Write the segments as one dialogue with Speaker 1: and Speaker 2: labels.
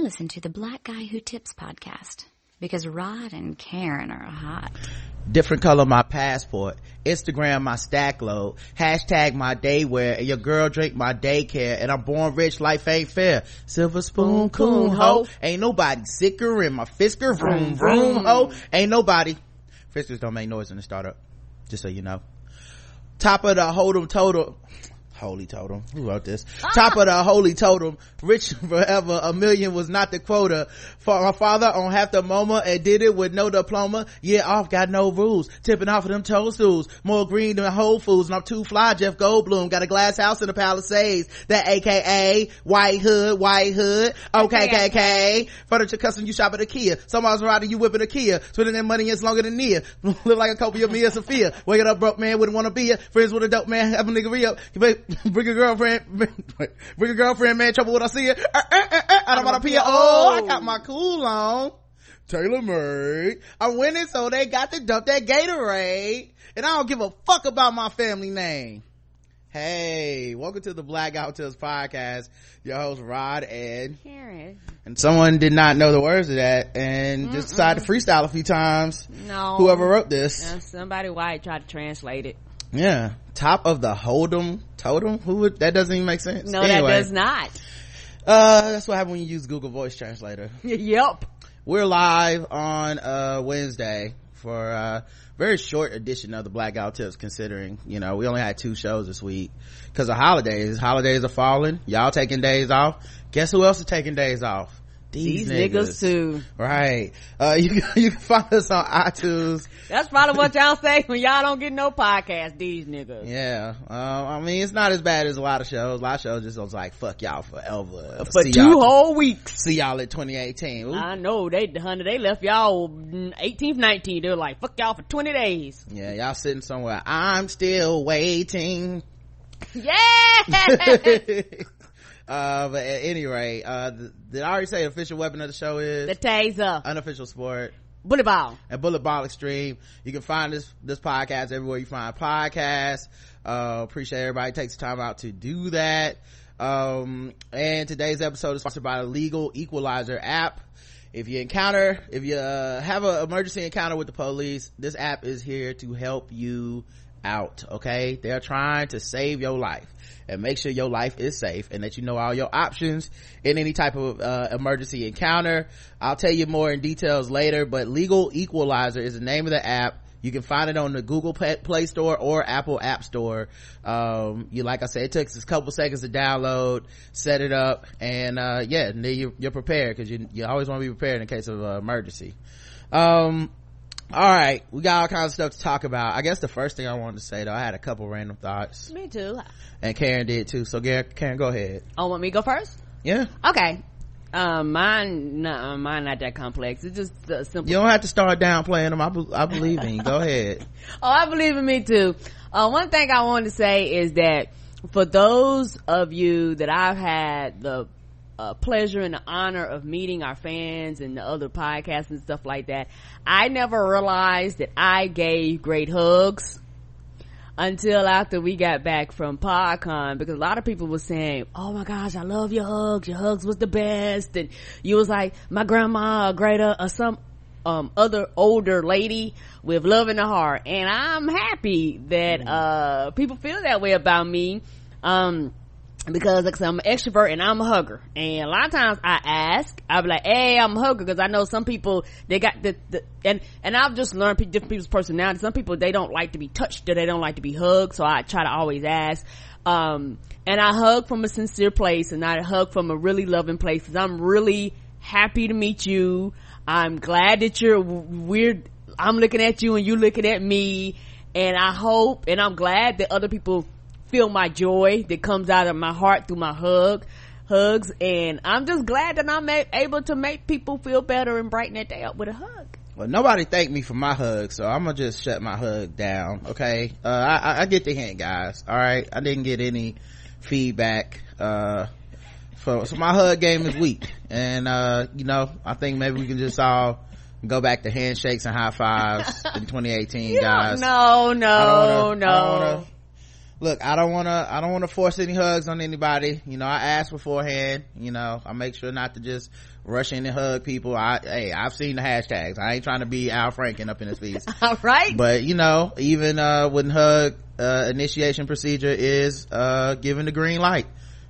Speaker 1: I listen to the Black Guy Who Tips podcast because Rod and Karen are hot.
Speaker 2: Different color my passport. Instagram my stack load. Hashtag my daywear. And your girl drink my daycare. And I'm born rich, life ain't fair. Silver spoon, coon ho. Ain't nobody sicker in my fisker. Vroom, vroom ho. Ain't nobody. Fiskers don't make noise in the startup. Just so you know. Top of the Hold'em total holy totem. Who wrote this? Ah. Top of the holy totem. Rich forever. A million was not the quota. For my father on half the moment and did it with no diploma. Yeah off got no rules. Tipping off of them toadstools. More green than whole foods. And i'm too fly jeff goldblum. Got a glass house in the palisades. That aka white hood white hood. Okay KK. furniture custom you shop at ikea. Somebody's riding you whipping a kia spending that money is longer than near live like a copy of Mia Sophia. Waking up broke man wouldn't want to be ya. Friends with a dope man have a nigga re-up bring a girlfriend, bring a girlfriend, man, trouble when I see her. Uh, uh, uh, uh, I don't want to pee. Oh, I got my cool on. Taylor made. I'm winning, so they got to dump that Gatorade. And I don't give a fuck about my family name. Hey, welcome to the Black Guy Who Tips podcast. Your host Rod and
Speaker 3: Karen.
Speaker 2: And someone did not know the words of that and Mm-mm. just decided to freestyle a few times.
Speaker 3: No.
Speaker 2: Whoever wrote this.
Speaker 3: Yeah, somebody white tried to translate it.
Speaker 2: Yeah. Top of the Hold'em totem? Who would, that doesn't even make sense.
Speaker 3: No, anyway, that does not.
Speaker 2: Uh, that's what happens when you use Google Voice Translator.
Speaker 3: yep.
Speaker 2: We're live on, uh, Wednesday for, uh, very short edition of the blackout Tips considering, you know, we only had two shows this week because of holidays. Holidays are falling. Y'all taking days off. Guess who else is taking days off?
Speaker 3: These, These niggas. niggas. too.
Speaker 2: Right. Uh, you, you can find us on iTunes.
Speaker 3: That's probably what y'all say when y'all don't get no podcast. These niggas.
Speaker 2: Yeah. Uh, I mean, it's not as bad as a lot of shows. A lot of shows just was like, fuck y'all forever.
Speaker 3: For see two whole weeks.
Speaker 2: See y'all in 2018. Ooh.
Speaker 3: I know. They, honey, they left y'all 18th, 19th. They were like, fuck y'all for 20 days.
Speaker 2: Yeah. Y'all sitting somewhere. I'm still waiting.
Speaker 3: Yeah.
Speaker 2: Uh, but at any rate, uh, did I already say the official weapon of the show is?
Speaker 3: The taser.
Speaker 2: Unofficial sport.
Speaker 3: Bullet ball.
Speaker 2: And bullet ball extreme. You can find this, this podcast everywhere you find podcasts. Uh, appreciate everybody takes the time out to do that. Um, and today's episode is sponsored by the Legal Equalizer app. If you encounter, if you uh, have an emergency encounter with the police, this app is here to help you out. Okay. They're trying to save your life and make sure your life is safe and that you know all your options in any type of uh, emergency encounter. I'll tell you more in details later but legal equalizer is the name of the app. You can find it on the google play store or apple app store. Um, you like i said it takes a couple seconds to download set it up and uh, yeah you're, you're prepared because you, you always want to be prepared in case of uh, emergency. Um, all right we got all kinds of stuff to talk about. I guess the first thing i wanted to say though i had a couple random thoughts.
Speaker 3: Me too.
Speaker 2: And karen did too. So karen go ahead.
Speaker 3: Oh want me to go first?
Speaker 2: Yeah.
Speaker 3: Okay. Um mine no mine not that complex. It's just uh, simple
Speaker 2: you don't have to start downplaying them. I, be- I believe in you. Go ahead.
Speaker 3: Oh i believe in me too. Uh, one thing i wanted to say is that for those of you that i've had the uh, pleasure and the honor of meeting our fans and the other podcasts and stuff like that. I never realized that I gave great hugs until after we got back from PodCon because a lot of people were saying, "Oh my gosh, I love your hugs. Your hugs was the best." And you was like, "My grandma, a greater, or some um, other older lady with love in the heart." And I'm happy that mm-hmm. uh, people feel that way about me. Um, because like I'm an extrovert and I'm a hugger. And a lot of times I ask, I'll be like, hey, I'm a hugger because I know some people, they got the, the, and, and I've just learned different people's personalities. Some people, they don't like to be touched or they don't like to be hugged. So I try to always ask. Um, and I hug from a sincere place and I hug from a really loving place because I'm really happy to meet you. I'm glad that you're weird. I'm looking at you and you looking at me. And I hope and I'm glad that other people feel my joy that comes out of my heart through my hug hugs. And i'm just glad that i'm able to make people feel better and brighten their day up with a hug.
Speaker 2: Well nobody thanked me for my hug so i'm gonna just shut my hug down okay? Uh, I, I get the hint guys all right? I didn't get any feedback uh for, so my hug game is weak. And uh you know i think maybe we can just all go back to handshakes and high fives in 2018 guys.
Speaker 3: no no no
Speaker 2: look i don't want to i don't want to force any hugs on anybody. You know i ask beforehand you know i make sure not to just rush in and hug people. I hey i've seen the hashtags. I ain't trying to be al franken up in his face
Speaker 3: All right.
Speaker 2: but you know even uh when hug uh initiation procedure is uh given the green light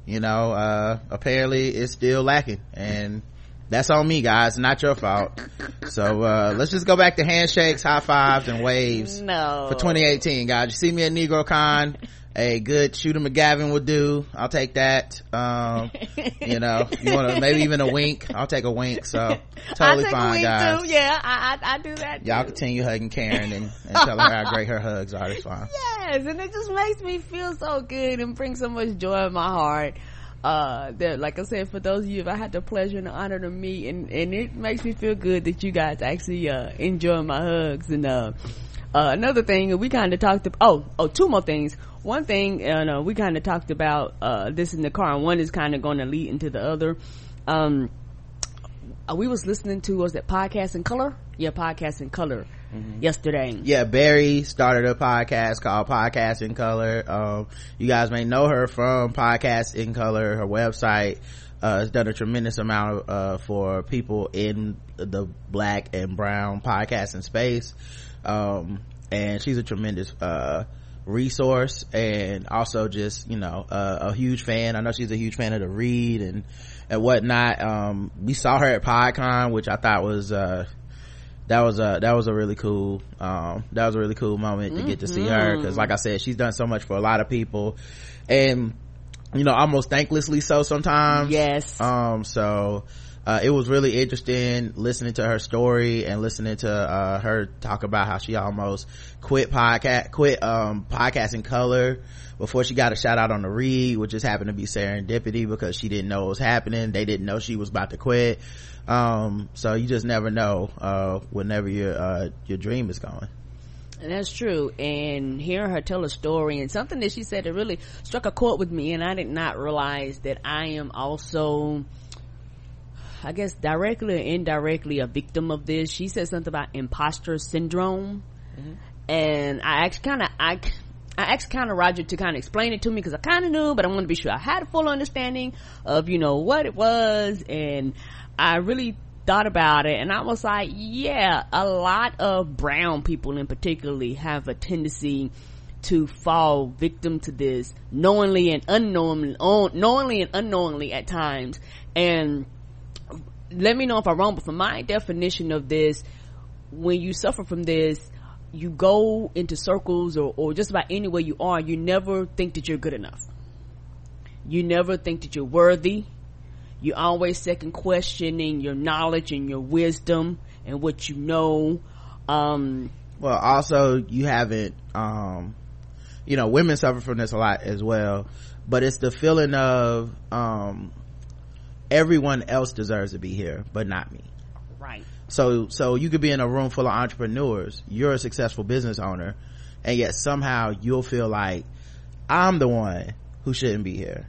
Speaker 2: you know uh apparently it's still lacking. And that's on me guys. Not your fault. So uh let's just go back to handshakes high fives and waves
Speaker 3: no.
Speaker 2: for 2018 guys. You see me at negro con a good shooter mcgavin will do i'll take that um you know you want to maybe even a wink i'll take a wink so totally fine guys
Speaker 3: too. Yeah, I, I I do that.
Speaker 2: y'all
Speaker 3: too.
Speaker 2: continue hugging karen and, and tell her how great her hugs are it's fine
Speaker 3: Yes, and it just makes me feel so good and brings so much joy in my heart. Uh, that, like I said, for those of you, if I had the pleasure and the honor to meet, and, and it makes me feel good that you guys actually, uh, enjoy my hugs. And, uh, uh, another thing, we kind of talked about, oh, oh, two more things. One thing, uh, we kind of talked about, uh, this in the car, and one is kind of going to lead into the other. Um, uh, we was listening to, was that Podcast in Color? Yeah, Podcast in Color yesterday.
Speaker 2: yeah barry started a podcast called podcast in color um you guys may know her from podcast in color her website uh has done a tremendous amount uh for people in the black and brown podcasting space um and she's a tremendous uh resource and also just you know uh, a huge fan. I know she's a huge fan of the read and and whatnot. Um we saw her at podcon which i thought was uh that was a that was a really cool um that was a really cool moment to get to see her. Because like i said she's done so much for a lot of people. And you know almost thanklessly so sometimes.
Speaker 3: Yes.
Speaker 2: um so uh, it was really interesting listening to her story and listening to uh, her talk about how she almost quit podcast quit um podcasting color before she got a shout out on the read which just happened to be serendipity because she didn't know what was happening. They didn't know she was about to quit. Um so you just never know uh whenever your uh your dream is going
Speaker 3: And that's true. And hearing her tell a story and something that she said that really struck a chord with me and I did not realize that I am also I guess directly or indirectly a victim of this. She said something about imposter syndrome. Mm-hmm. And I actually kind of, I, I asked kind of Roger to kind of explain it to me because I kind of knew, but I want to be sure I had a full understanding of, you know, what it was. And I really thought about it and I was like, yeah, a lot of brown people in particularly have a tendency to fall victim to this knowingly and unknowingly, knowingly and unknowingly at times. And let me know if I'm wrong, but from my definition of this, when you suffer from this, you go into circles or, or just about anywhere you are, you never think that you're good enough. You never think that you're worthy. You always second questioning your knowledge and your wisdom and what you know. Um,
Speaker 2: well also you haven't um you know women suffer from this a lot as well but it's the feeling of um everyone else deserves to be here but not me.
Speaker 3: Right.
Speaker 2: so so you could be in a room full of entrepreneurs. You're a successful business owner and yet somehow you'll feel like i'm the one who shouldn't be here.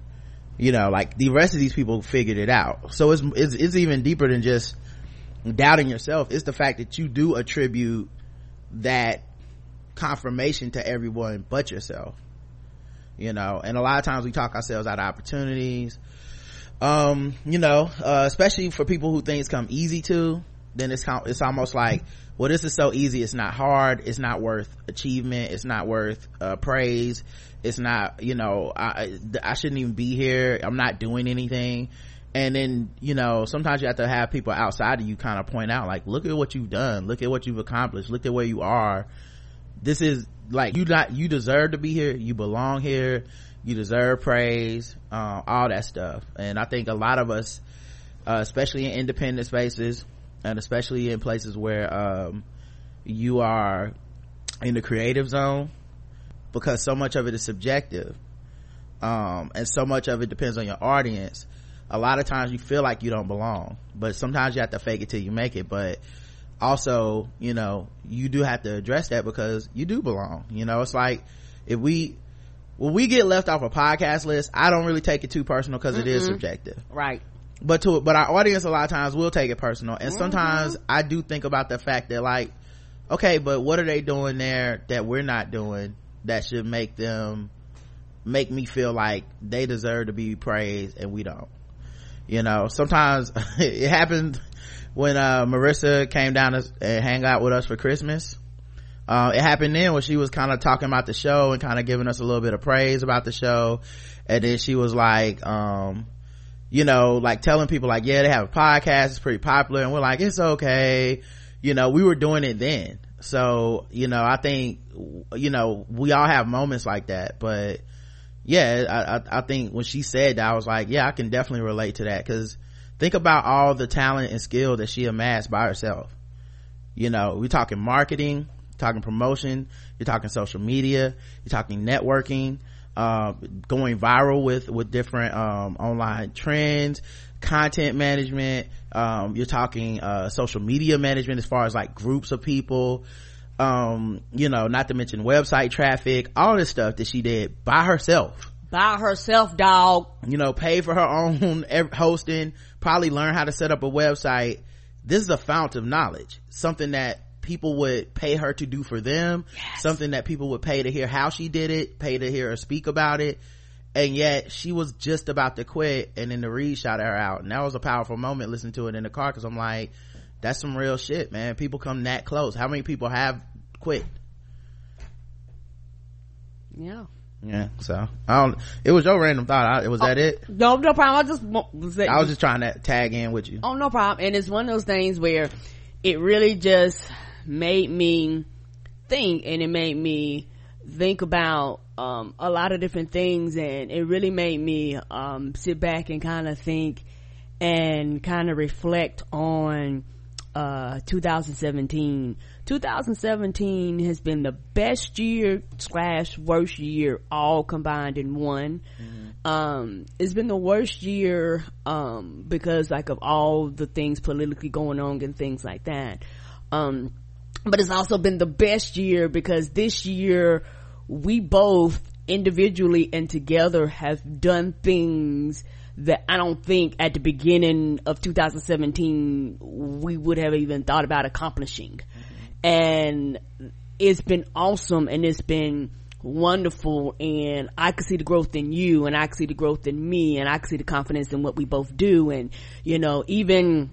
Speaker 2: You know like the rest of these people figured it out. So it's it's, it's even deeper than just doubting yourself. It's the fact that you do attribute that confirmation to everyone but yourself. You know and a lot of times we talk ourselves out of opportunities um you know uh, especially for people who things come easy to then it's it's almost like well this is so easy it's not hard it's not worth achievement it's not worth uh, praise it's not you know I, I shouldn't even be here i'm not doing anything. And then you know sometimes you have to have people outside of you kind of point out like look at what you've done look at what you've accomplished look at where you are. This is like you not you deserve to be here you belong here you deserve praise uh, all that stuff. And i think a lot of us uh, especially in independent spaces and especially in places where um, you are in the creative zone because so much of it is subjective um, and so much of it depends on your audience. A lot of times you feel like you don't belong but sometimes you have to fake it till you make it. But also you know you do have to address that because you do belong. You know it's like if we when we get left off a podcast list i don't really take it too personal because it is subjective.
Speaker 3: Right.
Speaker 2: but to but our audience a lot of times will take it personal. And sometimes i do think about the fact that like okay but what are they doing there that we're not doing that should make them make me feel like they deserve to be praised and we don't? You know sometimes it happened when uh, marissa came down to hang out with us for christmas uh, it happened then when she was kind of talking about the show and kind of giving us a little bit of praise about the show. And then she was like um, you know like telling people like yeah they have a podcast. It's pretty popular. And we're like it's okay. You know we were doing it then. So you know i think you know we all have moments like that. But yeah I, I, I think when she said that i was like yeah i can definitely relate to that. Because think about all the talent and skill that she amassed by herself. You know we're talking marketing talking promotion you're talking social media you're talking networking uh, going viral with with different um, online trends content management um, you're talking uh, social media management as far as like groups of people um, you know not to mention website traffic all this stuff that she did by herself.
Speaker 3: By herself dog
Speaker 2: you know pay for her own hosting probably learn how to set up a website. This is a fount of knowledge something that people would pay her to do for them. Yes. something that people would pay to hear how she did it pay to hear her speak about it. And yet she was just about to quit and then the read shot her out. And that was a powerful moment listening to it in the car because i'm like that's some real shit man. People come that close. How many people have quit?
Speaker 3: Yeah.
Speaker 2: Yeah so i don't it was your random thought. I, was oh, that it?
Speaker 3: no no problem. I just
Speaker 2: was i was just trying to tag in with you.
Speaker 3: Oh no problem. And it's one of those things where it really just made me think and it made me think about um, a lot of different things and it really made me um, sit back and kind of think and kind of reflect on uh, 2017 2017 has been the best year slash worst year all combined in one. Mm-hmm. um, it's been the worst year um, because like of all the things politically going on and things like that. Um, but it's also been the best year because this year we both individually and together have done things that I don't think at the beginning of 2017 we would have even thought about accomplishing. Mm-hmm. And it's been awesome and it's been wonderful and I could see the growth in you and I could see the growth in me and I could see the confidence in what we both do and you know even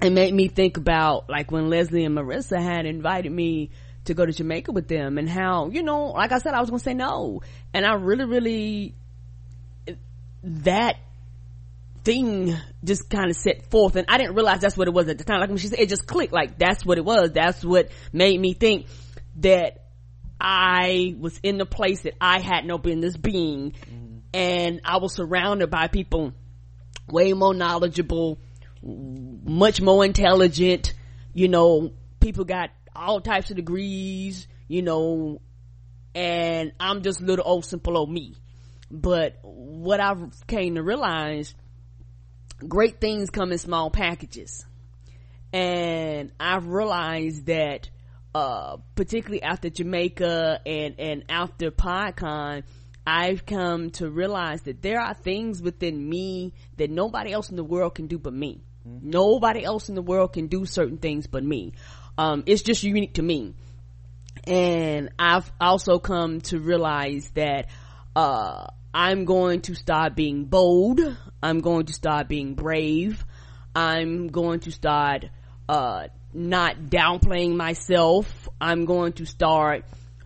Speaker 3: it made me think about like when Leslie and Marissa had invited me to go to Jamaica with them and how, you know, like I said, I was going to say no. And I really, really, that thing just kind of set forth and I didn't realize that's what it was at the time. Like when she said, it just clicked, like that's what it was. That's what made me think that I was in the place that I had no business being mm. and I was surrounded by people way more knowledgeable, much more intelligent, you know, people got all types of degrees, you know, and I'm just little old simple old me. But what I've came to realize, great things come in small packages. And I've realized that, uh, particularly after Jamaica and, and after PodCon, I've come to realize that there are things within me that nobody else in the world can do but me. Mm-hmm. Nobody else in the world can do certain things but me. Um, it's just unique to me. And I've also come to realize that, uh, I'm going to start being bold. I'm going to start being brave. I'm going to start, uh, not downplaying myself. I'm going to start,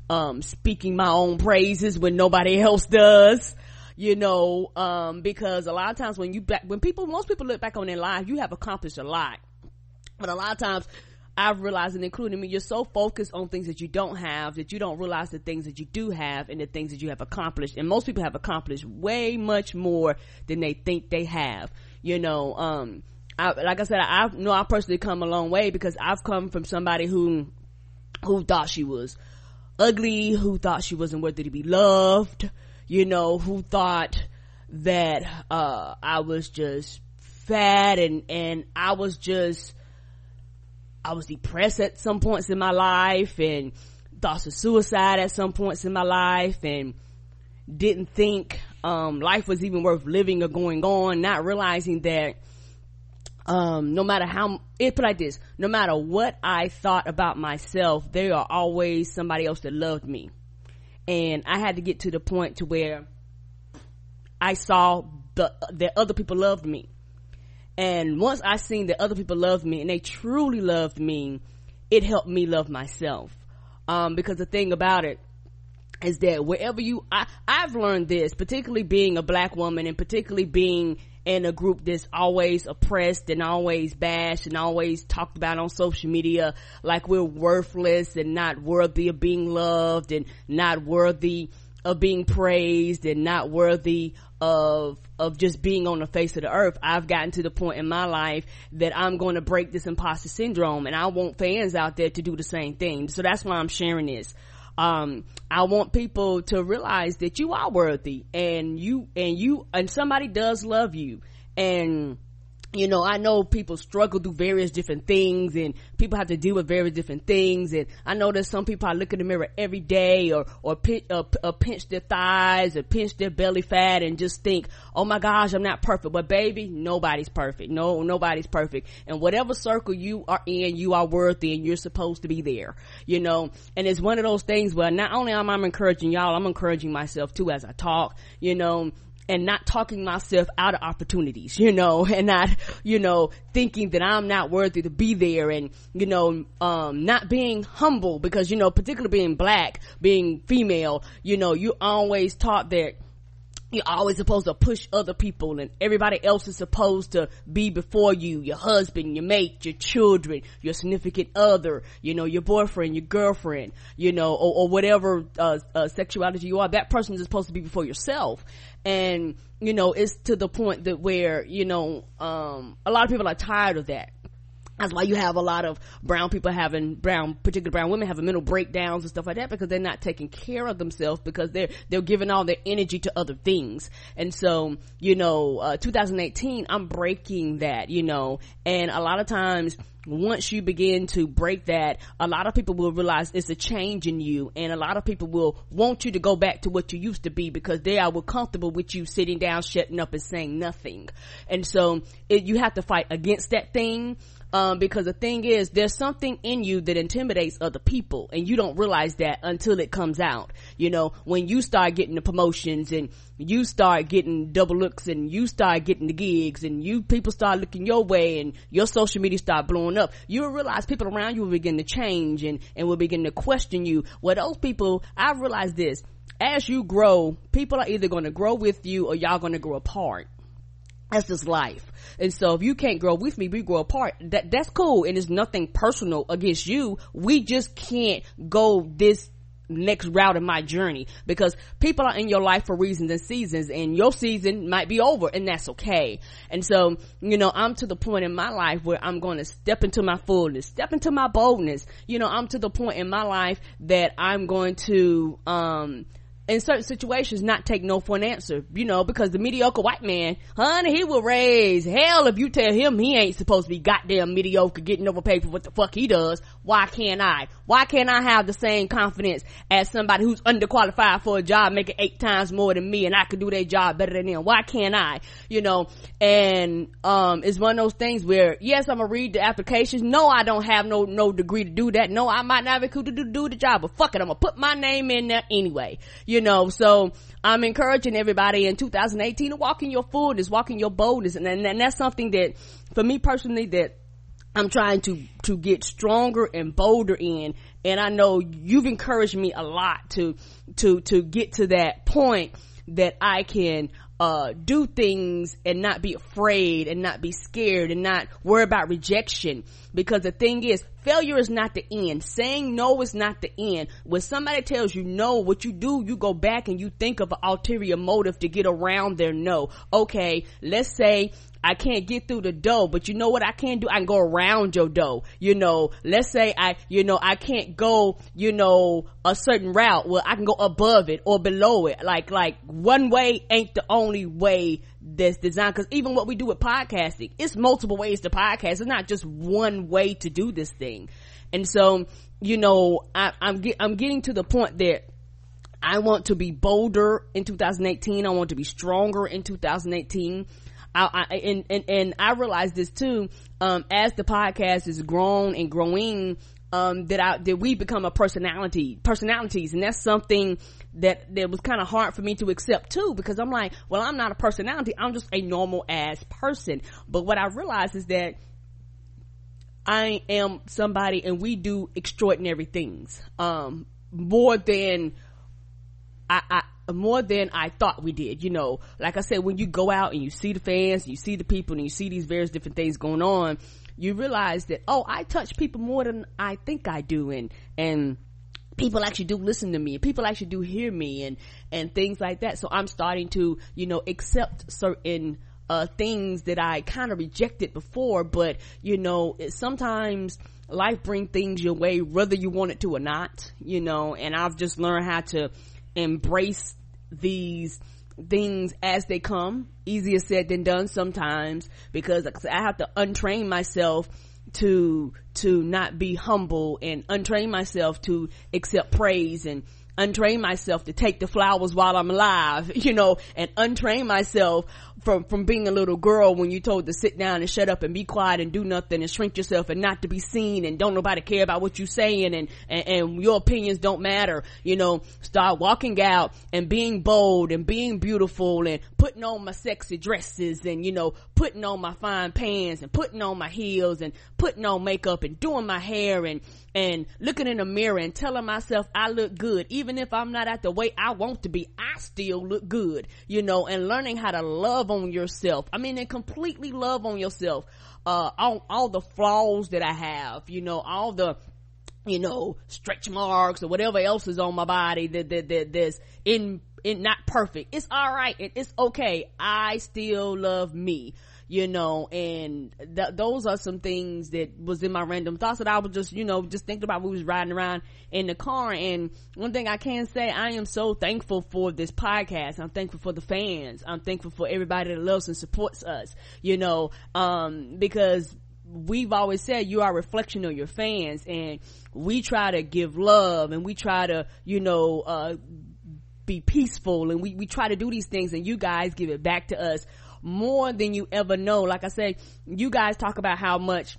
Speaker 3: um, speaking my own praises when nobody else does you know, um, because a lot of times when you back, when people, most people look back on their life, you have accomplished a lot. But a lot of times I've realized, and including me, you're so focused on things that you don't have that you don't realize the things that you do have and the things that you have accomplished. And most people have accomplished way much more than they think they have. You know, um, I, like I said, I, I know I personally come a long way because I've come from somebody who, who thought she was ugly, who thought she wasn't worthy to be loved, you know, who thought that, uh, I was just fat and, and I was just, I was depressed at some points in my life and thoughts of suicide at some points in my life and didn't think, um, life was even worth living or going on, not realizing that, um, no matter how, it put like this, no matter what I thought about myself, there are always somebody else that loved me and I had to get to the point to where I saw the, that other people loved me. And once I seen that other people loved me and they truly loved me, it helped me love myself. Um, because the thing about it is that wherever you, I, I've learned this, particularly being a black woman and particularly being in a group that's always oppressed and always bashed and always talked about on social media like we're worthless and not worthy of being loved and not worthy of being praised and not worthy of of just being on the face of the earth. I've gotten to the point in my life that i'm going to break this imposter syndrome and i want fans out there to do the same thing. So that's why i'm sharing this um, I want people to realize that you are worthy and you, and you, and somebody does love you. And you know, I know people struggle through various different things and people have to deal with various different things. And I know that some people I look in the mirror every day or, or, pinch, uh, uh, pinch their thighs or pinch their belly fat and just think, oh my gosh, I'm not perfect. But baby, nobody's perfect. No, nobody's perfect. And whatever circle you are in, you are worthy and you're supposed to be there, you know. And it's one of those things where not only am I encouraging y'all, I'm encouraging myself too as I talk, you know and not talking myself out of opportunities, you know, and not, you know, thinking that I'm not worthy to be there and, you know, um, not being humble because, you know, particularly being black, being female, you know, you always taught that you're always supposed to push other people and everybody else is supposed to be before you. Your husband your mate your children your significant other you know your boyfriend your girlfriend you know or, or whatever uh, uh, sexuality you are. That person is supposed to be before yourself. And you know it's to the point that where you know um, a lot of people are tired of that that's why you have a lot of brown people having brown, particularly brown women having mental breakdowns and stuff like that because they're not taking care of themselves because they're, they're giving all their energy to other things. And so, you know, uh, 2018, I'm breaking that, you know, and a lot of times, once you begin to break that, a lot of people will realize it's a change in you and a lot of people will want you to go back to what you used to be because they are comfortable with you sitting down, shutting up and saying nothing. And so it, you have to fight against that thing um, because the thing is, there's something in you that intimidates other people, and you don't realize that until it comes out. You know, when you start getting the promotions and you start getting double looks and you start getting the gigs and you people start looking your way and your social media start blowing up, you'll realize people around you will begin to change and, and will begin to question you. Well, those people, I realize this, as you grow, people are either going to grow with you or y'all going to grow apart that's just life. And so if you can't grow with me, we grow apart. That, that's cool. And it's nothing personal against you. We just can't go this next route in my journey because people are in your life for reasons and seasons and your season might be over and that's okay. And so, you know, I'm to the point in my life where I'm going to step into my fullness, step into my boldness. You know, I'm to the point in my life that I'm going to, um, in certain situations not take no for an answer, you know, because the mediocre white man, honey, he will raise hell if you tell him he ain't supposed to be goddamn mediocre getting overpaid for what the fuck he does. Why can't I? Why can't I have the same confidence as somebody who's underqualified for a job making eight times more than me and I could do their job better than them? Why can't I? You know, and, um, it's one of those things where, yes, I'm gonna read the applications. No, I don't have no, no degree to do that. No, I might not be cool to do, the job, but fuck it, I'm gonna put my name in there anyway. Know, so I'm encouraging everybody in 2018 to walk in your fullness, walk in your boldness. And, and, and that's something that for me personally that I'm trying to, to get stronger and bolder in. And I know you've encouraged me a lot to, to, to get to that point that I can, uh, do things and not be afraid and not be scared and not worry about rejection. Because the thing is, failure is not the end. Saying no is not the end. When somebody tells you no, what you do, you go back and you think of an ulterior motive to get around their no. Okay, let's say I can't get through the dough, but you know what I can do? I can go around your dough. You know, let's say I, you know, I can't go, you know, a certain route. Well, I can go above it or below it. Like, like one way ain't the only way that's designed. Cause even what we do with podcasting, it's multiple ways to podcast. It's not just one way to do this thing. And so, you know, I, I'm, get, I'm getting to the point that I want to be bolder in 2018. I want to be stronger in 2018. I, I, and, and, and I realize this too, um, as the podcast is grown and growing, um, that I, that we become a personality, personalities. And that's something that, that was kind of hard for me to accept too, because I'm like, well, I'm not a personality. I'm just a normal ass person. But what I realized is that I am somebody and we do extraordinary things. Um, more than I, I, more than I thought we did. You know, like I said, when you go out and you see the fans, you see the people and you see these various different things going on, you realize that, oh, I touch people more than I think I do. And, and, people actually do listen to me and people actually do hear me and and things like that so i'm starting to you know accept certain uh, things that I kind of rejected before, but you know, sometimes life bring things your way, whether you want it to or not, you know, and I've just learned how to embrace these things as they come. Easier said than done sometimes because I have to untrain myself to, to not be humble and untrain myself to accept praise and untrain myself to take the flowers while I'm alive, you know, and untrain myself from from being a little girl when you told to sit down and shut up and be quiet and do nothing and shrink yourself and not to be seen and don't nobody care about what you're saying and, and and your opinions don't matter. You know start walking out and being bold and being beautiful and putting on my sexy dresses and you know putting on my fine pants and putting on my heels and putting on makeup and doing my hair and and looking in the mirror and telling myself I look good even if I'm not at the way I want to be I still look good you know and learning how to love on yourself. I mean, and completely love on yourself. Uh, all, all the flaws that I have, you know, all the, you know, stretch marks or whatever else is on my body that, that, that, that's in, in not perfect. It's alright. It, it's okay. I still love me you know, and th- those are some things that was in my random thoughts that I was just, you know, just thinking about. We was riding around in the car, and one thing I can say, I am so thankful for this podcast. I'm thankful for the fans. I'm thankful for everybody that loves and supports us, you know, um, because we've always said you are a reflection of your fans, and we try to give love, and we try to, you know, uh, be peaceful and we, we try to do these things and you guys give it back to us more than you ever know. Like I said, you guys talk about how much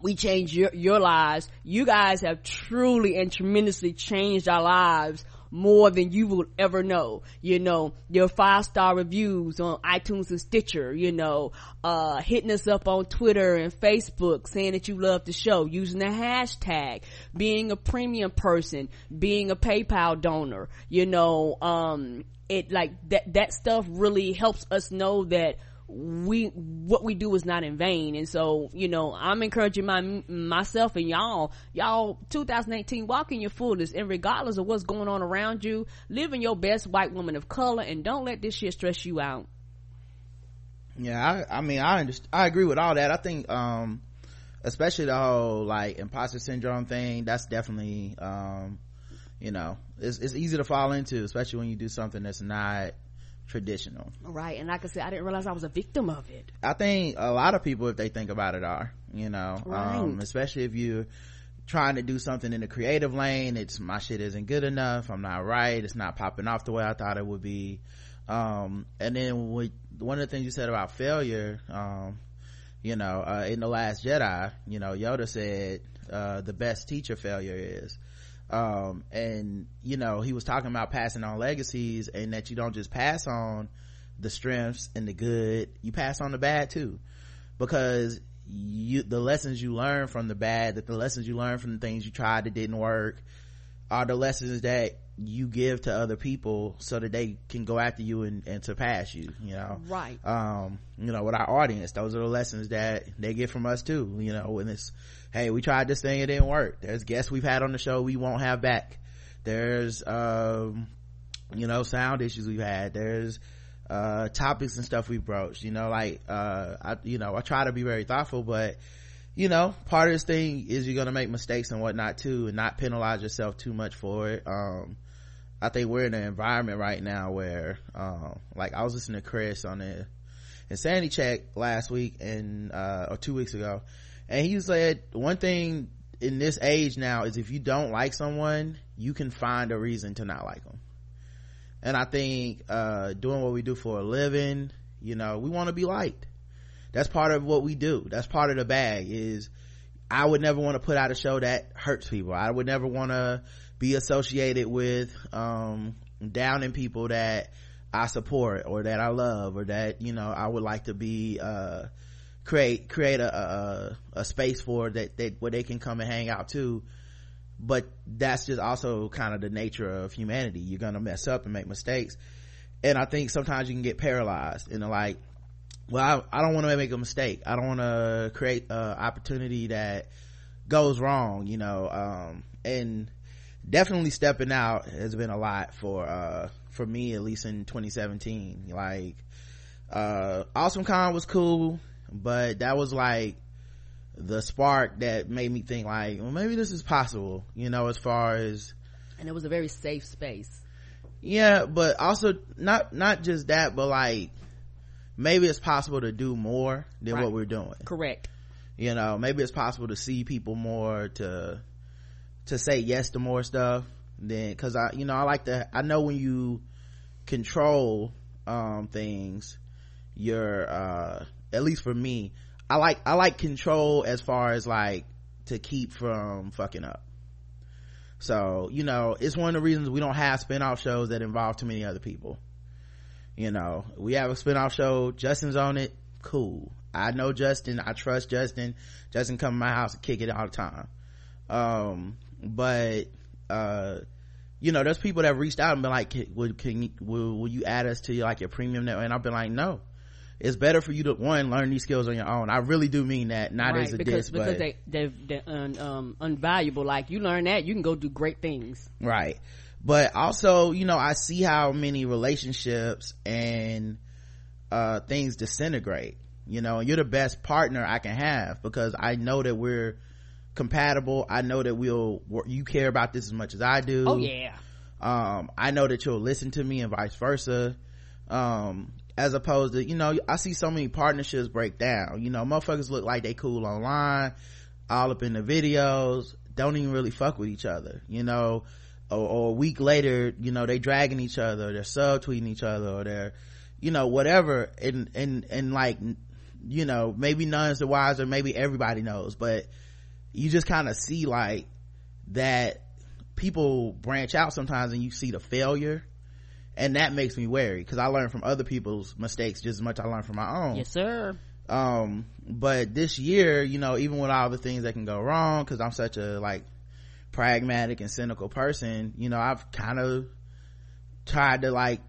Speaker 3: we change your, your lives. You guys have truly and tremendously changed our lives more than you will ever know. You know, your five star reviews on iTunes and Stitcher, you know, uh, hitting us up on Twitter and Facebook saying that you love the show, using the hashtag, being a premium person, being a PayPal donor, you know, um, it like that that stuff really helps us know that we what we do is not in vain. And so you know i'm encouraging my myself and y'all y'all 2018 walk in your fullness and regardless of what's going on around you live in your best white woman of color and don't let this shit stress you out.
Speaker 2: Yeah i i mean i understand i agree with all that. I think um especially the whole like imposter syndrome thing that's definitely um you know it's, it's easy to fall into especially when you do something that's not traditional.
Speaker 3: Right and like i said i didn't realize i was a victim of it.
Speaker 2: I think a lot of people if they think about it are you know right. um, especially if you're trying to do something in the creative lane it's my shit isn't good enough i'm not right it's not popping off the way i thought it would be. Um, and then with, one of the things you said about failure um, you know uh, in the last jedi you know yoda said uh, the best teacher failure is um, and you know he was talking about passing on legacies and that you don't just pass on the strengths and the good you pass on the bad too. Because you the lessons you learn from the bad that the lessons you learn from the things you tried that didn't work are the lessons that you give to other people so that they can go after you and, and surpass you you know?
Speaker 3: Right.
Speaker 2: Um you know with our audience those are the lessons that they get from us too you know? When it's hey we tried this thing it didn't work. There's guests we've had on the show we won't have back. There's um you know sound issues we've had. There's uh topics and stuff we broached you know like uh i you know i try to be very thoughtful but you know part of this thing is you're gonna make mistakes and whatnot too and not penalize yourself too much for it. Um i think we're in an environment right now where um like i was listening to chris on the insanity check last week and uh or two weeks ago and he said one thing in this age now is if you don't like someone you can find a reason to not like them and i think uh doing what we do for a living you know we want to be liked. That's part of what we do. That's part of the bag is I would never want to put out a show that hurts people. I would never want to be associated with, um, downing people that I support or that I love or that, you know, I would like to be, uh, create, create a, a, a space for that, that, where they can come and hang out too. But that's just also kind of the nature of humanity. You're gonna mess up and make mistakes. And I think sometimes you can get paralyzed and like, well i, I don't want to make a mistake i don't want to create an opportunity that goes wrong you know um, and definitely stepping out has been a lot for uh, for me at least in 2017 like uh, awesome con was cool but that was like the spark that made me think like well maybe this is possible you know as far as
Speaker 3: and it was a very safe space.
Speaker 2: Yeah but also not not just that but like maybe it's possible to do more than right. what we're doing.
Speaker 3: Correct.
Speaker 2: You know maybe it's possible to see people more to to say yes to more stuff then because i you know i like to i know when you control um things you're uh at least for me i like i like control as far as like to keep from fucking up. So you know it's one of the reasons we don't have spin-off shows that involve too many other people. You know we have a spin-off show justin's on it cool. I know justin i trust justin. Justin come to my house and kick it all the time. Um but uh you know there's people that reached out and been like would can will, will you add us to like your premium network? And i've been like no it's better for you to one learn these skills on your own. I really do mean that not
Speaker 3: right,
Speaker 2: as a
Speaker 3: because,
Speaker 2: diss
Speaker 3: because
Speaker 2: but
Speaker 3: they they're, un, um, unvaluable. Like you learn that you can go do great things.
Speaker 2: Right. But also you know i see how many relationships and uh things disintegrate. You know you're the best partner i can have because i know that we're compatible. I know that we'll you care about this as much as i do.
Speaker 3: Oh yeah.
Speaker 2: Um i know that you'll listen to me and vice versa. Um as opposed to you know i see so many partnerships break down. You know motherfuckers look like they cool online all up in the videos don't even really fuck with each other you know? Or, or a week later you know they dragging each other they're subtweeting each other or they're you know whatever. And and and like you know maybe none's the wiser maybe everybody knows but you just kind of see like that people branch out sometimes and you see the failure and that makes me wary because i learn from other people's mistakes just as much i learn from my own.
Speaker 3: Yes sir.
Speaker 2: Um but this year you know even with all the things that can go wrong because i'm such a like pragmatic and cynical person you know i've kind of tried to like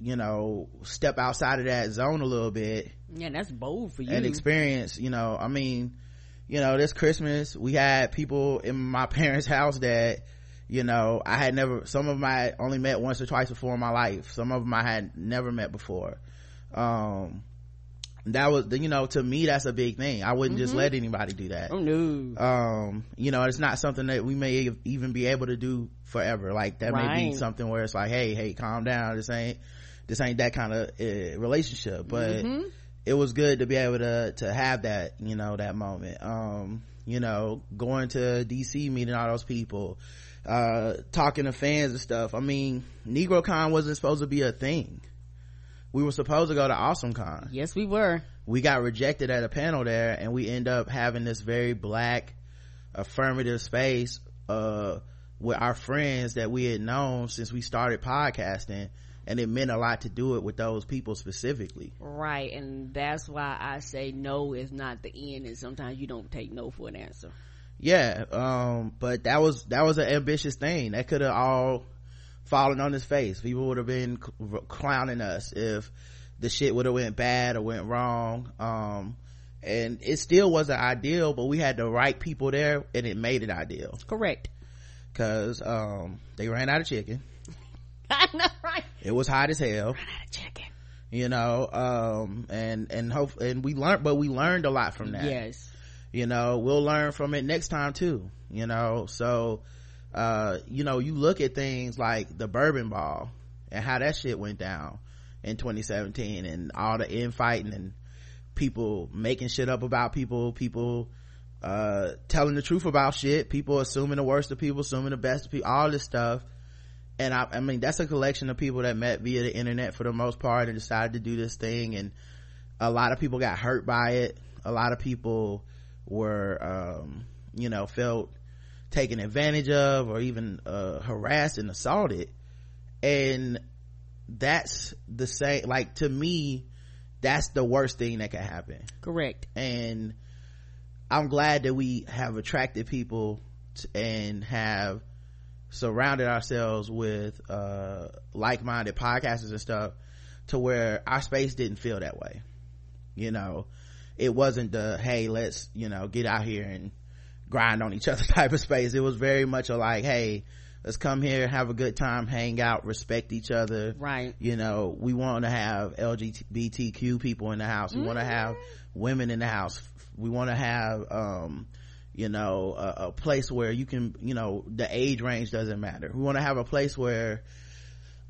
Speaker 2: you know step outside of that zone a little bit
Speaker 3: yeah that's bold for you.
Speaker 2: and experience you know. I mean you know this christmas we had people in my parents house that you know i had never some of them i only met once or twice before in my life. Some of them i had never met before. Um that was you know to me that's a big thing. I wouldn't mm-hmm. just let anybody do that.
Speaker 3: Oh no.
Speaker 2: Um you know it's not something that we may even be able to do forever. Like that right. may be something where it's like hey hey calm down. This ain't this ain't that kind of uh, relationship. But mm-hmm. it was good to be able to to have that you know that moment. Um you know going to dc meeting all those people uh talking to fans and stuff. I mean negrocon wasn't supposed to be a thing. We were supposed to go to awesome con.
Speaker 3: Yes we were.
Speaker 2: We got rejected at a panel there and we end up having this very black affirmative space uh with our friends that we had known since we started podcasting and it meant a lot to do it with those people specifically.
Speaker 3: Right and that's why i say no is not the end and sometimes you don't take no for an answer
Speaker 2: yeah um but that was that was an ambitious thing that could have all fallen on his face people would have been clowning us if the shit would have went bad or went wrong um and it still wasn't ideal but we had the right people there and it made it ideal
Speaker 3: correct
Speaker 2: because um they ran out of chicken
Speaker 3: I know, right?
Speaker 2: It was hot as hell.
Speaker 3: Ran out of chicken.
Speaker 2: You know, um, and, and hope, and we learned, but we learned a lot from that.
Speaker 3: Yes.
Speaker 2: You know, we'll learn from it next time too, you know, so, uh, you know, you look at things like the bourbon ball and how that shit went down in 2017 and all the infighting and people making shit up about people, people, uh, telling the truth about shit, people assuming the worst of people, assuming the best of people, all this stuff. And I, I, mean that's a collection of people that met via the internet for the most part and decided to do this thing. And a lot of people got hurt by it. A lot of people were um, you know felt taken advantage of or even uh, harassed and assaulted. And that's the same like to me that's the worst thing that can happen.
Speaker 3: Correct.
Speaker 2: And i'm glad that we have attracted people to, and have surrounded ourselves with uh, like-minded podcasters and stuff to where our space didn't feel that way you know it wasn't the hey let's you know get out here and grind on each other type of space. It was very much a like hey let's come here have a good time hang out respect each other.
Speaker 3: Right.
Speaker 2: You know we want to have lgbtq people in the house. We mm-hmm. want to have women in the house. We want to have um you know a, a, place where you can you know the age range doesn't matter. We want to have a place where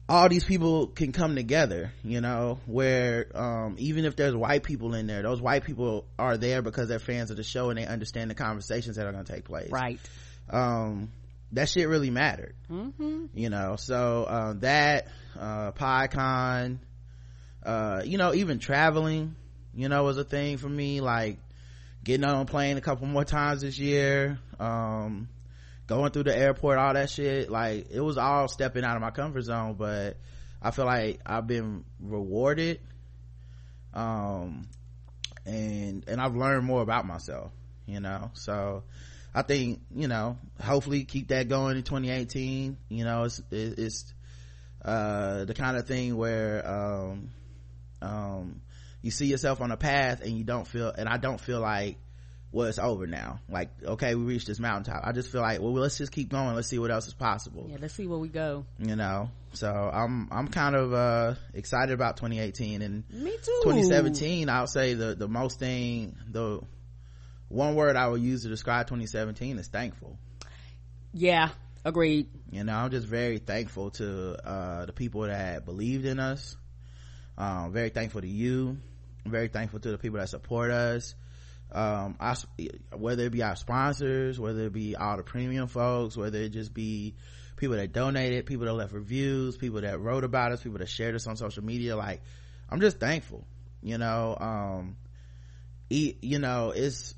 Speaker 2: all these people can come together you know where um, even if there's white people in there those white people are there because they're fans of the show and they understand the conversations that are going to take place.
Speaker 3: Right.
Speaker 2: Um, that shit really mattered. Mm-hmm. you know so uh, that uh PodCon uh you know even traveling you know was a thing for me like getting on a plane a couple more times this year um going through the airport, all that shit, like it was all stepping out of my comfort zone, but I feel like I've been rewarded. Um, and, and I've learned more about myself, you know, so I think, you know, hopefully keep that going in 2018. You know, it's, it's, uh, the kind of thing where, um, um, you see yourself on a path and you don't feel, and I don't feel like well it's over now. Like okay we reached this mountaintop. I just feel like well let's just keep going. Let's see what else is possible.
Speaker 3: Yeah let's see where we go.
Speaker 2: You know? So i'm i'm kind of uh excited about 2018 and
Speaker 3: me too.
Speaker 2: 2017 i'll say the the most thing the one word i would use to describe 2017 is thankful.
Speaker 3: Yeah agreed.
Speaker 2: You know i'm just very thankful to uh the people that believed in us. Um very thankful to you. I'm very thankful to the people that support us um whether it be our sponsors whether it be all the premium folks whether it just be people that donated people that left reviews people that wrote about us people that shared us on social media like i'm just thankful you know um you know it's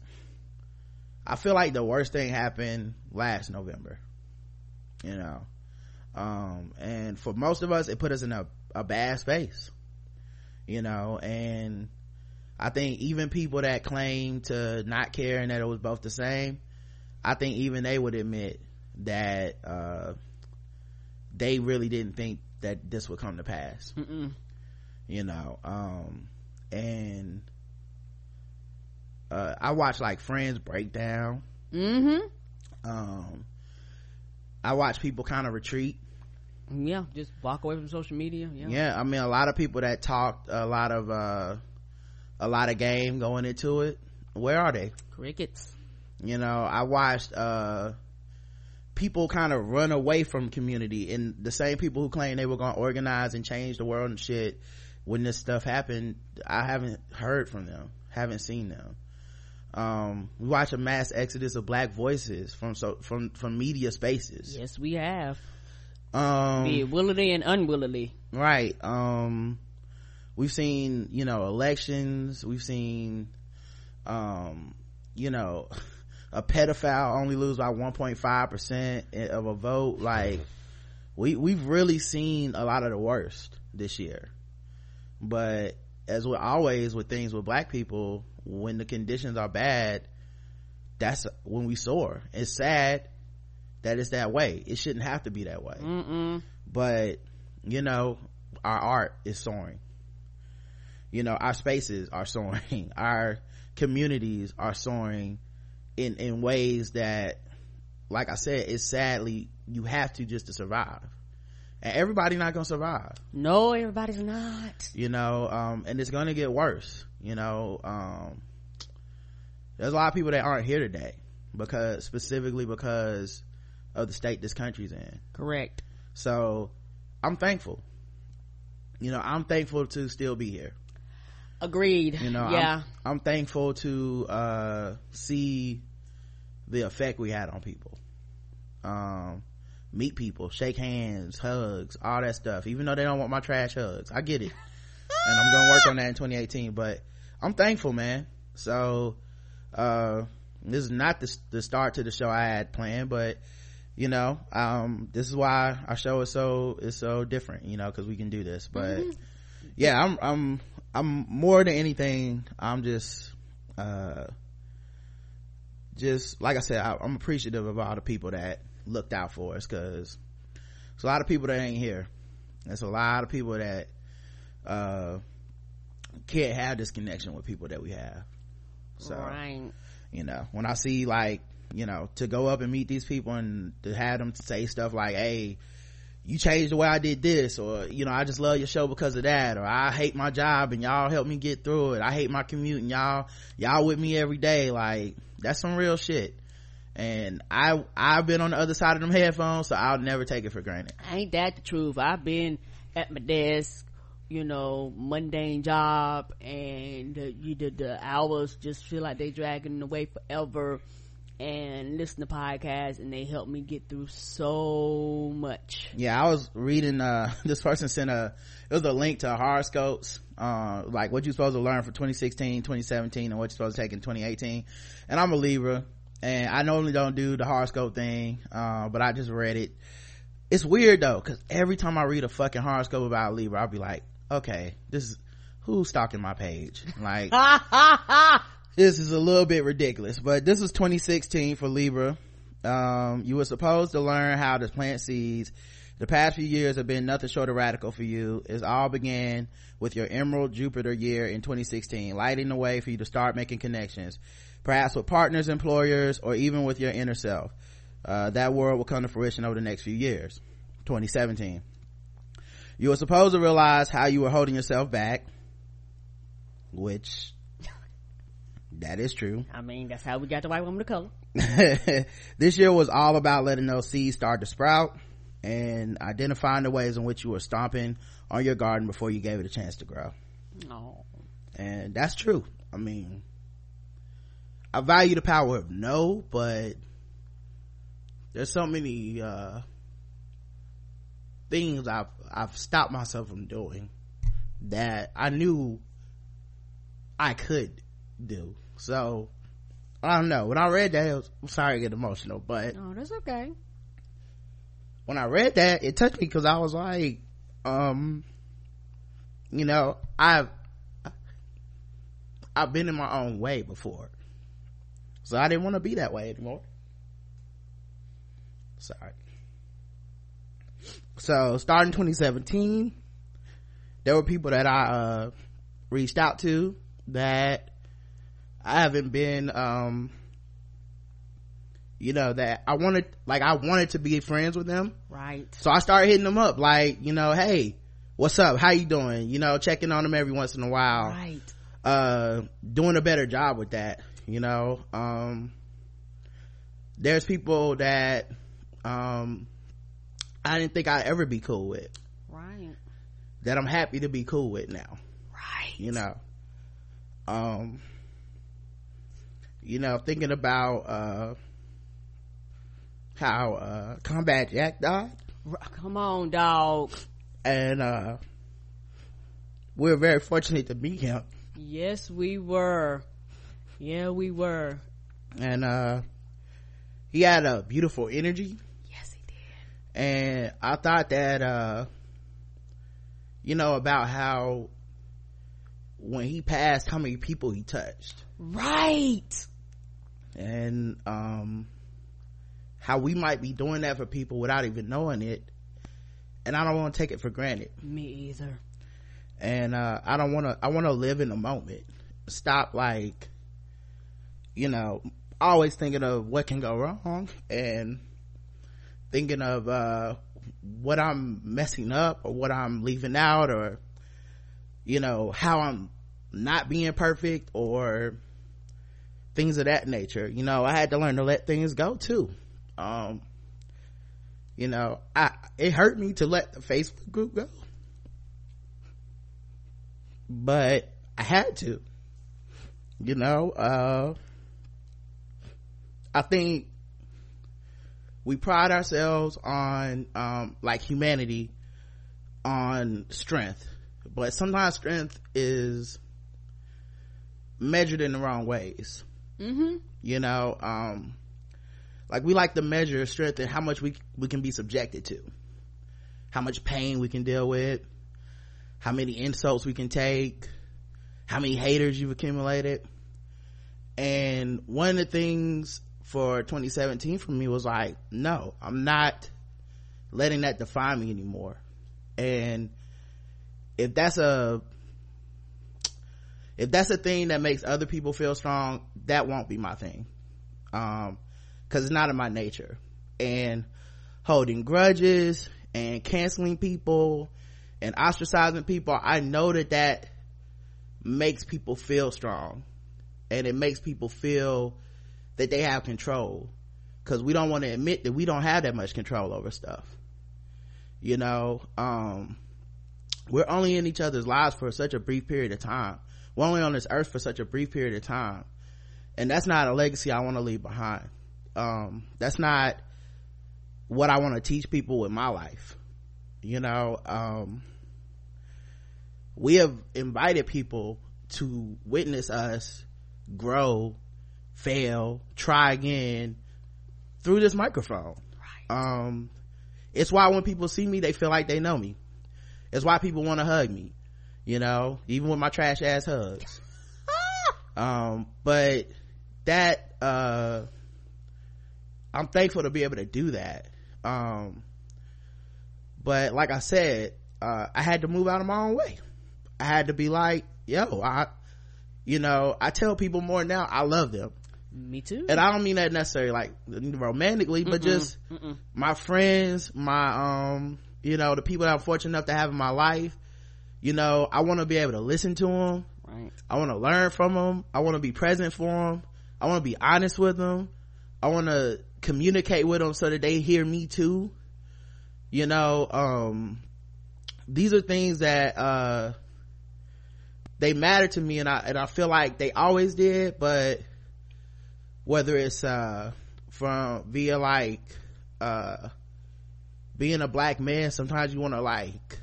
Speaker 2: i feel like the worst thing happened last november you know um and for most of us it put us in a, a bad space you know and I think even people that claim to not care and that it was both the same, I think even they would admit that, uh, they really didn't think that this would come to pass. Mm-mm. You know, um, and, uh, I watch like friends break down.
Speaker 3: Mm-hmm.
Speaker 2: Um, I watch people kind of retreat.
Speaker 3: Yeah, just walk away from social media. Yeah.
Speaker 2: Yeah, I mean, a lot of people that talked a lot of, uh, a lot of game going into it. Where are they?
Speaker 3: Crickets.
Speaker 2: You know i watched uh people kind of run away from community and the same people who claim they were going to organize and change the world and shit when this stuff happened i haven't heard from them. Haven't seen them. Um we watch a mass exodus of black voices from so from from media spaces.
Speaker 3: Yes we have.
Speaker 2: Um
Speaker 3: willingly and unwillingly
Speaker 2: right um we've seen you know elections. We've seen um you know a pedophile only lose by 1.5 percent of a vote. Like we we've really seen a lot of the worst this year. But as with always with things with black people when the conditions are bad that's when we soar. It's sad that it's that way. It shouldn't have to be that way.
Speaker 3: Mm-mm.
Speaker 2: but you know our art is soaring you know our spaces are soaring. Our communities are soaring in in ways that like i said it's sadly you have to just to survive. And everybody not gonna survive.
Speaker 3: No everybody's not.
Speaker 2: You know um, and it's gonna get worse you know um, there's a lot of people that aren't here today because specifically because of the state this country's in.
Speaker 3: Correct.
Speaker 2: So i'm thankful. You know i'm thankful to still be here
Speaker 3: agreed.
Speaker 2: You know
Speaker 3: yeah.
Speaker 2: I'm, I'm, thankful to uh, see the effect we had on people. Um, meet people shake hands hugs all that stuff. Even though they don't want my trash hugs i get it. And i'm gonna work on that in 2018 but i'm thankful man. So uh, this is not the, the start to the show i had planned but you know um this is why our show is so is so different you know because we can do this. But mm-hmm. yeah i'm i'm i'm more than anything i'm just uh just like i said I, i'm appreciative of all the people that looked out for us because there's a lot of people that ain't here there's a lot of people that uh can't have this connection with people that we have so right. you know when i see like you know to go up and meet these people and to have them say stuff like hey you changed the way I did this, or, you know, I just love your show because of that, or I hate my job and y'all help me get through it. I hate my commute and y'all, y'all with me every day. Like, that's some real shit. And I, I've been on the other side of them headphones, so I'll never take it for granted.
Speaker 3: Ain't that the truth? I've been at my desk, you know, mundane job, and you did the hours just feel like they dragging away forever and listen to podcasts and they help me get through so much.
Speaker 2: Yeah, I was reading, uh, this person sent a, it was a link to horoscopes, uh, like what you're supposed to learn for 2016, 2017, and what you're supposed to take in 2018. And I'm a Libra, and I normally don't do the horoscope thing, uh, but I just read it. It's weird though, cause every time I read a fucking horoscope about Libra, I'll be like, okay, this is, who's stalking my page? Like, this is a little bit ridiculous but this was 2016 for libra. Um, you were supposed to learn how to plant seeds. The past few years have been nothing short of radical for you. It all began with your emerald jupiter year in 2016 lighting the way for you to start making connections perhaps with partners employers or even with your inner self. Uh, that world will come to fruition over the next few years 2017 you were supposed to realize how you were holding yourself back which that is true.
Speaker 3: I mean, that's how we got the white woman to color.
Speaker 2: this year was all about letting those seeds start to sprout and identifying the ways in which you were stomping on your garden before you gave it a chance to grow. Oh. And that's true. I mean, I value the power of no, but there's so many, uh, things I've, I've stopped myself from doing that I knew I could do so i don't know. When i read that was, i'm sorry to get emotional but
Speaker 3: oh that's okay.
Speaker 2: when i read that it touched me because i was like um you know i've i've been in my own way before. So i didn't want to be that way anymore. Sorry. So starting 2017 there were people that i uh reached out to that I haven't been, um, you know, that I wanted, like, I wanted to be friends with them.
Speaker 3: Right.
Speaker 2: So I started hitting them up, like, you know, hey, what's up? How you doing? You know, checking on them every once in a while.
Speaker 3: Right.
Speaker 2: Uh, doing a better job with that, you know, um, there's people that, um, I didn't think I'd ever be cool with.
Speaker 3: Right.
Speaker 2: That I'm happy to be cool with now.
Speaker 3: Right.
Speaker 2: You know, um, you know thinking about uh how uh combat jack died.
Speaker 3: Come on dog.
Speaker 2: And uh we're very fortunate to meet him.
Speaker 3: Yes we were. Yeah we were.
Speaker 2: And uh he had a beautiful energy.
Speaker 3: Yes he did.
Speaker 2: And i thought that uh you know about how when he passed how many people he touched.
Speaker 3: Right
Speaker 2: and um how we might be doing that for people without even knowing it. And i don't want to take it for granted.
Speaker 3: Me either.
Speaker 2: And uh i don't want to i want to live in the moment. Stop like you know always thinking of what can go wrong and thinking of uh what i'm messing up or what i'm leaving out or you know how i'm not being perfect or things of that nature. You know i had to learn to let things go too. Um you know i it hurt me to let the facebook group go. But i had to you know uh i think we pride ourselves on um like humanity on strength. But sometimes strength is measured in the wrong ways
Speaker 3: mm-hmm.
Speaker 2: you know um like we like to measure strength and how much we we can be subjected to. How much pain we can deal with. How many insults we can take. How many haters you've accumulated. And one of the things for 2017 for me was like no i'm not letting that define me anymore. And if that's a if that's a thing that makes other people feel strong that won't be my thing. Um because it's not in my nature. And holding grudges and canceling people and ostracizing people i know that that makes people feel strong. And it makes people feel that they have control. Because we don't want to admit that we don't have that much control over stuff. You know um we're only in each other's lives for such a brief period of time we're only on this earth for such a brief period of time? And that's not a legacy i want to leave behind. Um that's not what i want to teach people with my life. You know um we have invited people to witness us grow fail try again through this microphone. Right. um it's why when people see me they feel like they know me. It's why people want to hug me you know even with my trash ass hugs um but that uh i'm thankful to be able to do that um but like i said uh i had to move out of my own way i had to be like yo i you know i tell people more now i love them
Speaker 3: me too
Speaker 2: and i don't mean that necessarily like romantically but Mm-mm. just Mm-mm. my friends my um you know the people that i'm fortunate enough to have in my life you know i want to be able to listen to them right. I want to learn from them i want to be present for them i want to be honest with them i want to communicate with them so that they hear me too. You know um these are things that uh they matter to me and i and i feel like they always did but whether it's uh from via like uh being a black man sometimes you want to like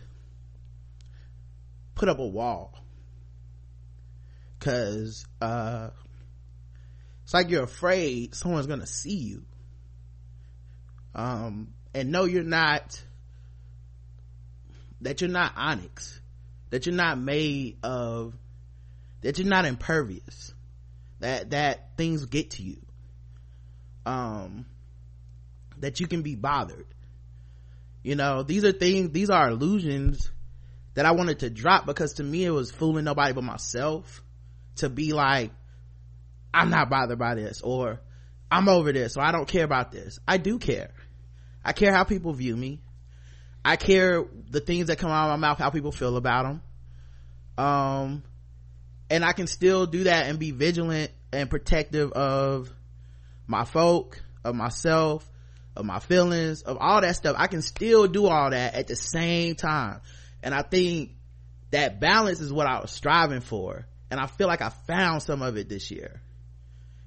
Speaker 2: put up a wall. Because uh it's like you're afraid someone's gonna see you. Um and no you're not that you're not onyx that you're not made of that you're not impervious that that things get to you. Um that you can be bothered. You know these are things these are illusions that i wanted to drop because to me it was fooling nobody but myself to be like i'm not bothered by this or i'm over this or i don't care about this. I do care. I care how people view me. I care the things that come out of my mouth how people feel about them um and i can still do that and be vigilant and protective of my folk of myself of my feelings of all that stuff. I can still do all that at the same time and i think that balance is what i was striving for. And i feel like i found some of it this year.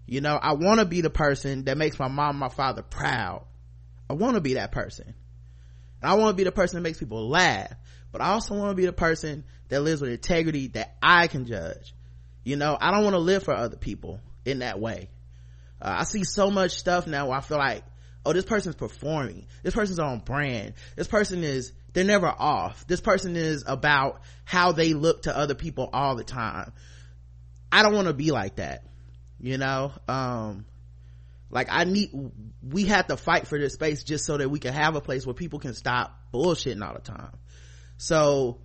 Speaker 2: You know i want to be the person that makes my mom and my father proud. I want to be that person. And i want to be the person that makes people laugh. But i also want to be the person that lives with integrity that i can judge. You know i don't want to live for other people in that way. Uh, i see so much stuff now where i feel like oh this person's performing. This person's on brand. This person is they're never off. This person is about how they look to other people all the time. I don't want to be like that you know? Um like i need we have to fight for this space just so that we can have a place where people can stop bullshitting all the time. So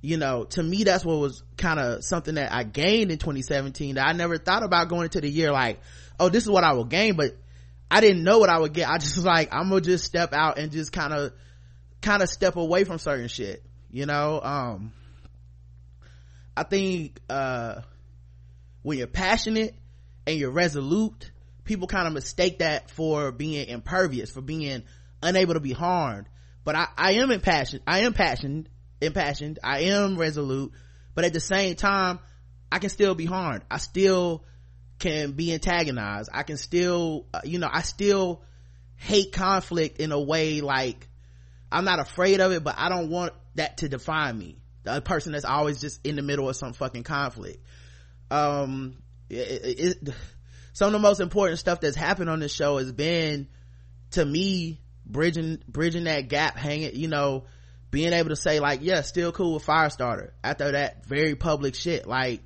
Speaker 2: you know to me that's what was kind of something that i gained in 2017 that i never thought about going into the year like oh this is what i will gain but i didn't know what i would get. I just like i'm gonna just step out and just kind of kind of step away from certain shit you know? Um i think uh when you're passionate and you're resolute people kind of mistake that for being impervious for being unable to be harmed. But i i am impassioned i am passionate impassioned i am resolute but at the same time i can still be harmed. I still can be antagonized. I can still uh, you know i still hate conflict in a way like i'm not afraid of it but i don't want that to define me the person that's always just in the middle of some fucking conflict um it, it, it, some of the most important stuff that's happened on this show has been to me bridging bridging that gap hanging you know being able to say like yeah still cool with firestarter after that very public shit like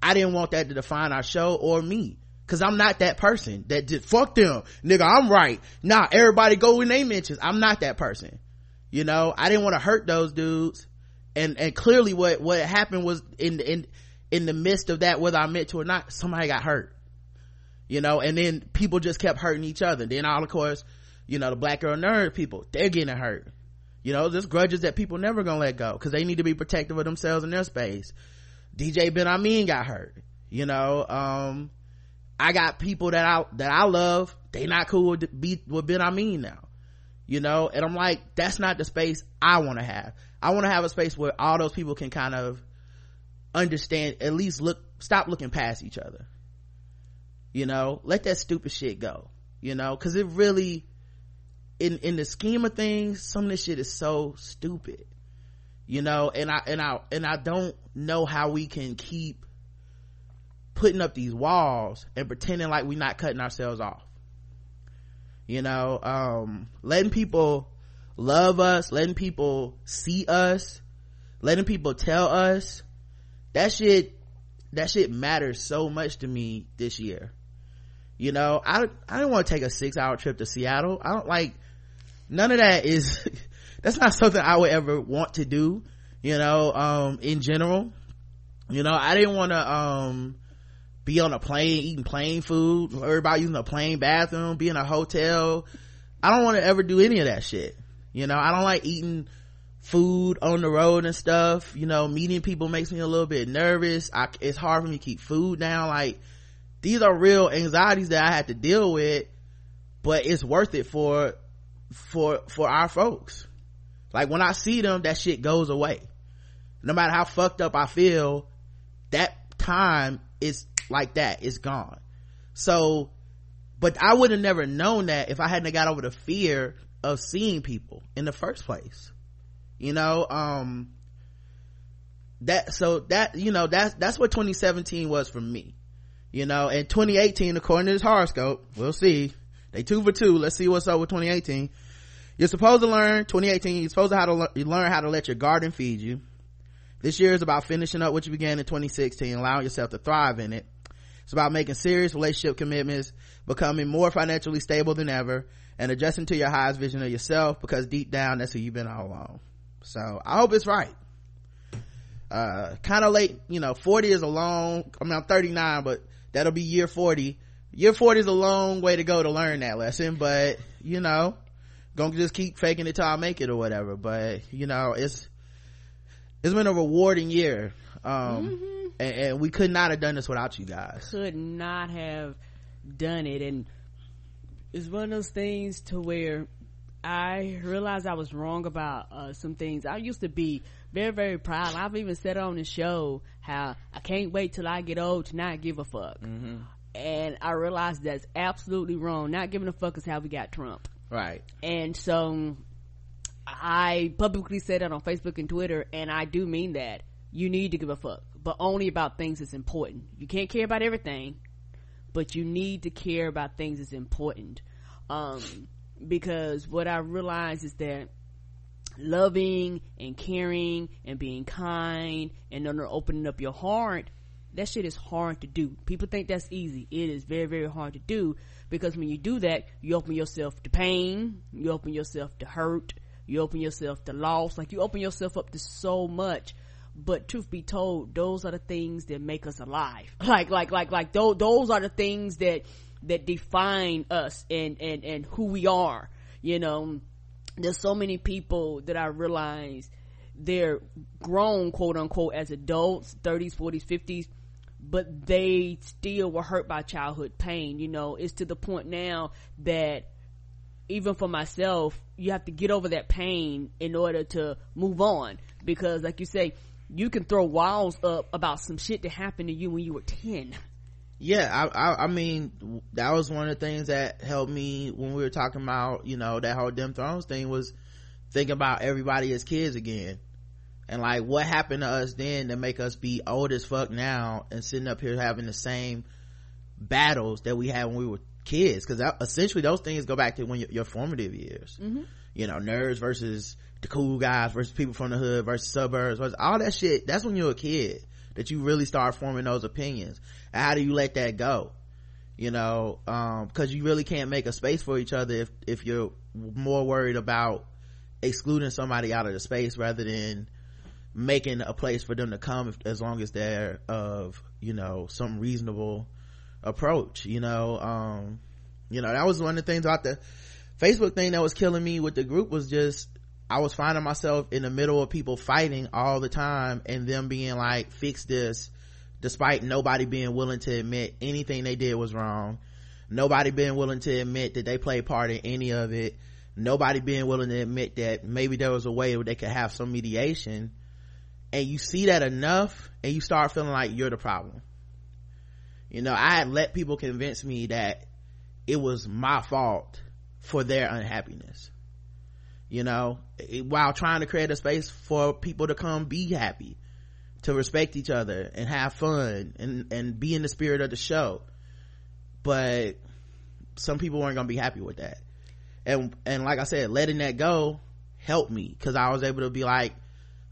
Speaker 2: i didn't want that to define our show or me Cause I'm not that person that just fuck them, nigga. I'm right. Nah, everybody go in they mentions. I'm not that person. You know, I didn't want to hurt those dudes. And, and clearly what, what happened was in, in, in the midst of that, whether I meant to or not, somebody got hurt. You know, and then people just kept hurting each other. Then all of course, you know, the black girl nerd people, they're getting hurt. You know, there's grudges that people never gonna let go because they need to be protective of themselves and their space. DJ Benhameen got hurt. You know, um, I got people that I, that I love, they not cool with, be, with Benhameen now. You know, and I'm like, that's not the space I want to have. I want to have a space where all those people can kind of understand, at least look, stop looking past each other. You know, let that stupid shit go. You know, cause it really, in, in the scheme of things, some of this shit is so stupid. You know, and I, and I, and I don't know how we can keep putting up these walls and pretending like we're not cutting ourselves off you know um, letting people love us letting people see us letting people tell us that shit that shit matters so much to me this year. You know i i don't want to take a six hour trip to seattle. I don't like none of that is that's not something i would ever want to do you know um, in general. You know i didn't want to um be on a plane eating plane food everybody using a plane bathroom be in a hotel. I don't want to ever do any of that shit. You know i don't like eating food on the road and stuff. You know meeting people makes me a little bit nervous. I, it's hard for me to keep food down. Like these are real anxieties that i have to deal with but it's worth it for for for our folks. Like when i see them that shit goes away. No matter how fucked up i feel that time is like that it's gone. So but i would have never known that if i hadn't got over the fear of seeing people in the first place. You know um that so that you know that's that's what 2017 was for me. You know and 2018 according to this horoscope we'll see. They two for two. Let's see what's up with 2018 you're supposed to learn 2018 you're supposed to how to le- learn how to let your garden feed you. This year is about finishing up what you began in 2016 allowing yourself to thrive in it it's about making serious relationship commitments, becoming more financially stable than ever, and adjusting to your highest vision of yourself because deep down that's who you've been all along. So I hope it's right. Uh, kind of late, you know, 40 is a long, I mean, I'm 39, but that'll be year 40. Year 40 is a long way to go to learn that lesson, but you know, gonna just keep faking it till I make it or whatever. But you know, it's, it's been a rewarding year. Um, mm-hmm and, and we could not have done this without you guys
Speaker 3: could not have done it and it's one of those things to where I realized I was wrong about uh, some things. I used to be very, very proud. I've even said on the show how I can't wait till I get old to not give a fuck. Mm-hmm. And I realized that's absolutely wrong. Not giving a fuck is how we got Trump.
Speaker 2: Right.
Speaker 3: And so I publicly said that on Facebook and Twitter, and I do mean that. You need to give a fuck but only about things that's important. You can't care about everything, but you need to care about things that's important. Um, because what I realize is that loving and caring and being kind and opening up your heart, that shit is hard to do. People think that's easy. It is very, very hard to do because when you do that, you open yourself to pain, you open yourself to hurt, you open yourself to loss, like you open yourself up to so much but truth be told those are the things that make us alive. Like like like like those, those are the things that that define us and and and who we are you know? There's so many people that i realize they're grown quote unquote as adults 30s 40s 50s but they still were hurt by childhood pain you know? It's to the point now that even for myself you have to get over that pain in order to move on because like you say you can throw walls up about some shit that happened to you when you were 10
Speaker 2: yeah I, I, I mean that was one of the things that helped me when we were talking about you know that whole Dem Thrones thing was thinking about everybody as kids again. And like what happened to us then to make us be old as fuck now and sitting up here having the same battles that we had when we were kids? Because essentially those things go back to when your, your formative years.
Speaker 3: Mm-hmm.
Speaker 2: you know nerds versus the cool guys versus people from the hood versus suburbs versus all that shit. That's when you're a kid that you really start forming those opinions. How do you let that go? You know um because you really can't make a space for each other if if you're more worried about excluding somebody out of the space rather than making a place for them to come if, as long as they're of you know some reasonable approach you know um you know that was one of the things about the facebook thing that was killing me with the group was just i was finding myself in the middle of people fighting all the time and them being like fix this despite nobody being willing to admit anything they did was wrong. Nobody being willing to admit that they played part in any of it. Nobody being willing to admit that maybe there was a way they could have some mediation. And you see that enough and you start feeling like you're the problem. You know i had let people convince me that it was my fault for their unhappiness you know eh, while trying to create a space for people to come be happy to respect each other and have fun and and be in the spirit of the show. But some people weren't gonna be happy with that. And and like i said letting that go helped me because i was able to be like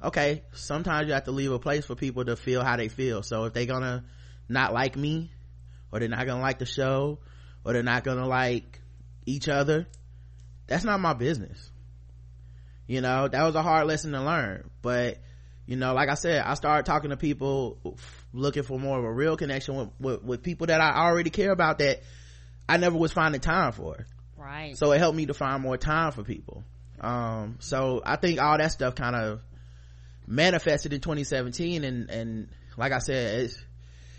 Speaker 2: okay sometimes you have to leave a place for people to feel how they feel. So if they're gonna not like me or they're not gonna like the show or they're not gonna like each other that's not my business you know that was a hard lesson to learn. But you know like i said i started talking to people looking for more of a real connection with, with, with people that i already care about that i never was finding time for.
Speaker 3: Right.
Speaker 2: so it helped me to find more time for people. Um so i think all that stuff kind of manifested in 2017 and and like i said it's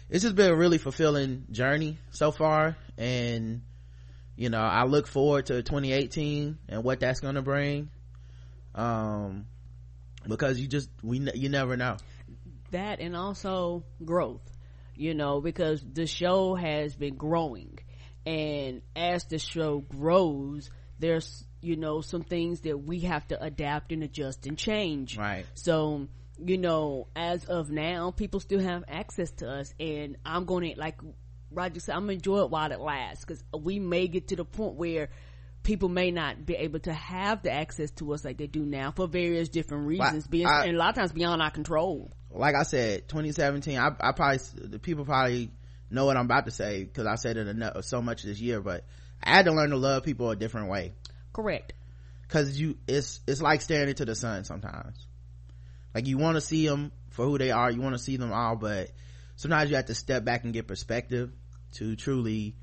Speaker 2: it's just been a really fulfilling journey so far. And you know i look forward to 2018 and what that's going to bring um because you just we you never know.
Speaker 3: That and also growth you know because the show has been growing. And as the show grows there's you know some things that we have to adapt and adjust and change.
Speaker 2: Right.
Speaker 3: So you know as of now people still have access to us. And i'm gonna like roger said i'm gonna enjoy it while it lasts because we may get to the point where people may not be able to have the access to us like they do now for various different reasons being
Speaker 2: I-
Speaker 3: and a lot of times beyond our control
Speaker 2: like I said, 2017, I, I probably, the people probably know what I'm about to say because I said it enough, so much this year, but I had to learn to love people a different way.
Speaker 3: correct
Speaker 2: Cause you, it's, it's like staring into the sun sometimes. Like you want to see them for who they are, you want to see them all, but sometimes you have to step back and get perspective to truly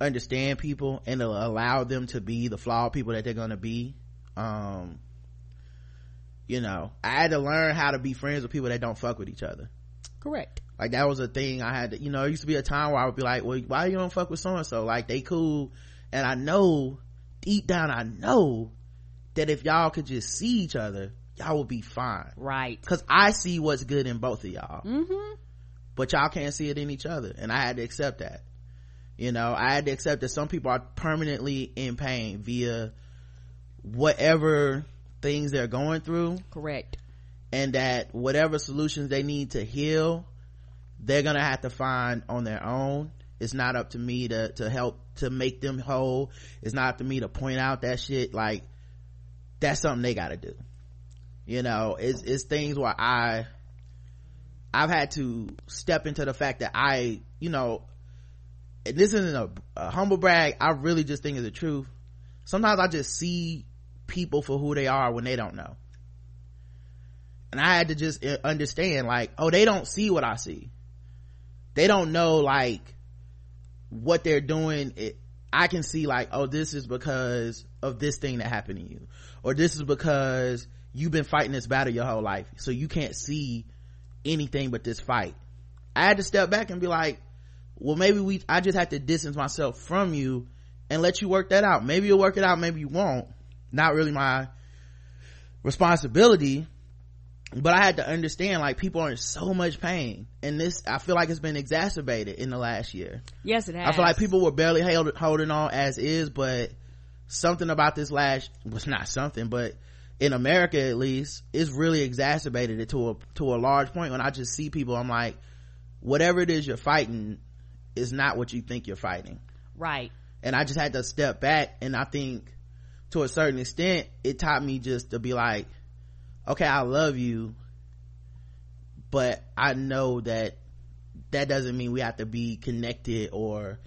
Speaker 2: understand people and allow them to be the flawed people that they're gonna be. Um, you know, I had to learn how to be friends with people that don't fuck with each other.
Speaker 3: correct
Speaker 2: Like that was a thing I had to, you know, it used to be a time where I would be like, well, why you don't fuck with so and so? Like they cool. And I know, deep down, I know that if y'all could just see each other, y'all would be fine.
Speaker 3: right
Speaker 2: Cause I see what's good in both of y'all.
Speaker 3: mm-hmm
Speaker 2: But y'all can't see it in each other. And I had to accept that. You know, I had to accept that some people are permanently in pain via whatever things they're going through.
Speaker 3: Correct.
Speaker 2: And that whatever solutions they need to heal they're gonna have to find on their own. It's not up to me to to help to make them whole. It's not up to me to point out that shit. Like that's something they gotta do. You know it's it's things where i i've had to step into the fact that i you know this isn't a, a humble brag i really just think it's the truth. Sometimes i just see people for who they are when they don't know. And i had to just uh, understand like oh they don't see what i see. They don't know like what they're doing. It, i can see like oh this is because of this thing that happened to you. Or this is because you've been fighting this battle your whole life. So you can't see anything but this fight. I had to step back and be like well maybe we i just have to distance myself from you and let you work that out. Maybe you'll work it out maybe you won't. Not really my responsibility but I had to understand like people are in so much pain and this I feel like it's been exacerbated in the last year.
Speaker 3: yes it has
Speaker 2: I feel like people were barely held, holding on as is but something about this last was not something but in America at least it's really exacerbated it to a to a large point. When I just see people I'm like whatever it is you're fighting is not what you think you're fighting.
Speaker 3: Right.
Speaker 2: And i just had to step back and i think to a certain extent it taught me just to be like okay i love you but i know that that doesn't mean we have to be connected or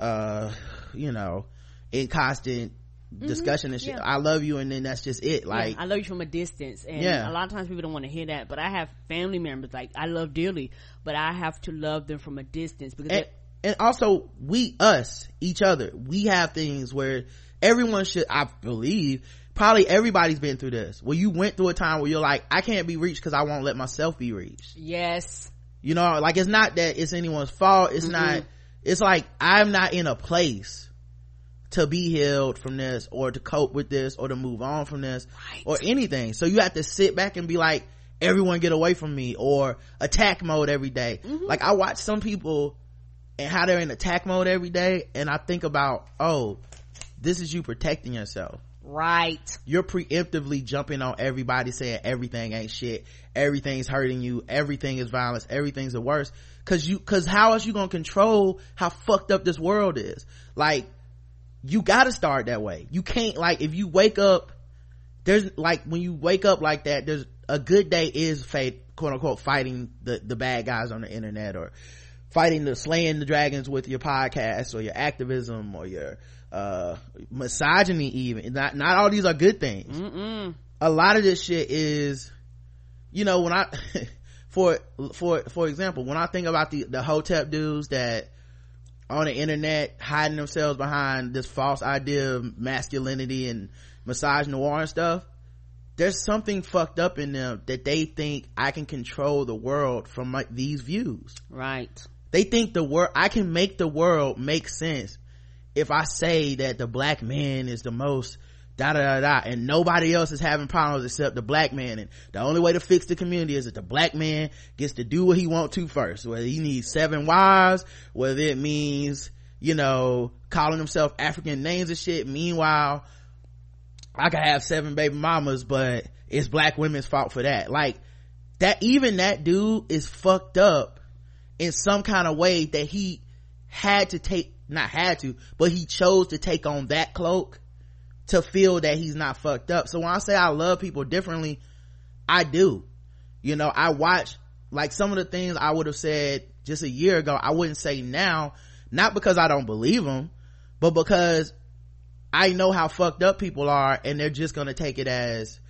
Speaker 2: uh you know in constant mm-hmm. discussion and shit. Yeah. I love you, and then that's just it. Like
Speaker 3: yeah, I love you from a distance, and yeah. a lot of times people don't want to hear that. But I have family members like I love dearly, but I have to love them from a distance because.
Speaker 2: And, and also, we us each other, we have things where everyone should, I believe, probably everybody's been through this. Where you went through a time where you're like, I can't be reached because I won't let myself be reached.
Speaker 3: Yes.
Speaker 2: You know, like it's not that it's anyone's fault. It's mm-hmm. not. It's like I'm not in a place to be healed from this or to cope with this or to move on from this right. or anything. So you have to sit back and be like, everyone get away from me or attack mode every day. Mm-hmm. Like I watch some people and how they're in attack mode every day and I think about, oh, this is you protecting yourself.
Speaker 3: Right.
Speaker 2: You're preemptively jumping on everybody saying everything ain't shit. Everything's hurting you. Everything is violence. Everything's the worst. Cause you, cause how else you gonna control how fucked up this world is? Like, you gotta start that way. You can't like if you wake up there's like when you wake up like that there's a good day is fate quote unquote fighting the the bad guys on the internet or fighting the slaying the dragons with your podcast or your activism or your uh misogyny even. Not not all these are good things. Mm-mm. a lot of this shit is you know when i for for for example when i think about the the hotep dudes that on the internet hiding themselves behind this false idea of masculinity and misogynoir and stuff there's something fucked up in them that they think i can control the world from my, these views.
Speaker 3: Right.
Speaker 2: They think the world i can make the world make sense if i say that the black man is the most da da da da. And nobody else is having problems except the black man. And the only way to fix the community is that the black man gets to do what he want to first. Whether he needs seven wives whether it means you know calling himself african names and shit. Meanwhile i could have seven baby mamas but it's black women's fault for that. Like that even that dude is fucked up in some kind of way that he had to take not had to but he chose to take on that cloak to feel that he's not fucked up. So when I say I love people differently, I do. You know, I watch like some of the things I would have said just a year ago, I wouldn't say now, not because I don't believe them, but because I know how fucked up people are and they're just gonna take it as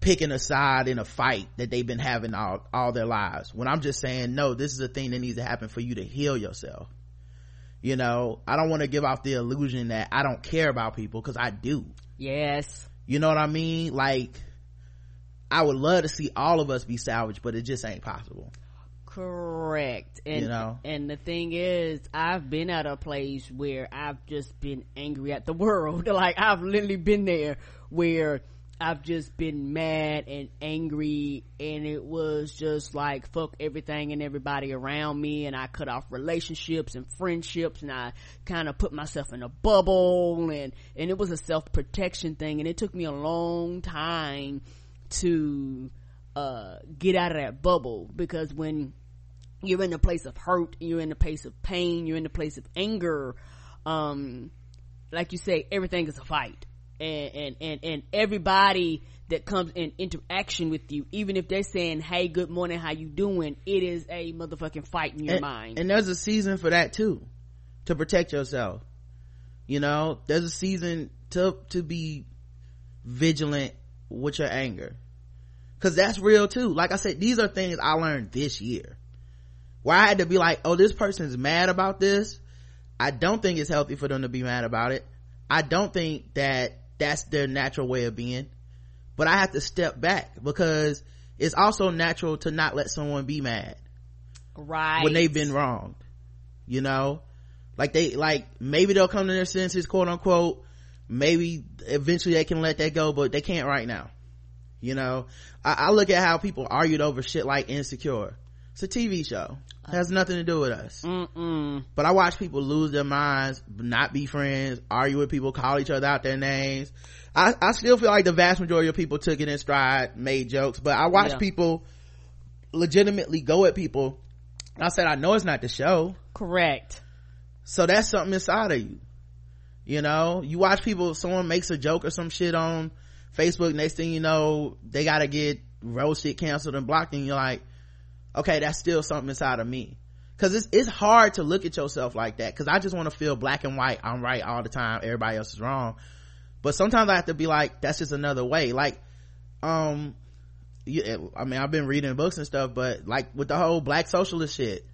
Speaker 2: picking a side in a fight that they've been having all, all their lives. When I'm just saying, no, this is a thing that needs to happen for you to heal yourself you know i don't want to give off the illusion that i don't care about people because i do.
Speaker 3: Yes.
Speaker 2: You know what i mean? Like i would love to see all of us be salvaged but it just ain't possible.
Speaker 3: Correct. And you know? and the thing is i've been at a place where i've just been angry at the world. Like i've literally been there where I've just been mad and angry and it was just like fuck everything and everybody around me and I cut off relationships and friendships and I kind of put myself in a bubble and and it was a self-protection thing and it took me a long time to uh get out of that bubble because when you're in a place of hurt you're in a place of pain you're in a place of anger um like you say everything is a fight and, and, and, and everybody that comes in interaction with you, even if they're saying, Hey, good morning, how you doing? It is a motherfucking fight in your
Speaker 2: and,
Speaker 3: mind.
Speaker 2: And there's a season for that too, to protect yourself. You know, there's a season to, to be vigilant with your anger. Cause that's real too. Like I said, these are things I learned this year. Where I had to be like, oh, this person's mad about this. I don't think it's healthy for them to be mad about it. I don't think that that's their natural way of being. But i have to step back because it's also natural to not let someone be mad
Speaker 3: right
Speaker 2: when they've been wronged you know? Like they like maybe they'll come to their senses quote unquote. Maybe eventually they can let that go but they can't right now you know? I, I look at how people argued over shit like insecure it's a tv show it has nothing to do with us
Speaker 3: Mm-mm.
Speaker 2: but i watch people lose their minds not be friends argue with people call each other out their names i, I still feel like the vast majority of people took it in stride made jokes but i watch yeah. people legitimately go at people I said, I know it's not the show.
Speaker 3: Correct.
Speaker 2: So that's something inside of you. You know, you watch people, someone makes a joke or some shit on Facebook, next thing you know, they gotta get road shit canceled and blocked and you're like, okay, that's still something inside of me. Cause it's, it's hard to look at yourself like that. Cause I just want to feel black and white. I'm right all the time. Everybody else is wrong. But sometimes I have to be like, that's just another way. Like, um, you, I mean, I've been reading books and stuff, but like with the whole black socialist shit,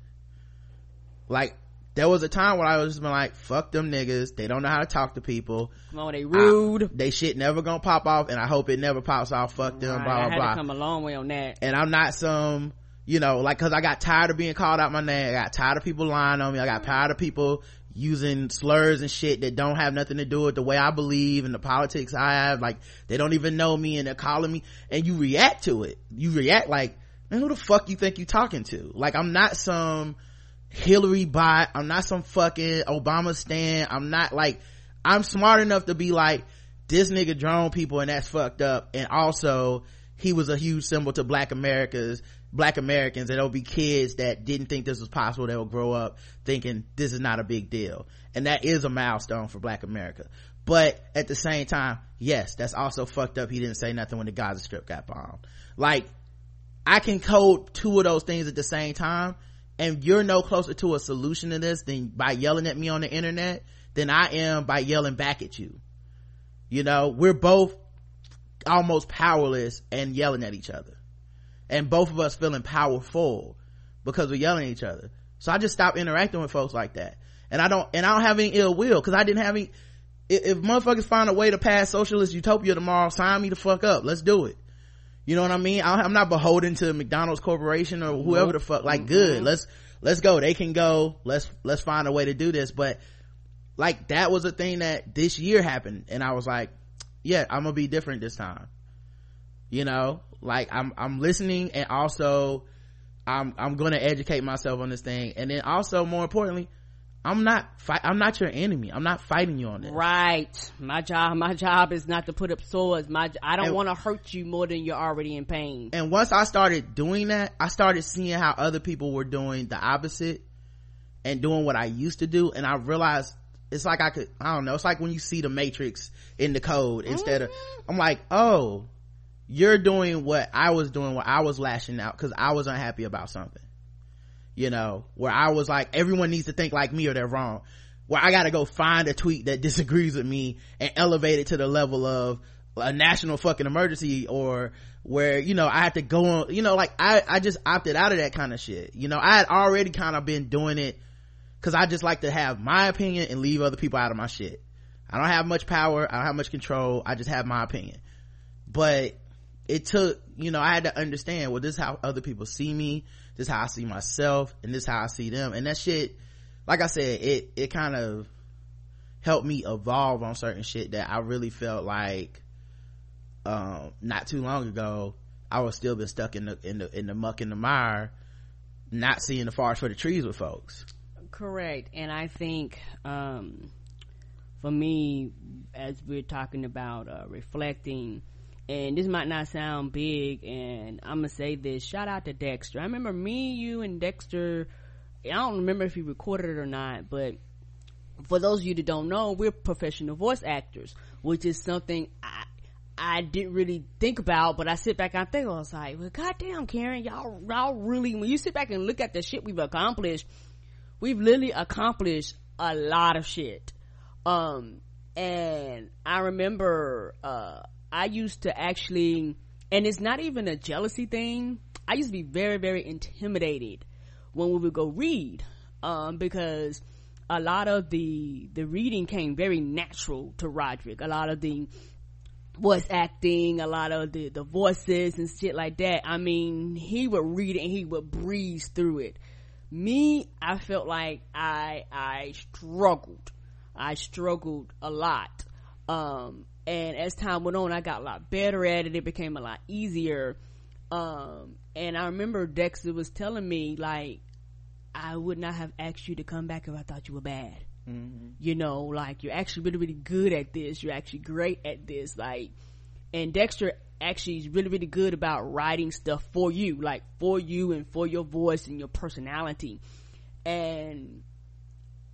Speaker 2: like there was a time where I was just been like, fuck them niggas. They don't know how to talk to people.
Speaker 3: Come on, they rude. I,
Speaker 2: they shit never gonna pop off and I hope it never pops off. Fuck them, right, blah, blah, blah.
Speaker 3: come a long way on that.
Speaker 2: And I'm not some, you know, like, cause I got tired of being called out my name. I got tired of people lying on me. I got mm-hmm. tired of people using slurs and shit that don't have nothing to do with the way I believe and the politics I have. Like, they don't even know me and they're calling me and you react to it. You react like, man, who the fuck you think you talking to? Like, I'm not some Hillary bot. I'm not some fucking Obama stand. I'm not like, I'm smart enough to be like, this nigga drone people and that's fucked up. And also, he was a huge symbol to black America's black Americans and there'll be kids that didn't think this was possible that will grow up thinking this is not a big deal. And that is a milestone for black America. But at the same time, yes, that's also fucked up. He didn't say nothing when the Gaza Strip got bombed. Like, I can code two of those things at the same time and you're no closer to a solution to this than by yelling at me on the internet than I am by yelling back at you. You know, we're both almost powerless and yelling at each other. And both of us feeling powerful because we're yelling at each other. So i just stopped interacting with folks like that. And i don't and i don't have any ill will because i didn't have any if, if motherfuckers find a way to pass socialist utopia tomorrow sign me the fuck up. Let's do it. You know what i mean? I, am not beholden to mcdonald's corporation or whoever the fuck like good. Mm-hmm. let's let's go. They can go. Let's let's find a way to do this. But like that was a thing that this year happened. And i was like yeah i'm gonna be different this time. You know like i'm i'm listening and also i'm i'm going to educate myself on this thing. And then also more importantly i'm not fight i'm not your enemy. I'm not fighting you on this.
Speaker 3: Right. My job my job is not to put up swords my i don't want to hurt you more than you're already in pain.
Speaker 2: And once i started doing that i started seeing how other people were doing the opposite and doing what i used to do. And i realized it's like i could i don't know it's like when you see the matrix in the code instead mm-hmm. of i'm like oh you're doing what I was doing where I was lashing out because I was unhappy about something. You know, where I was like, everyone needs to think like me or they're wrong. Where I gotta go find a tweet that disagrees with me and elevate it to the level of a national fucking emergency or where, you know, I had to go on, you know, like I, I just opted out of that kind of shit. You know, I had already kind of been doing it because I just like to have my opinion and leave other people out of my shit. I don't have much power. I don't have much control. I just have my opinion. But it took you know i had to understand well this is how other people see me this is how i see myself and this is how i see them and that shit like i said it it kind of helped me evolve on certain shit that i really felt like um not too long ago i was still been stuck in the in the in the muck and the mire not seeing the forest for the trees with folks
Speaker 3: correct. And i think um for me as we're talking about uh, reflecting and this might not sound big and i'm gonna say this shout out to dexter. I remember me you and dexter i don't remember if he recorded it or not but for those of you that don't know we're professional voice actors which is something i I didn't really think about, but I sit back and I think I was like, well, goddamn, Karen, y'all, y'all really, when you sit back and look at the shit we've accomplished, we've literally accomplished a lot of shit. Um, and I remember, uh, I used to actually, and it's not even a jealousy thing. I used to be very, very intimidated when we would go read, um, because a lot of the, the reading came very natural to Roderick. A lot of the voice acting, a lot of the, the voices and shit like that. I mean, he would read it and he would breeze through it. Me, I felt like I, I struggled. I struggled a lot. Um, and as time went on i got a lot better at it it became a lot easier um, and i remember dexter was telling me like i would not have asked you to come back if i thought you were bad mm-hmm. you know like you're actually really really good at this you're actually great at this like and Dexter actually is really really good about writing stuff for you like for you and for your voice and your personality. And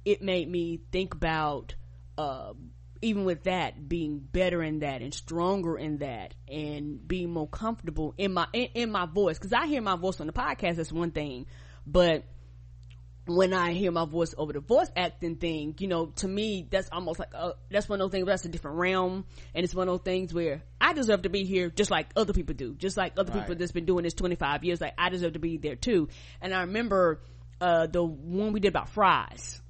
Speaker 3: it made me think about uh, even with that being better in that and stronger in that and being more comfortable in my in, in my voice. Because i hear my voice on the podcast that's one thing. But when I hear my voice over the voice acting thing, you know, to me, that's almost like, uh, that's one of those things, that's a different realm. And it's one of those things where I deserve to be here just like other people do. Just like other right. people that's been doing this 25 years. Like, I deserve to be there too. And I remember, uh, the one we did about fries.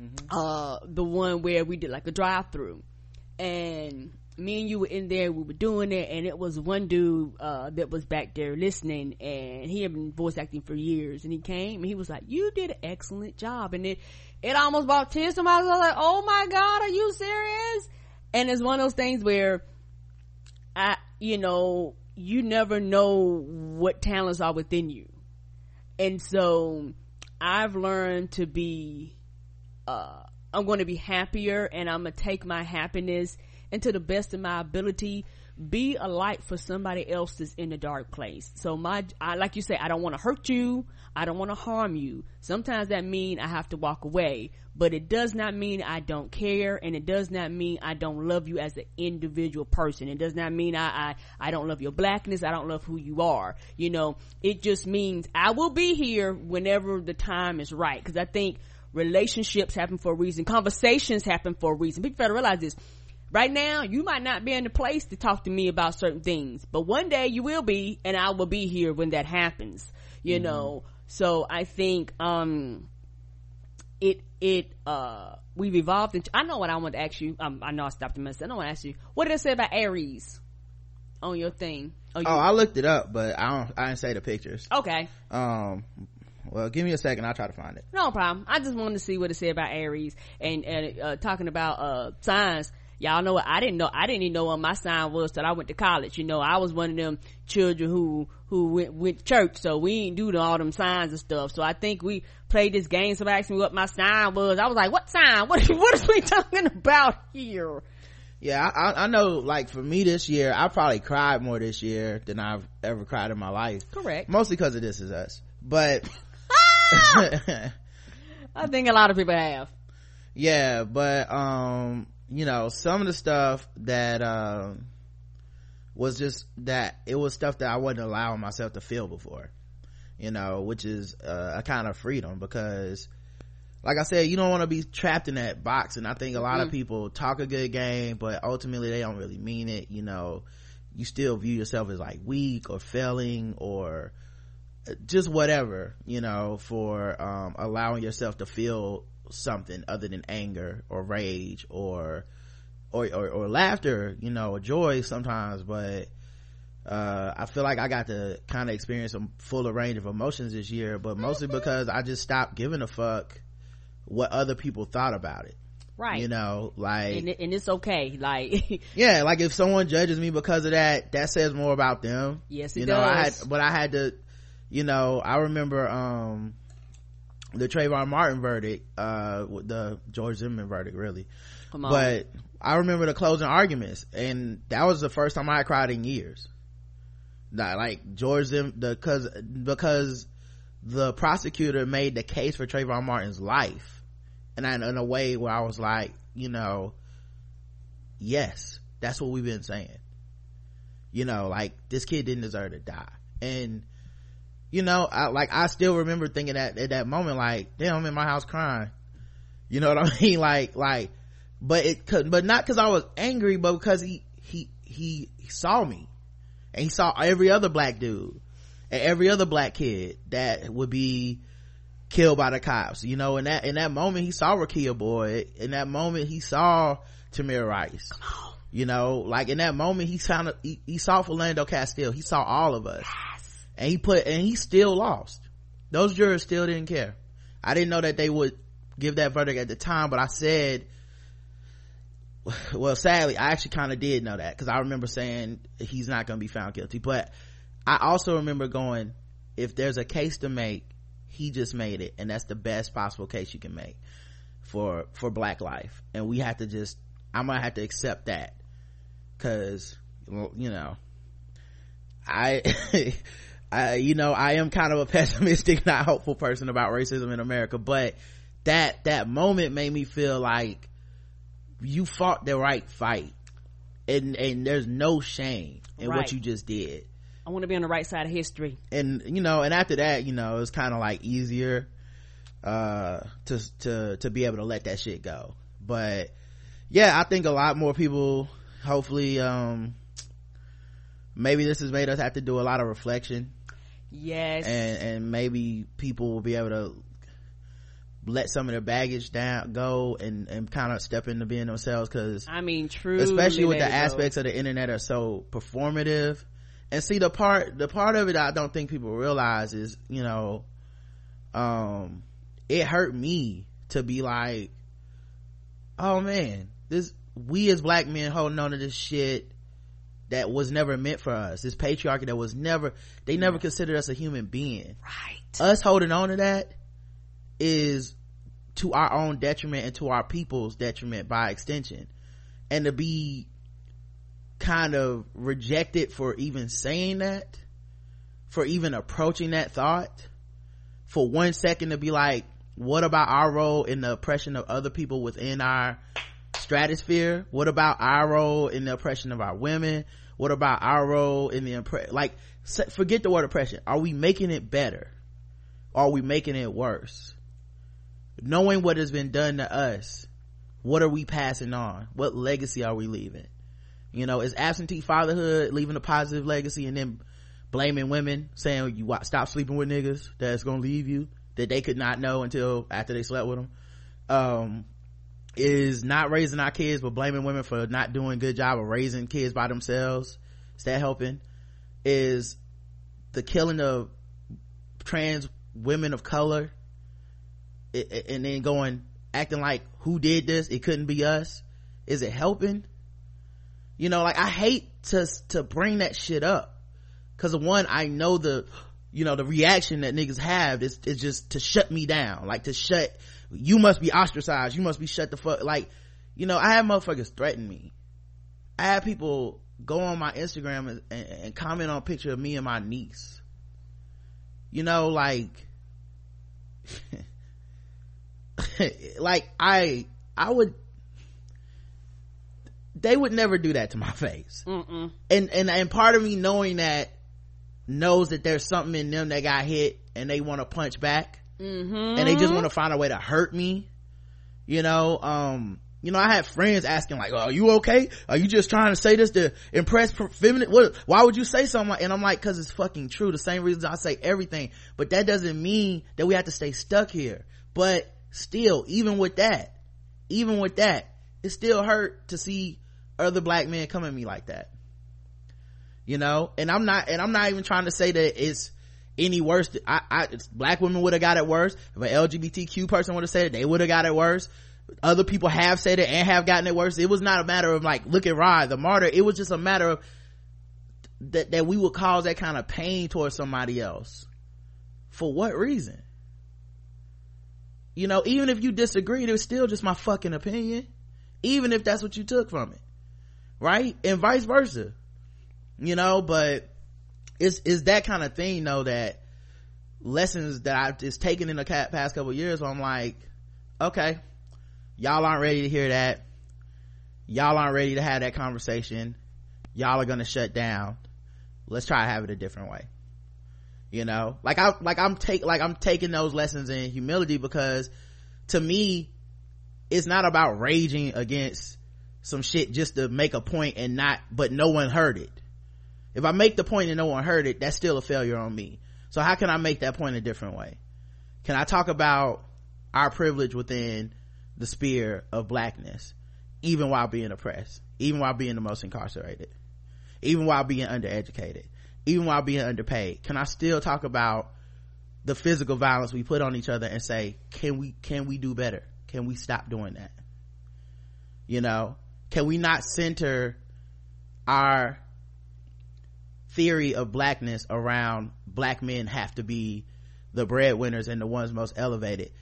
Speaker 3: Mm-hmm. Uh, the one where we did like a drive through. And me and you were in there, we were doing it, and it was one dude, uh, that was back there listening, and he had been voice acting for years, and he came, and he was like, you did an excellent job, and it, it almost brought tears to my eyes, I was like, oh my god, are you serious? And it's one of those things where, I, you know, you never know what talents are within you. And so, I've learned to be, uh, I'm going to be happier, and I'm going to take my happiness and to the best of my ability be a light for somebody else that's in the dark place. So my, I, like you say, I don't want to hurt you. I don't want to harm you. Sometimes that mean I have to walk away, but it does not mean I don't care and it does not mean I don't love you as an individual person. It does not mean I, I, I don't love your blackness. I don't love who you are. You know, it just means I will be here whenever the time is right. Cause I think relationships happen for a reason. Conversations happen for a reason. People gotta realize this Right now, you might not be in the place to talk to me about certain things, but one day you will be, and I will be here when that happens, you mm-hmm. know? So I think, um, it, it, uh, we've evolved into, I know what I want to ask you. Um, I know I stopped a minute. I don't want to ask you. What did it say about Aries on your thing?
Speaker 2: Oh, you, oh, I looked it up, but I don't, I didn't say the pictures.
Speaker 3: Okay.
Speaker 2: Um, well, give me a second. I'll try to find it.
Speaker 3: No problem. I just wanted to see what it said about Aries and, and, uh, talking about, uh, signs y'all know what I didn't know I didn't even know what my sign was till I went to college. You know, I was one of them children who who went went church, so we ain't do all them signs and stuff. So I think we played this game. Somebody asked me what my sign was. I was like, "What sign? What what is we talking about here?"
Speaker 2: Yeah, I, I know. Like for me this year, I probably cried more this year than I've ever cried in my life.
Speaker 3: Correct.
Speaker 2: Mostly because of This Is Us, but
Speaker 3: I think a lot of people have.
Speaker 2: Yeah, but um you know some of the stuff that um was just that it was stuff that i wasn't allowing myself to feel before you know which is uh, a kind of freedom because like i said you don't want to be trapped in that box and i think a lot mm-hmm. of people talk a good game but ultimately they don't really mean it you know you still view yourself as like weak or failing or uh, just whatever you know for um, allowing yourself to feel something other than anger or rage or or or, or laughter you know or joy sometimes but uh, I feel like I got to kind of experience a fuller range of emotions this year, but mostly mm-hmm. because I just stopped giving a fuck what other people thought about it.
Speaker 3: Right.
Speaker 2: You know, like,
Speaker 3: and, and it's okay. Like,
Speaker 2: yeah, like if someone judges me because of that, that says more about them.
Speaker 3: Yes, it
Speaker 2: you
Speaker 3: does.
Speaker 2: know, I had, but I had to, you know, I remember, um, the Trayvon Martin verdict, uh, the George Zimmerman verdict, really. But I remember the closing arguments, and that was the first time I cried in years. Not like George Zim, the cause because the prosecutor made the case for Trayvon Martin's life, and I, in a way where I was like, you know, yes, that's what we've been saying. You know, like this kid didn't deserve to die, and you know, I, like I still remember thinking that at that moment, like, damn, I'm in my house crying. You know what I mean? Like, like, but it could, but not because I was angry, but because he, he, he saw me and he saw every other black dude and every other black kid that would be killed by the cops. You know, in that, in that moment, he saw Rekia Boyd. In that moment, he saw Tamir Rice. You know, like in that moment, he of, he, he saw Philando Castile. He saw all of us and he put and he still lost. Those jurors still didn't care. I didn't know that they would give that verdict at the time but i said well sadly i actually kind of did know that because i remember saying he's not going to be found guilty. But i also remember going if there's a case to make he just made it and that's the best possible case you can make for for black life. And we have to just i'm gonna have to accept that because you know i I, you know, I am kind of a pessimistic, not hopeful person about racism in America, but that, that moment made me feel like you fought the right fight and, and there's no shame in right. what you just did.
Speaker 3: I want to be on the right side of history.
Speaker 2: And, you know, and after that, you know, it's kind of like easier, uh, to, to, to be able to let that shit go. But yeah, I think a lot more people, hopefully, um, maybe this has made us have to do a lot of reflection
Speaker 3: yes
Speaker 2: and and maybe people will be able to let some of their baggage down go and and kind of step into being themselves because
Speaker 3: i mean true
Speaker 2: especially with the aspects go. of the internet are so performative and see the part the part of it i don't think people realize is you know um it hurt me to be like oh man this we as black men holding on to this shit that was never meant for us. This patriarchy that was never they never yeah. considered us a human being.
Speaker 3: Right.
Speaker 2: Us holding on to that is to our own detriment and to our people's detriment by extension. And to be kind of rejected for even saying that for even approaching that thought for one second to be like what about our role in the oppression of other people within our stratosphere? What about our role in the oppression of our women? What about our role in the impre- like forget the word oppression. Are we making it better? Are we making it worse? Knowing what has been done to us what are we passing on? What legacy are we leaving? You know is absentee fatherhood leaving a positive legacy and then blaming women saying you stop sleeping with niggas that's gonna leave you that they could not know until after they slept with them um is not raising our kids but blaming women for not doing a good job of raising kids by themselves is that helping? Is the killing of trans women of color and then going acting like who did this it couldn't be us is it helping? You know like i hate to to bring that shit up because one i know the you know the reaction that niggas have is, is just to shut me down like to shut you must be ostracized. You must be shut the fuck like you know i have motherfuckers threaten me. I have people go on my instagram and, and, and comment on a picture of me and my niece. You know like like i i would they would never do that to my face.
Speaker 3: Mm-mm.
Speaker 2: and and and part of me knowing that knows that there's something in them that got hit and they want to punch back
Speaker 3: mm-hmm.
Speaker 2: and they just want to find a way to hurt me you know um you know i had friends asking like oh, are you okay? Are you just trying to say this to impress feminine what why would you say something like and i'm like because it's fucking true the same reasons i say everything. But that doesn't mean that we have to stay stuck here. But still even with that even with that it still hurt to see other black men come at me like that. You know? And i'm not and i'm not even trying to say that it's any worse i, I black women would have got it worse. If an lgbtq person would have said it they would have got it worse. Other people have said it and have gotten it worse. It was not a matter of like look at rod the martyr. It was just a matter of that that we would cause that kind of pain towards somebody else. For what reason? You know even if you disagreed it was still just my fucking opinion. Even if that's what you took from it. Right? And vice versa. You know but it's it's that kind of thing though that lessons that i've just taken in the past couple years where i'm like okay y'all aren't ready to hear that. Y'all aren't ready to have that conversation. Y'all are gonna shut down. Let's try to have it a different way. You know? Like i like i'm take like i'm taking those lessons in humility because to me it's not about raging against some shit just to make a point and not but no one heard it if i make the point and no one heard it that's still a failure on me. So how can i make that point a different way? Can i talk about our privilege within the sphere of blackness even while being oppressed even while being the most incarcerated even while being undereducated even while being underpaid? Can i still talk about the physical violence we put on each other and say can we can we do better? Can we stop doing that? You know? Can we not center our theory of blackness around black men have to be the breadwinners and the ones most elevated.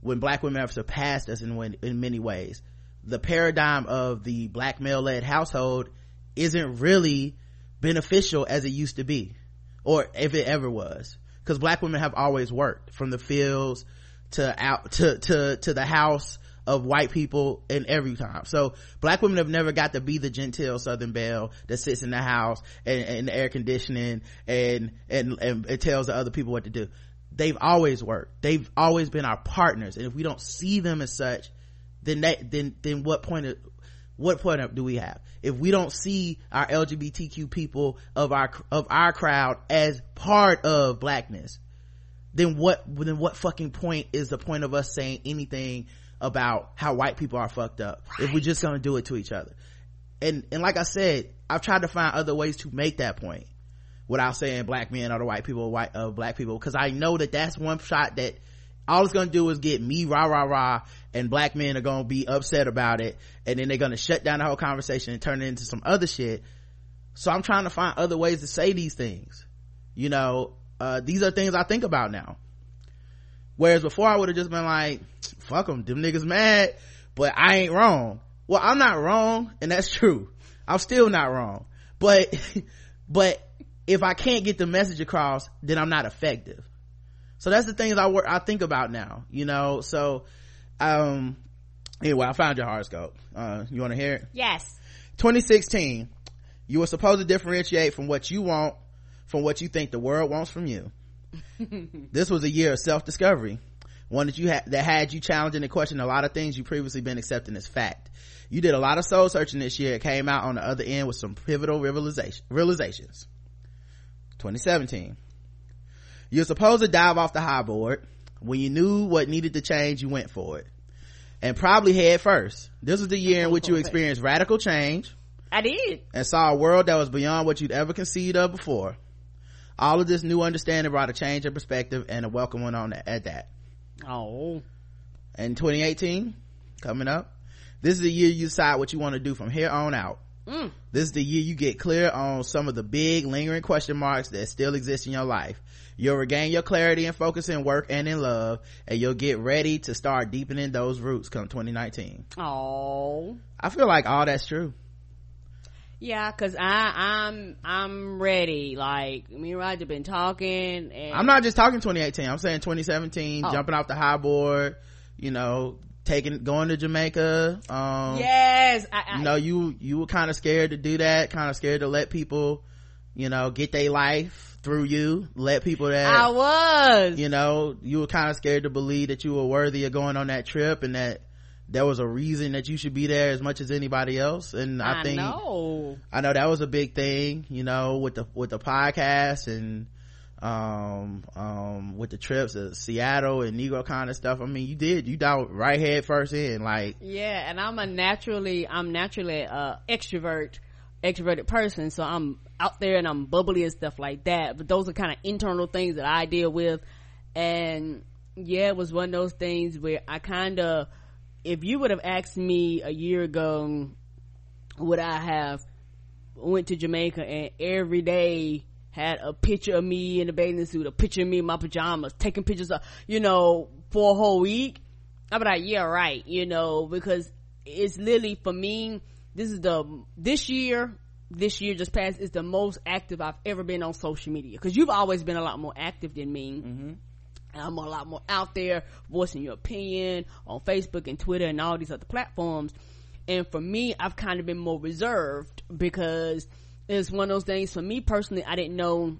Speaker 2: When black women have surpassed us in in many ways the paradigm of the black male led household isn't really beneficial as it used to be or if it ever was. Because black women have always worked from the fields to out to to to the house of white people in every time. So black women have never got to be the genteel Southern belle that sits in the house and, and the air conditioning and, and, and it tells the other people what to do. They've always worked. They've always been our partners. And if we don't see them as such, then that, then, then what point of, what point do we have? If we don't see our LGBTQ people of our, of our crowd as part of blackness, then what, then what fucking point is the point of us saying anything about how white people are fucked up right. if we're just gonna do it to each other. And and like i said i've tried to find other ways to make that point without saying black men are the white people white uh, black people because i know that that's one shot that all it's gonna do is get me rah rah rah and black men are gonna be upset about it and then they're gonna shut down the whole conversation and turn it into some other shit. So i'm trying to find other ways to say these things. You know uh, these are things i think about now whereas before i would have just been like fuck them them niggas mad but i ain't wrong. Well i'm not wrong and that's true. I'm still not wrong. But but if i can't get the message across then i'm not effective. So that's the things i work i think about now you know? So um anyway i found your horoscope. Uh you want to hear it?
Speaker 3: Yes.
Speaker 2: 2016 you were supposed to differentiate from what you want from what you think the world wants from you this was a year of self-discovery. One that you had that had you challenging and questioning a lot of things you previously been accepting as fact. You did a lot of soul searching this year. It came out on the other end with some pivotal realization, realizations. 2017 you're supposed to dive off the high board. When you knew what needed to change you went for it. And probably head first. This was the year in which you experienced radical change
Speaker 3: i did.
Speaker 2: and saw a world that was beyond what you'd ever conceived of before all of this new understanding brought a change in perspective and a welcome one on at that
Speaker 3: Oh.
Speaker 2: And 2018 coming up. This is the year you decide what you want to do from here on out. Mm. This is the year you get clear on some of the big lingering question marks that still exist in your life. You'll regain your clarity and focus in work and in love, and you'll get ready to start deepening those roots come 2019.
Speaker 3: Oh.
Speaker 2: I feel like all that's true.
Speaker 3: Yeah, cause I, I'm, I'm ready. Like, me and Roger been talking and.
Speaker 2: I'm not just talking 2018. I'm saying 2017, oh. jumping off the high board, you know, taking, going to Jamaica. Um,
Speaker 3: yes. I,
Speaker 2: I, you know, you, you were kind of scared to do that, kind of scared to let people, you know, get their life through you, let people that.
Speaker 3: I was.
Speaker 2: You know, you were kind of scared to believe that you were worthy of going on that trip and that, there was a reason that you should be there as much as anybody else. And i,
Speaker 3: I
Speaker 2: think
Speaker 3: know.
Speaker 2: i know that was a big thing you know with the with the podcast and um um with the trips to seattle and negro kind of stuff. I mean you did you dive right head first in like
Speaker 3: yeah and i'm a naturally i'm naturally a extrovert extroverted person. So i'm out there and i'm bubbly and stuff like that. But those are kind of internal things that i deal with. And yeah it was one of those things where i kind of if you would have asked me a year ago would i have went to jamaica and every day had a picture of me in a bathing suit a picture of me in my pajamas taking pictures of you know for a whole week i'd be like yeah right you know because it's literally for me this is the this year this year just passed is the most active i've ever been on social media because you've always been a lot more active than me. Mm-hmm I'm a lot more out there voicing your opinion on Facebook and Twitter and all these other platforms. And for me, I've kind of been more reserved because it's one of those things for me personally, I didn't know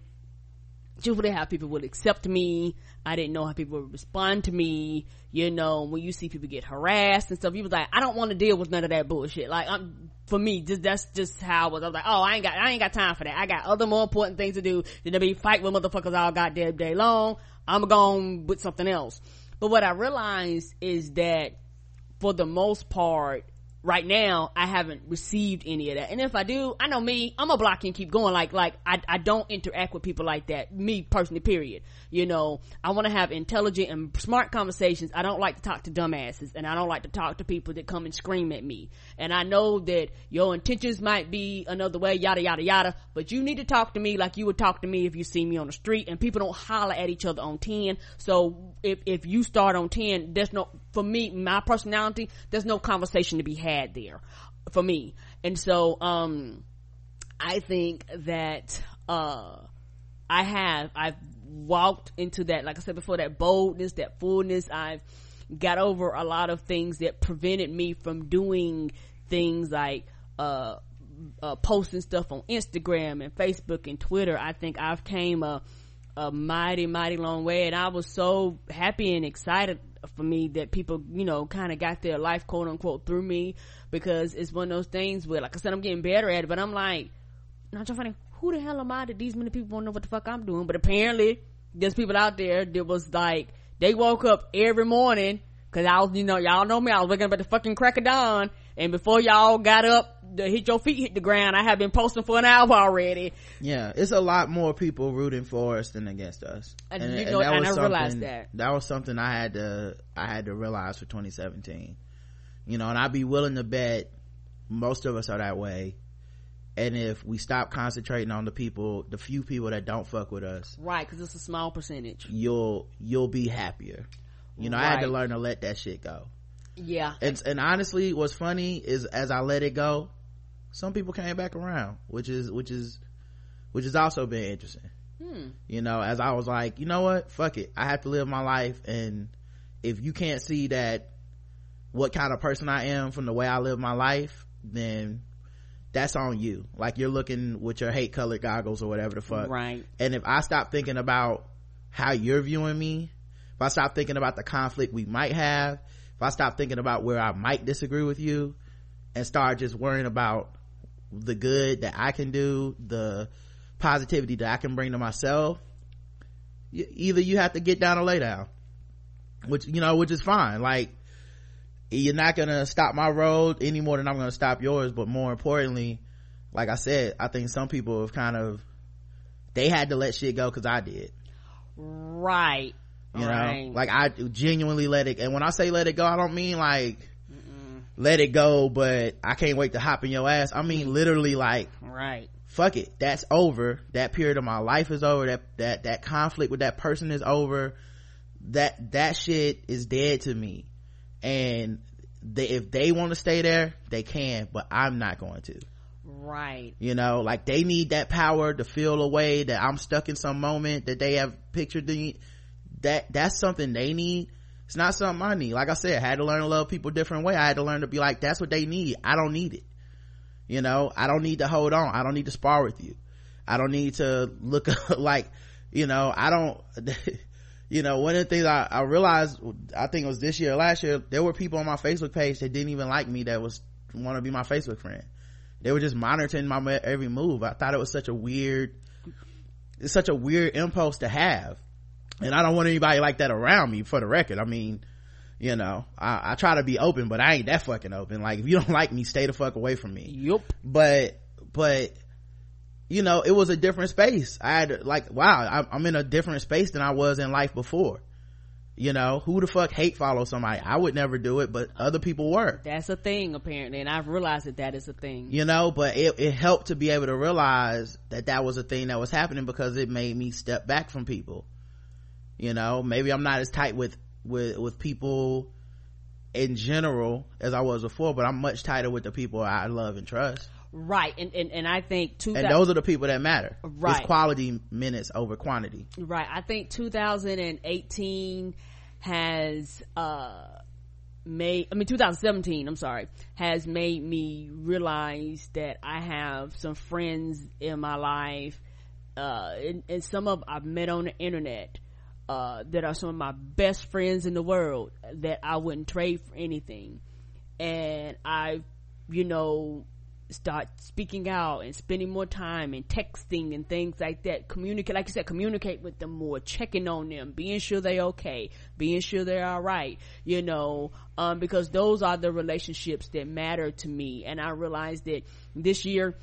Speaker 3: truthfully how people would accept me. I didn't know how people would respond to me. You know, when you see people get harassed and stuff, you was like, I don't want to deal with none of that bullshit. Like, I'm, for me, just, that's just how I was. I was like, oh, I ain't got, I ain't got time for that. I got other more important things to do than to be fighting with motherfuckers all goddamn day long. I'm going with something else. But what I realized is that for the most part, right now i haven't received any of that. And if i do i know me i'm a block and keep going. Like like i, I don't interact with people like that me personally period. You know i want to have intelligent and smart conversations. I don't like to talk to dumbasses and i don't like to talk to people that come and scream at me. And i know that your intentions might be another way yada yada yada but you need to talk to me like you would talk to me if you see me on the street and people don't holler at each other on 10 so if if you start on 10 there's no for me my personality there's no conversation to be had there for me. And so, um, I think that, uh, I have, I've walked into that, like I said before, that boldness, that fullness. I've got over a lot of things that prevented me from doing things like, uh, uh, posting stuff on Instagram and Facebook and Twitter. I think I've came a, a mighty, mighty long way. And I was so happy and excited for me that people, you know, kind of got their life quote unquote through me because it's one of those things where, like I said, I'm getting better at it, but I'm like, not so funny. Who the hell am I that these many people won't know what the fuck I'm doing? But apparently there's people out there that was like, they woke up every morning Cause I was, you know, y'all know me, I was waking up at the fucking crack of dawn, and before y'all got up, to hit your feet hit the ground, I have been posting for an hour already.
Speaker 2: Yeah, it's a lot more people rooting for us than against us.
Speaker 3: And, and you know, and, and I realized that.
Speaker 2: That was something I had to, I had to realize for 2017. You know, and I'd be willing to bet most of us are that way. And if we stop concentrating on the people, the few people that don't fuck with us.
Speaker 3: Right, cause it's a small percentage.
Speaker 2: You'll, you'll be happier you know right. i had to learn to let that shit go
Speaker 3: yeah.
Speaker 2: And, and honestly what's funny is as i let it go some people came back around which is which is which has also been interesting. Hmm. you know as i was like you know what? Fuck it. I have to live my life. And if you can't see that what kind of person i am from the way i live my life then that's on you. Like you're looking with your hate colored goggles or whatever the fuck.
Speaker 3: Right.
Speaker 2: And if i stop thinking about how you're viewing me if I stop thinking about the conflict we might have, if I stop thinking about where I might disagree with you and start just worrying about the good that I can do, the positivity that I can bring to myself, either you have to get down or lay down, which, you know, which is fine. Like, you're not gonna stop my road any more than I'm gonna stop yours, but more importantly, like I said, I think some people have kind of, they had to let shit go cause I did.
Speaker 3: Right
Speaker 2: you right. know like i genuinely let it and when i say let it go i don't mean like Mm-mm. let it go but i can't wait to hop in your ass. I mean mm-hmm. literally like
Speaker 3: right.
Speaker 2: fuck it. That's over. That period of my life is over. That that that conflict with that person is over. That that shit is dead to me. And they, if they want to stay there they can but i'm not going to.
Speaker 3: Right.
Speaker 2: You know? Like they need that power to feel a way that i'm stuck in some moment that they have pictured the that that's something they need. It's not something i need. Like i said i had to learn to love people different way. I had to learn to be like that's what they need. I don't need it. You know i don't need to hold on. I don't need to spar with you. I don't need to look like you know i don't you know one of the things I, I realized i think it was this year or last year there were people on my facebook page that didn't even like me that was want to be my facebook friend. They were just monitoring my every move. I thought it was such a weird it's such a weird impulse to have and I don't want anybody like that around me for the record. I mean, you know, I, I, try to be open, but I ain't that fucking open. Like, if you don't like me, stay the fuck away from me.
Speaker 3: Yep.
Speaker 2: But, but, you know, it was a different space. I had, like, wow, I'm in a different space than I was in life before. You know, who the fuck hate follow somebody? I would never do it, but other people were.
Speaker 3: That's a thing, apparently, and I've realized that that is a thing.
Speaker 2: You know, but it, it helped to be able to realize that that was a thing that was happening because it made me step back from people you know maybe i'm not as tight with with with people in general as i was before but i'm much tighter with the people i love and trust.
Speaker 3: Right and and, and i think
Speaker 2: two and those are the people that matter.
Speaker 3: Right.
Speaker 2: it's quality minutes over quantity.
Speaker 3: Right i think 2018 has uh made i mean 2017 i'm sorry has made me realize that i have some friends in my life uh and, and some of i've met on the internet uh, that are some of my best friends in the world that I wouldn't trade for anything. And I, you know, start speaking out and spending more time and texting and things like that. Communicate, like you said, communicate with them more, checking on them, being sure they're okay, being sure they're alright, you know, um, because those are the relationships that matter to me. And I realized that this year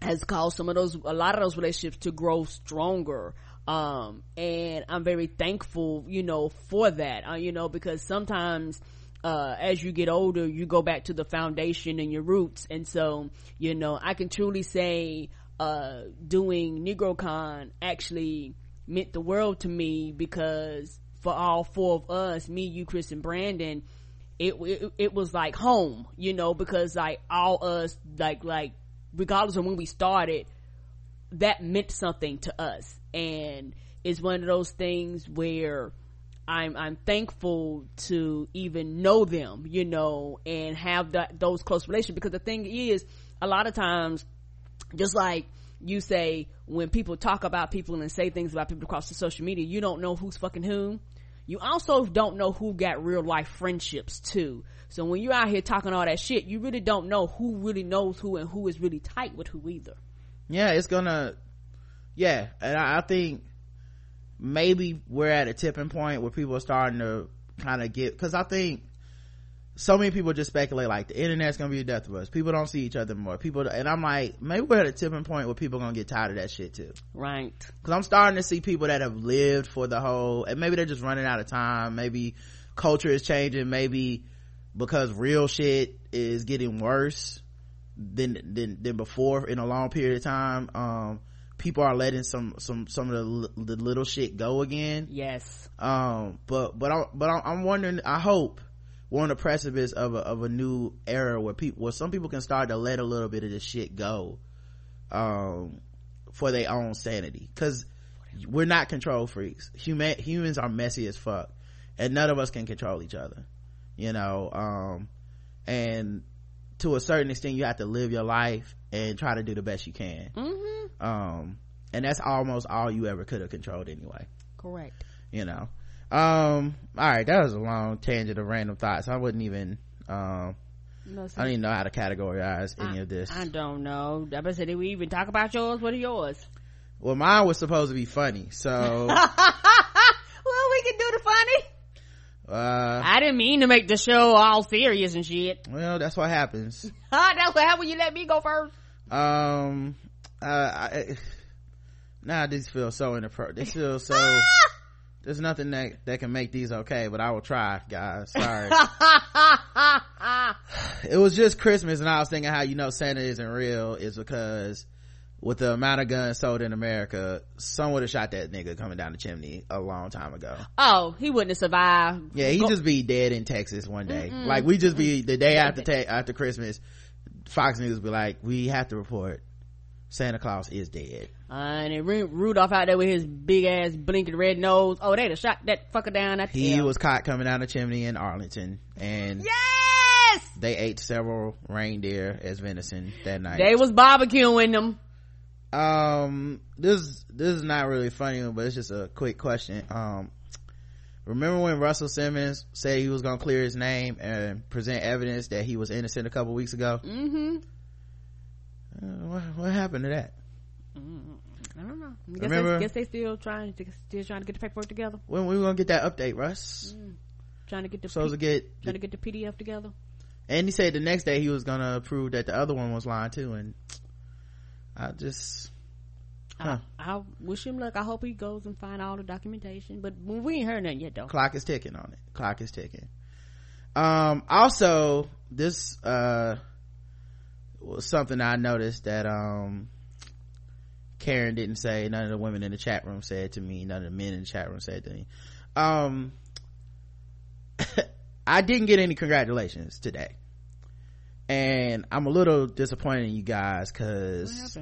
Speaker 3: has caused some of those, a lot of those relationships to grow stronger um and i'm very thankful you know for that uh, you know because sometimes uh, as you get older you go back to the foundation and your roots. And so you know i can truly say uh, doing negrocon actually meant the world to me because for all four of us me you chris and brandon it, it, it was like home you know because like all us like like regardless of when we started, that meant something to us. And it's one of those things where I'm, I'm thankful to even know them, you know, and have that, those close relations. Because the thing is, a lot of times, just like you say, when people talk about people and say things about people across the social media, you don't know who's fucking whom. You also don't know who got real life friendships too. So when you're out here talking all that shit, you really don't know who really knows who and who is really tight with who either.
Speaker 2: Yeah, it's gonna, yeah, and I, I think maybe we're at a tipping point where people are starting to kind of get, cause I think so many people just speculate like the internet's gonna be the death of us. People don't see each other more. People, and I'm like, maybe we're at a tipping point where people are gonna get tired of that shit too.
Speaker 3: Right.
Speaker 2: Cause I'm starting to see people that have lived for the whole, and maybe they're just running out of time. Maybe culture is changing. Maybe because real shit is getting worse than, than, than before in a long period of time. Um, people are letting some, some, some of the, the little shit go again.
Speaker 3: Yes.
Speaker 2: Um, but, but I, but I'm wondering, I hope we're on the precipice of a, of a new era where people, where some people can start to let a little bit of this shit go, um, for their own sanity. Cause we're not control freaks. Human, humans are messy as fuck. And none of us can control each other. You know, um, and to a certain extent, you have to live your life and try to do the best you can.
Speaker 3: Mm-hmm.
Speaker 2: Um, and that's almost all you ever could have controlled anyway.
Speaker 3: Correct.
Speaker 2: You know, um all right that was a long tangent of random thoughts i wouldn't even um
Speaker 3: no,
Speaker 2: i don't even know how to categorize any
Speaker 3: I,
Speaker 2: of this
Speaker 3: i don't know i bet did we even talk about yours what are yours
Speaker 2: well mine was supposed to be funny so well
Speaker 3: we can do the funny
Speaker 2: uh
Speaker 3: i didn't mean to make the show all serious and shit.
Speaker 2: well that's what happens.
Speaker 3: That's what happened when you let me go first.
Speaker 2: Um uh I, now this feels so inappropriate. This feels so there's nothing that that can make these okay but i will try guys. Sorry. It was just christmas and i was thinking how you know santa isn't real is because with the amount of guns sold in america someone would have shot that nigga coming down the chimney a long time ago
Speaker 3: oh he wouldn't have survived
Speaker 2: yeah he Go- just be dead in texas one day Mm-mm. like we just be the day after ta- after christmas fox news would be like we have to report Santa Claus is dead.
Speaker 3: Uh, and then Rudolph out there with his big ass blinking red nose. Oh, they'd have shot that fucker down. That
Speaker 2: he was caught coming down the chimney in Arlington, and
Speaker 3: yes,
Speaker 2: they ate several reindeer as venison that night.
Speaker 3: They was barbecuing them.
Speaker 2: Um, this this is not really funny, but it's just a quick question. Um, remember when Russell Simmons said he was gonna clear his name and present evidence that he was innocent a couple weeks ago?
Speaker 3: Mm-hmm
Speaker 2: uh, what, what, happened to that?
Speaker 3: Mm, I don't know. I guess, Remember, guess they still trying to still trying to get the paperwork together.
Speaker 2: When we gonna get that update, Russ?
Speaker 3: Mm. Trying to get the
Speaker 2: supposed P- to get
Speaker 3: trying to get the PDF together.
Speaker 2: And he said the next day he was gonna prove that the other one was lying too, and I just.
Speaker 3: Huh. I, I, wish him luck. I hope he goes and find all the documentation. But we ain't heard nothing yet, though.
Speaker 2: Clock is ticking on it. Clock is ticking. Um. Also, this uh was something I noticed that um Karen didn't say, none of the women in the chat room said to me, none of the men in the chat room said to me. Um I didn't get any congratulations today. And I'm a little disappointed in you guys cause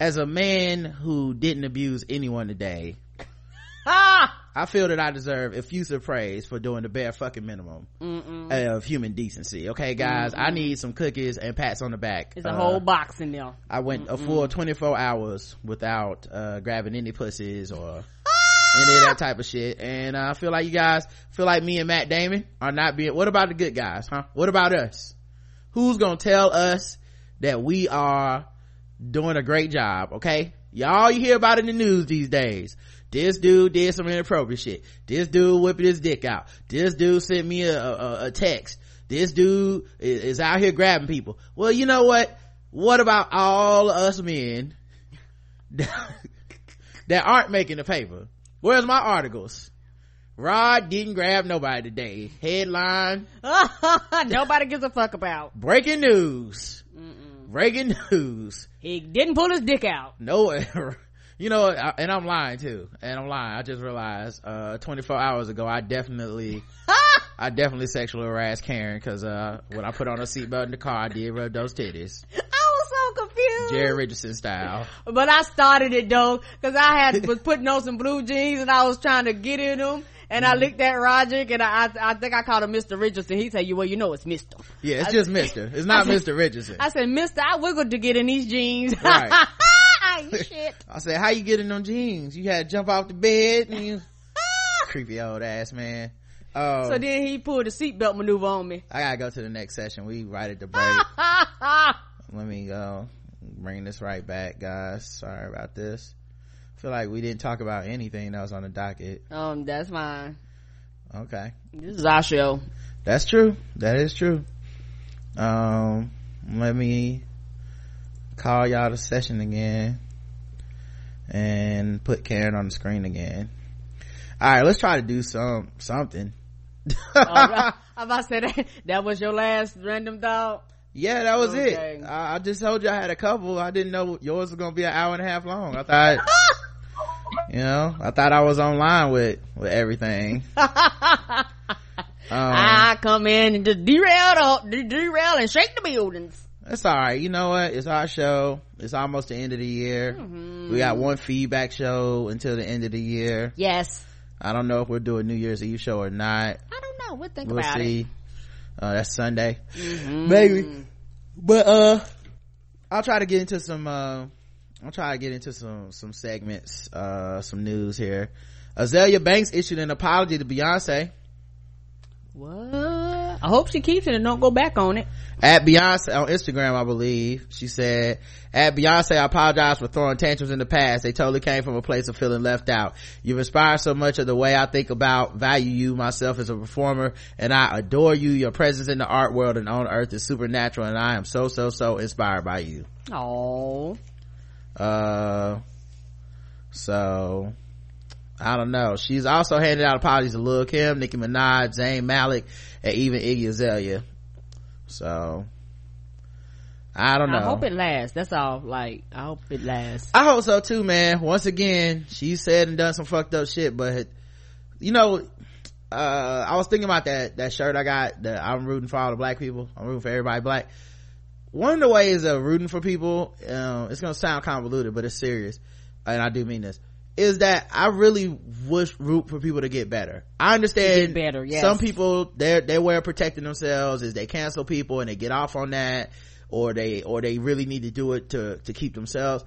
Speaker 2: as a man who didn't abuse anyone today, ah! I feel that I deserve effusive praise for doing the bare fucking minimum Mm-mm. of human decency. Okay, guys, Mm-mm. I need some cookies and pats on the back.
Speaker 3: There's a uh, whole box in there.
Speaker 2: I went Mm-mm. a full 24 hours without uh, grabbing any pussies or any of that type of shit. And uh, I feel like you guys feel like me and Matt Damon are not being. What about the good guys, huh? What about us? Who's gonna tell us that we are doing a great job? Okay, y'all you hear about in the news these days this dude did some inappropriate shit. This dude whipping his dick out. This dude sent me a, a, a text. This dude is, is out here grabbing people. Well, you know what? What about all us men that aren't making the paper? Where's my articles? Rod didn't grab nobody today. Headline.
Speaker 3: nobody gives a fuck about.
Speaker 2: Breaking news. Mm-mm. Breaking news.
Speaker 3: He didn't pull his dick out.
Speaker 2: No, you know and i'm lying too and i'm lying i just realized uh 24 hours ago i definitely i definitely sexually harassed karen because uh when i put on a seatbelt in the car i did rub those titties
Speaker 3: i was so confused.
Speaker 2: Jerry Richardson style.
Speaker 3: But I started it though, cause I had, was putting on some blue jeans and I was trying to get in them. And I looked at Roderick and I, I, I think I called him Mr. Richardson. He said, you, well, you know it's Mr.
Speaker 2: Yeah, it's
Speaker 3: I-
Speaker 2: just Mister. It's not
Speaker 3: I
Speaker 2: Mr. Richardson.
Speaker 3: I said, Mister, I wiggled to get in these jeans.
Speaker 2: Right.
Speaker 3: Shit.
Speaker 2: I said, how you getting in them jeans? You had to jump off the bed and you creepy old ass man. Oh,
Speaker 3: So then he pulled a seatbelt maneuver on me.
Speaker 2: I gotta go to the next session. We right at the break. Let me go bring this right back, guys. Sorry about this. Feel like we didn't talk about anything that was on the docket.
Speaker 3: um, that's fine.
Speaker 2: Okay.
Speaker 3: This is our show.
Speaker 2: That's true. That is true. Um, let me call y'all to session again and put Karen on the screen again. All right, let's try to do some something.
Speaker 3: I'm about to say that. That was your last random thought.
Speaker 2: Yeah, that was
Speaker 3: Okay.
Speaker 2: it. I, I just told you I had a couple. I didn't know yours was gonna be an hour and a half long. I thought, you know, I thought I was online with with everything. Um,
Speaker 3: I come in and just derail, the, de- derail and shake the buildings.
Speaker 2: That's all right. You know what? It's our show. It's almost the end of the year.
Speaker 3: Mm-hmm.
Speaker 2: We got one feedback show until the end of the year.
Speaker 3: Yes.
Speaker 2: I don't know if we'll do a New Year's Eve show or not.
Speaker 3: I don't know. We'll think
Speaker 2: We'll
Speaker 3: about
Speaker 2: see.
Speaker 3: it.
Speaker 2: Uh, that's Sunday.
Speaker 3: Mhm.
Speaker 2: Maybe. But, uh, I'll try to get into some, uh, I'll try to get into some, some segments, uh, some news here. Azealia Banks issued an apology to Beyonce.
Speaker 3: What? I hope she keeps it and don't go back on it.
Speaker 2: At Beyonce on Instagram, I believe, she said, at Beyonce, I apologize for throwing tantrums in the past. They totally came from a place of feeling left out. You've inspired so much of the way I think about, value you, myself as a performer, and I adore you. Your presence in the art world and on earth is supernatural, and I am so, so, so inspired by you.
Speaker 3: Oh.
Speaker 2: Uh, so, I don't know. She's also handed out apologies to Lil Kim, Nicki Minaj, Zayn Malik, and even Iggy Azalea. So, I don't know.
Speaker 3: I hope it lasts. That's all. Like, I hope it lasts.
Speaker 2: I hope so too, man. Once again, she said and done some fucked up shit, but you know, uh, I was thinking about that, that shirt I got that I'm rooting for all the black people. I'm rooting for everybody black. One of the ways of rooting for people, um, it's gonna sound convoluted, but it's serious. And I do mean this, is that I really wish root for people to get better. I understand
Speaker 3: Get better, yes.
Speaker 2: some people, their way of protecting themselves is they cancel people and they get off on that, or they, or they really need to do it to, to keep themselves.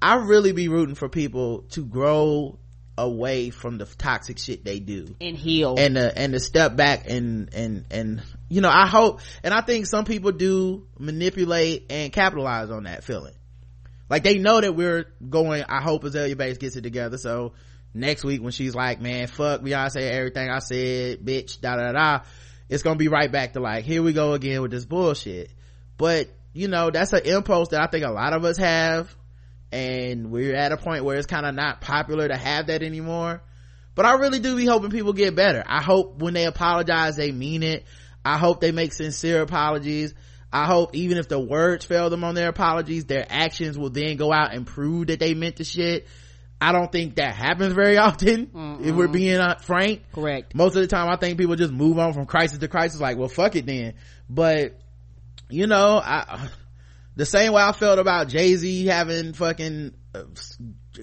Speaker 2: I really be rooting for people to grow away from the toxic shit they do.
Speaker 3: And heal.
Speaker 2: and to, and to step back and and and you know i hope and i think some people do manipulate and capitalize on that feeling. Like they know that we're going i hope azealia banks gets it together. So next week when she's like man fuck beyonce everything i said bitch da da da it's gonna be right back to like here we go again with this bullshit. But you know that's an impulse that i think a lot of us have and we're at a point where it's kind of not popular to have that anymore but I really do be hoping people get better. I hope when they apologize, they mean it. I hope they make sincere apologies. I hope even if the words fail them on their apologies, their actions will then go out and prove that they meant the shit. I don't think that happens very often, if we're being uh, frank.
Speaker 3: Correct.
Speaker 2: Most of the time, I think people just move on from crisis to crisis, like, well, fuck it then. But, you know, I, the same way I felt about Jay-Z having fucking, uh,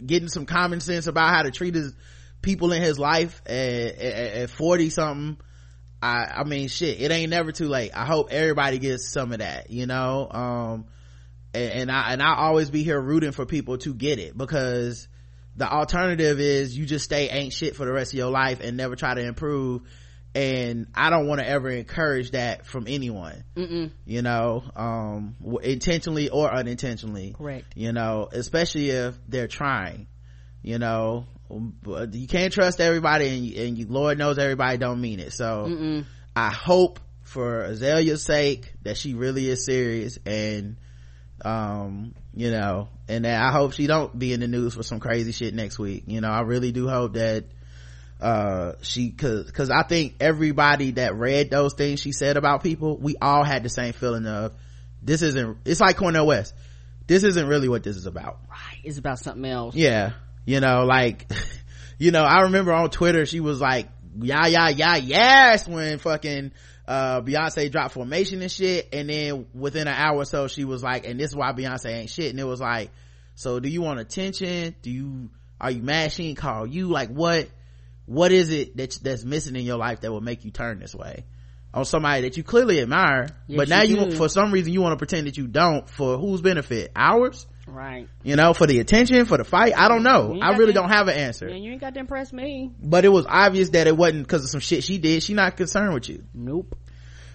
Speaker 2: getting some common sense about how to treat his people in his life at, 40 something. I, I mean, shit, it ain't never too late. I hope everybody gets some of that, you know? Um, and, and I, and I always be here rooting for people to get it because the alternative is you just stay ain't shit for the rest of your life and never try to improve. And I don't want to ever encourage that from anyone,
Speaker 3: Mm-mm.
Speaker 2: you know, um, intentionally or unintentionally
Speaker 3: Correct.
Speaker 2: you know especially if they're trying you know but you can't trust everybody and, and you, lord knows everybody don't mean it so
Speaker 3: Mm-mm.
Speaker 2: i hope for azealia's sake that she really is serious and um you know and that i hope she don't be in the news for some crazy shit next week you know i really do hope that uh she cause because i think everybody that read those things she said about people we all had the same feeling of this isn't it's like cornel west. This isn't really what this is about.
Speaker 3: Right. It's about something else.
Speaker 2: yeah. You know like you know i remember on twitter she was like yeah yeah yeah yes when fucking uh beyonce dropped formation and shit. And then within an hour or so she was like and this is why beyonce ain't shit. And it was like so do you want attention? Do you are you mad she ain't call you? Like what what is it that that's missing in your life that will make you turn this way? On somebody that you clearly admire
Speaker 3: Yes,
Speaker 2: but now
Speaker 3: you
Speaker 2: you for some reason you want to pretend that you don't for whose benefit? Ours?
Speaker 3: Right.
Speaker 2: you know for the attention for the fight? I don't know. I really don't have an answer.
Speaker 3: Man, you ain't got to impress me.
Speaker 2: but it was obvious that it wasn't because of some shit she did. She not concerned with you.
Speaker 3: Nope.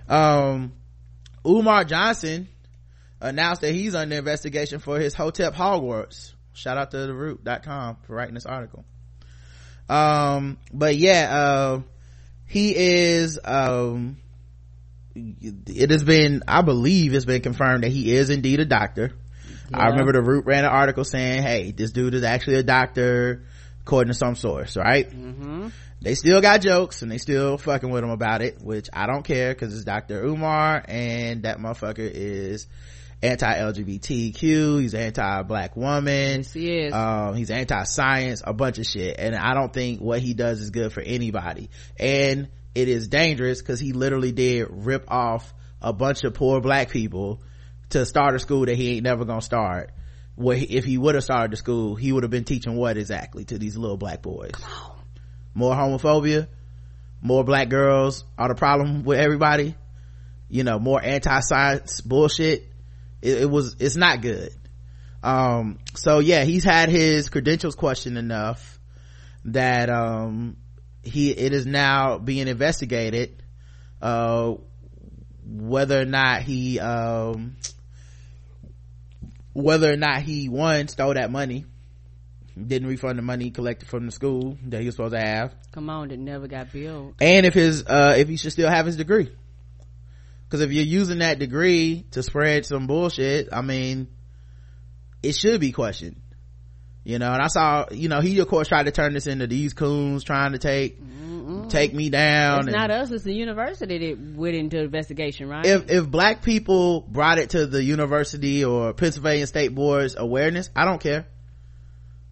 Speaker 2: um umar johnson announced that he's under investigation for his hotep hogwarts. Shout out to the root.com for writing this article um but yeah uh he is um it has been i believe it's been confirmed that he is indeed a doctor. I remember the root ran an article saying hey this dude is actually a doctor according to some source right?
Speaker 3: Mm-hmm.
Speaker 2: they still got jokes and they still fucking with him about it which i don't care because it's dr umar and that motherfucker is anti-lgbtq he's anti-black woman.
Speaker 3: Yes, he is.
Speaker 2: um he's anti-science a bunch of shit. And i don't think what he does is good for anybody. And it is dangerous because he literally did rip off a bunch of poor black people to start a school that he ain't never gonna start. Where he, if he would have started the school he would have been teaching what exactly to these little black boys? More homophobia? More black girls? Are the problem with everybody? You know more anti-science bullshit it, it was it's not good. Um so yeah he's had his credentials questioned enough that um he it is now being investigated uh whether or not he um whether or not he one stole that money didn't refund the money he collected from the school that he was supposed to have.
Speaker 3: Come on, that never got billed.
Speaker 2: and if his uh if he should still have his degree because if you're using that degree to spread some bullshit i mean it should be questioned. You know and i saw you know he of course tried to turn this into these coons trying to take take me down
Speaker 3: It's
Speaker 2: and-
Speaker 3: not us, it's the university that went into investigation, right?
Speaker 2: if if black people brought it to the university or pennsylvania state board's awareness i don't care.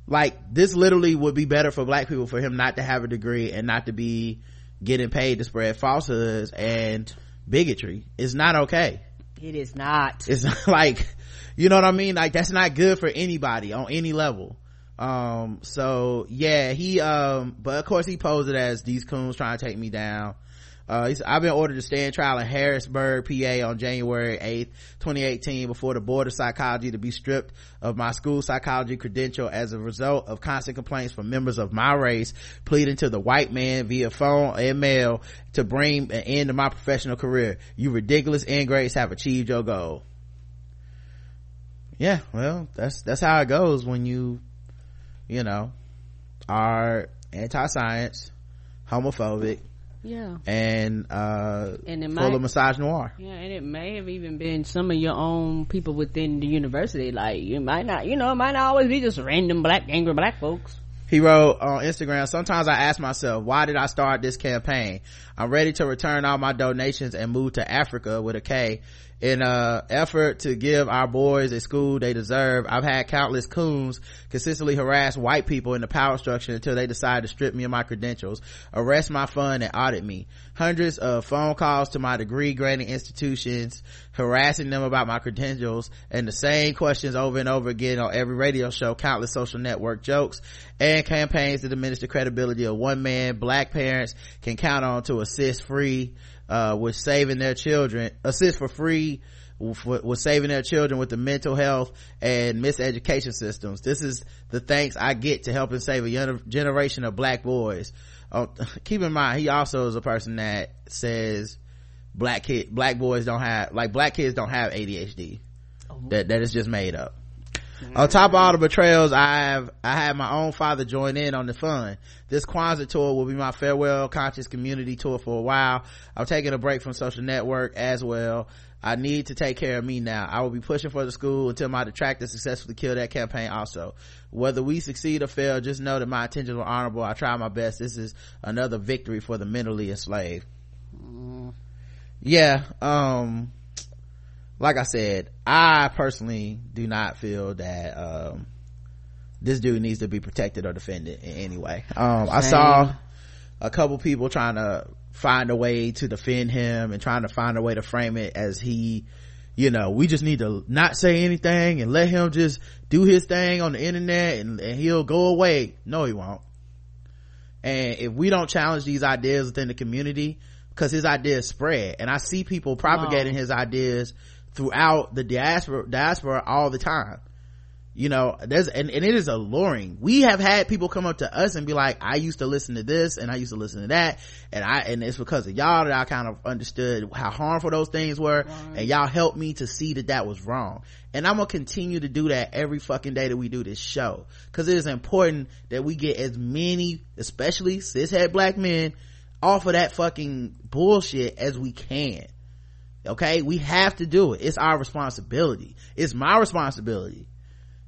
Speaker 2: Like this literally would be better for black people for him not to have a degree and not to be getting paid to spread falsehoods and bigotry it's not okay.
Speaker 3: It is not.
Speaker 2: it's not like you know what i mean? Like that's not good for anybody on any level. Um so yeah he um but of course he posed it as these coons trying to take me down uh, I've been ordered to stand trial in Harrisburg, PA on January 8th, 2018 before the Board of Psychology to be stripped of my school psychology credential as a result of constant complaints from members of my race pleading to the white man via phone and mail to bring an end to my professional career. You ridiculous ingrates have achieved your goal. Yeah, well, that's, that's how it goes when you, you know, are anti-science, homophobic,
Speaker 3: Yeah.
Speaker 2: and uh
Speaker 3: And it
Speaker 2: full
Speaker 3: might-
Speaker 2: of misogynoir
Speaker 3: Yeah, and it may have even been some of your own people within the university. Like, you might not, you know, it might not always be just random black, angry black folks.
Speaker 2: he wrote on instagram sometimes i ask myself why did i start this campaign i'm ready to return all my donations and move to africa with a k in a effort to give our boys a school they deserve. I've had countless coons consistently harass white people in the power structure until they decide to strip me of my credentials arrest my fund and audit me. Hundreds of phone calls to my degree granting institutions harassing them about my credentials and the same questions over and over again on every radio show countless social network jokes and campaigns to diminish the credibility of one man. Black parents can count on to assist free uh, with saving their children assist for free with, with saving their children with the mental health and miseducation systems. This is the thanks i get to helping save a young generation of black boys. Oh, keep in mind he also is a person that says black kid black boys don't have like black kids don't have adhd that that is just made up on top of all the betrayals i have i had my own father join in on the fun. This kwanzaa tour will be my farewell conscious community tour for a while. I'm taking a break from social network as well. I need to take care of me now. I will be pushing for the school until my detractors successfully kill that campaign also. Whether we succeed or fail just know that my intentions were honorable. I tried my best. This is another victory for the mentally enslaved. Yeah um like i said i personally do not feel that um this dude needs to be protected or defended in any way. Um i saw a couple people trying to find a way to defend him and trying to find a way to frame it as he you know we just need to not say anything and let him just do his thing on the internet and, and he'll go away. No he won't. And if we don't challenge these ideas within the community because his ideas spread. And i see people propagating his ideas throughout the diaspora diaspora all the time. You know there's and, and it is alluring. We have had people come up to us and be like i used to listen to this and i used to listen to that. And i and it's because of y'all that i kind of understood how harmful those things were. Right. and y'all helped me to see that that was wrong. And i'm gonna continue to do that every fucking day that we do this show. Because it is important that we get as many especially cishet black men off of that fucking bullshit as we can okay? We have to do it. It's our responsibility. It's my responsibility.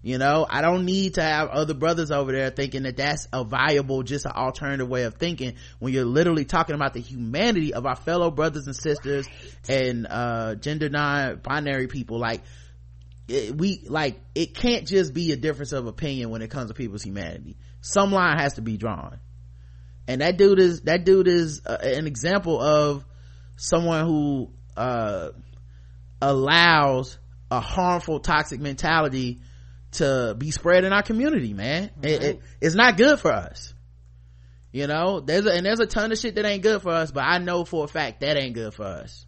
Speaker 2: You know i don't need to have other brothers over there thinking that that's a viable just an alternative way of thinking when you're literally talking about the humanity of our fellow brothers and sisters right. and uh, gender non-binary people. Like it, we like it can't just be a difference of opinion when it comes to people's humanity. Some line has to be drawn. And that dude is that dude is uh, an example of someone who uh, allows a harmful toxic mentality to be spread in our community man. Right. it, it, it's not good for us. You know there's a, and there's a ton of shit that ain't good for us but i know for a fact that ain't good for us.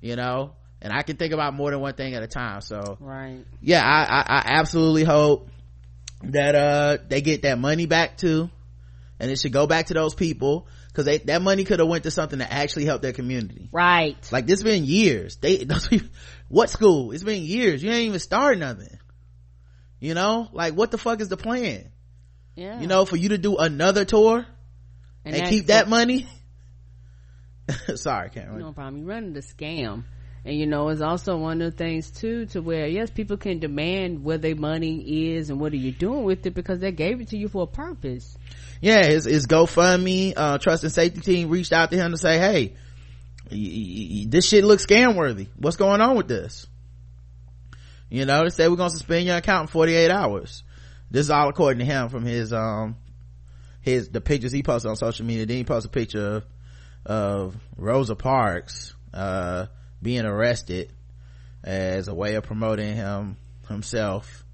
Speaker 2: You know? And i can think about more than one thing at a time so.
Speaker 3: Right.
Speaker 2: Yeah i i, I absolutely hope that uh they get that money back too. And it should go back to those people because that money could have went to something that actually helped their community.
Speaker 3: Right.
Speaker 2: Like this been years. They what school? It's been years. You ain't even started nothing. You know? Like what the fuck is the plan? Yeah. You know for you to do another tour and, and keep that money? Sorry Cameron.
Speaker 3: no problem. You running the scam and you know it's also one of the things too to where yes people can demand where their money is and what are you doing with it because they gave it to you for a purpose.
Speaker 2: Yeah his, his gofundme uh, trust and safety team reached out to him to say hey y- y- this shit looks scam worthy. What's going on with this? You know they say we're gonna suspend your account in 48 hours. This is all according to him from his um his the pictures he posted on social media. Then he posted a picture of, of rosa parks uh being arrested as a way of promoting him himself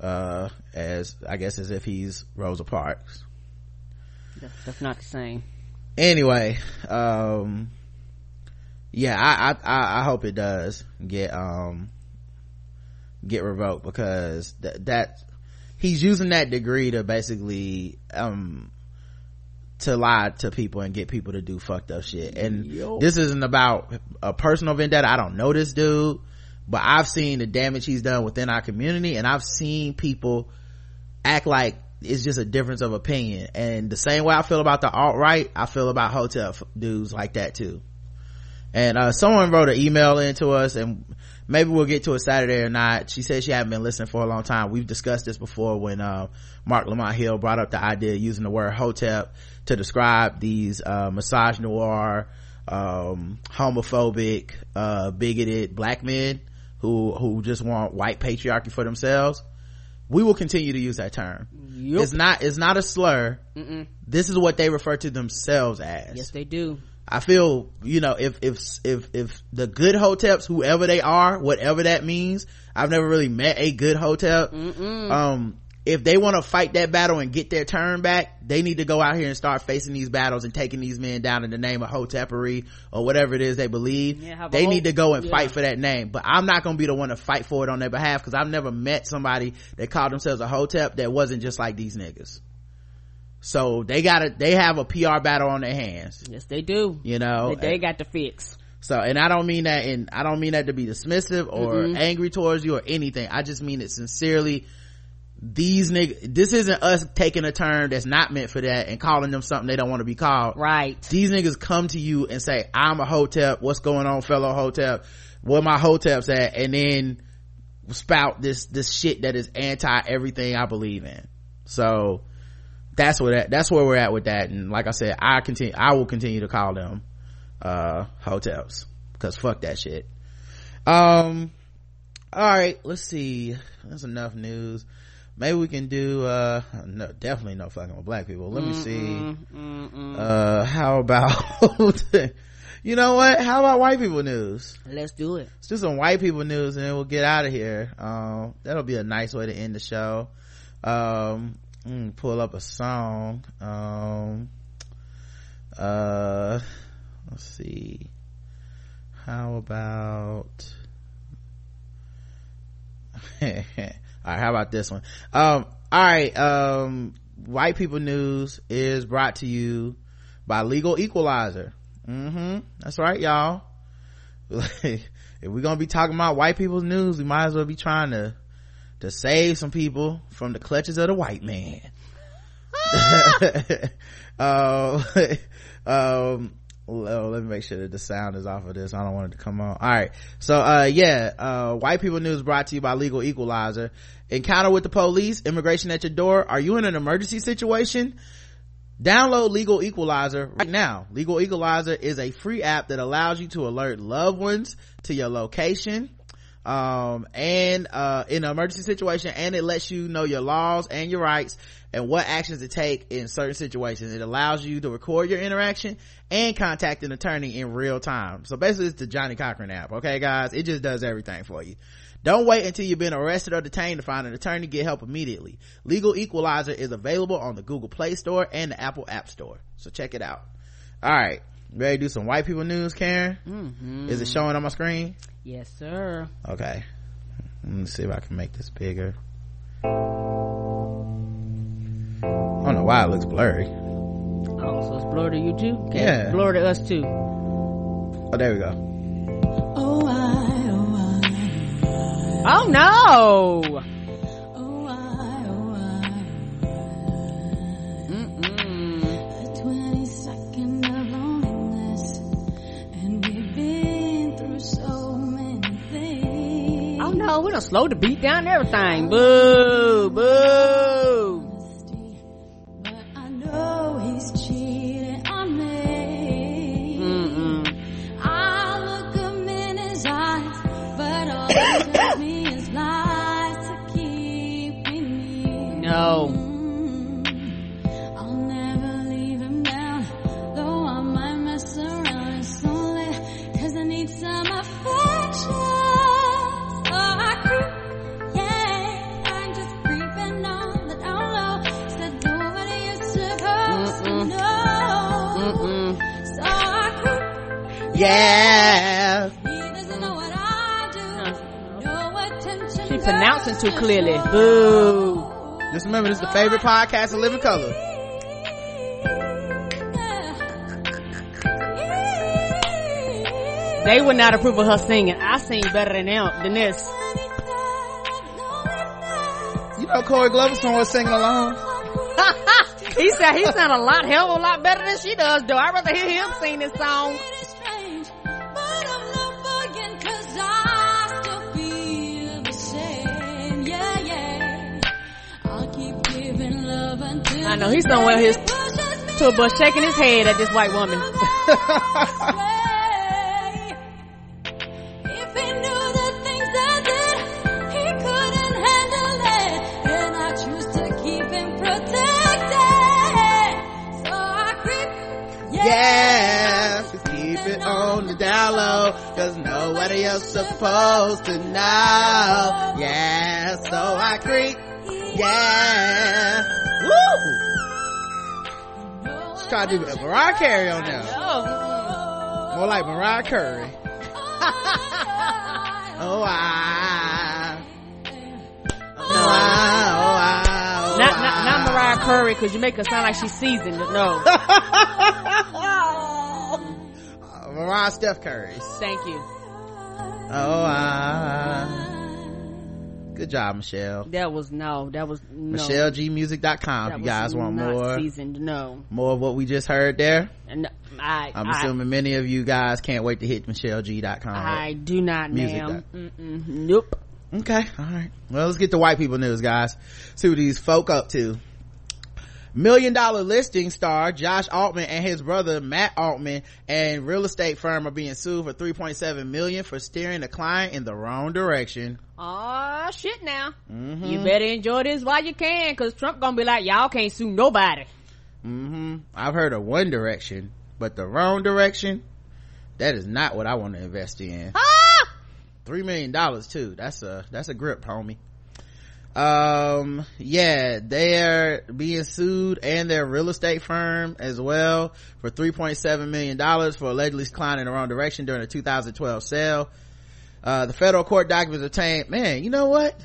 Speaker 2: uh as i guess as if he's rosa parks.
Speaker 3: That's not the same.
Speaker 2: Anyway um yeah I, I i hope it does get um get revoked because th- that he's using that degree to basically um to lie to people and get people to do fucked up shit. And Yo. this isn't about a personal vendetta. I don't know this dude but i've seen the damage he's done within our community and i've seen people act like it's just a difference of opinion. And the same way i feel about the alt-right i feel about hotep dudes like that too. And uh, someone wrote an email into us and maybe we'll get to it saturday or not. She said she hadn't been listening for a long time. We've discussed this before when uh, marc lamont hill brought up the idea of using the word hotep to describe these uh, noir, um, homophobic uh, bigoted black men who who just want white patriarchy for themselves. We will continue to use that term. Yep. it's not it's not a slur. Mm-mm. this is what they refer to themselves as.
Speaker 3: Yes they do
Speaker 2: I feel, you know, if, if, if, if the good hoteps, whoever they are, whatever that means, I've never really met a good hotep. Mm-mm. Um, if they want to fight that battle and get their turn back, they need to go out here and start facing these battles and taking these men down in the name of hotepery or whatever it is they believe. Yeah, they need to go and yeah. fight for that name. But I'm not going to be the one to fight for it on their behalf because I've never met somebody that called themselves a hotep that wasn't just like these niggas so they got it they have a pr battle on their hands.
Speaker 3: Yes they do.
Speaker 2: You know
Speaker 3: they, they got to fix.
Speaker 2: So and i don't mean that and i don't mean that to be dismissive or mm-hmm. angry towards you or anything. I just mean it sincerely. These niggas this isn't us taking a term that's not meant for that and calling them something they don't want to be called.
Speaker 3: Right.
Speaker 2: These niggas come to you and say i'm a hotep. What's going on fellow hotep? Where my hoteps at? And then spout this this shit that is anti everything i believe in. So that's where that, that's where we're at with that. And like i said i continue i will continue to call them uh hoteps. Because fuck that shit. Um all right let's see. That's enough news. Maybe we can do uh no definitely no fucking with black people. Let me
Speaker 3: Mm-mm,
Speaker 2: see.
Speaker 3: Mm-mm.
Speaker 2: uh how about you know what? How about white people news?
Speaker 3: Let's do it.
Speaker 2: Let's do some white people news and then we'll get out of here. Um that'll be a nice way to end the show. Um pull up a song. Um uh let's see. How about all right how about this one? Um all right um white people news is brought to you by legal equalizer. Mm-hmm. That's right y'all. If we're gonna be talking about white people's news we might as well be trying to to save some people from the clutches of the white man uh, um well, let me make sure that the sound is off of this. I don't want it to come on. All right. So, uh, yeah, uh, white people news brought to you by Legal Equalizer. Encounter with the police, immigration at your door. Are you in an emergency situation? Download Legal Equalizer right now. Legal Equalizer is a free app that allows you to alert loved ones to your location, um, and, uh, in an emergency situation, and it lets you know your laws and your rights and what actions to take in certain situations. It allows you to record your interaction and contact an attorney in real time. So basically it's the Johnnie Cochran app. Okay, guys? It just does everything for you. Don't wait until you've been arrested or detained to find an attorney. Get help immediately. Legal Equalizer is available on the Google Play Store and the Apple App Store. So check it out. All right. Ready to do some white people news, Karen?
Speaker 3: mm-hmm.
Speaker 2: Is it showing on my screen?
Speaker 3: yes sir
Speaker 2: Okay. Let me see if I can make this bigger. I don't know why it looks blurry.
Speaker 3: oh so it's blurred to you too okay.
Speaker 2: Yeah.
Speaker 3: blurred to us too
Speaker 2: Oh, there we go.
Speaker 4: Oh, I, oh, I,
Speaker 3: oh no done slow the beat down everything. Boo boo Pronouncing too clearly. Boo.
Speaker 2: Just remember, this is the favorite podcast in living color.
Speaker 3: They would not approve of her singing. I sing better than them, than this.
Speaker 2: You know Corey Glover's song was singing along.
Speaker 3: he said he sound a lot hell of a lot better than she does. Do I'd rather hear him sing this song? I know he's somewhere his to a bus shaking his head at this white woman.
Speaker 4: If he knew the things I did, he couldn't handle it. And I choose to keep him protected. So I creep,
Speaker 2: Yeah. Just keep it on the down low, cause nobody else supposed to know. Yeah, so I creep. Yeah. Woo! Try to do Mariah Carey on there.
Speaker 3: Oh.
Speaker 2: More like Mariah Curry. Oh, I. Oh, I. Oh, I. Oh,
Speaker 3: Not, not, not Mariah Curry, cause you make her sound like she's seasoned. No.
Speaker 2: Mariah Steph Curry.
Speaker 3: Thank you.
Speaker 2: Oh, I. Good job, Michelle.
Speaker 3: That was no. That was no.
Speaker 2: MichelleGmusic.com
Speaker 3: that
Speaker 2: if you guys want more
Speaker 3: seasoned. No.
Speaker 2: more of what we just heard there.
Speaker 3: And I,
Speaker 2: I'm
Speaker 3: I,
Speaker 2: assuming many of you guys can't wait to hit MichelleG.com.
Speaker 3: I do not, ma'am. Nope.
Speaker 2: Okay, all right. Well, let's get to white people news, guys. See what these folk up to. Million Dollar Listing star Josh Altman and his brother Matt Altman and real estate firm are being sued for 3.7 million for steering a client in the wrong direction.
Speaker 3: Oh shit now. You better enjoy this while you can cause Trump gonna be like, y'all can't sue nobody.
Speaker 2: hmm I've heard of one direction, but the wrong direction, that is not what I want to invest in.
Speaker 3: Ah!
Speaker 2: Three million dollars too. That's a, that's a grip, homie. Um, yeah, they're being sued and their real estate firm as well for $3.7 million for allegedly declining in the wrong direction during a 2012 sale. Uh, the federal court documents obtained, man, you know what?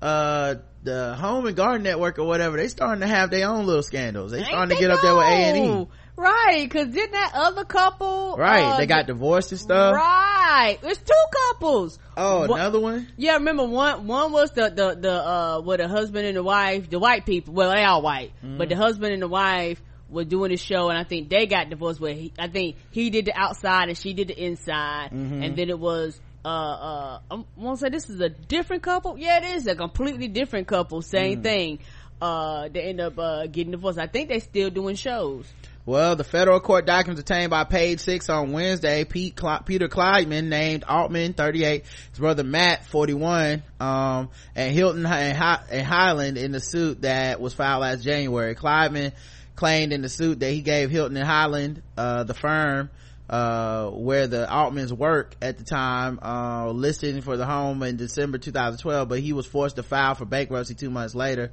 Speaker 2: Uh, the Home and Garden Network or whatever, they starting to have their own little scandals. They
Speaker 3: Ain't
Speaker 2: starting to
Speaker 3: they
Speaker 2: get up there with A&E.
Speaker 3: Right, cause didn't that other couple
Speaker 2: Right,
Speaker 3: uh,
Speaker 2: they got divorced and stuff.
Speaker 3: Right. It's two couples.
Speaker 2: Oh,
Speaker 3: What-
Speaker 2: another one?
Speaker 3: Yeah, remember one one was the the the uh with the husband and the wife, the white people. Well, they all white, but the husband and the wife were doing the show, and I think they got divorced. Where he, I think he did the outside and she did the inside, and then it was. Uh, uh, I want to say this is a different couple. Yeah, it is a completely different couple. Same thing. Uh, they end up uh getting divorced. I think they still doing shows.
Speaker 2: Well, the federal court documents obtained by page six on Wednesday, Pete Cl- Peter Kleiman named Altman, 38, his brother Matt, 41, um, and Hilton and, Hi- and Hyland in the suit that was filed last January. Kleiman claimed in the suit that he gave Hilton and Hyland, uh, the firm, uh, where the Altmans work at the time, uh, listing for the home in December 2012, but he was forced to file for bankruptcy two months later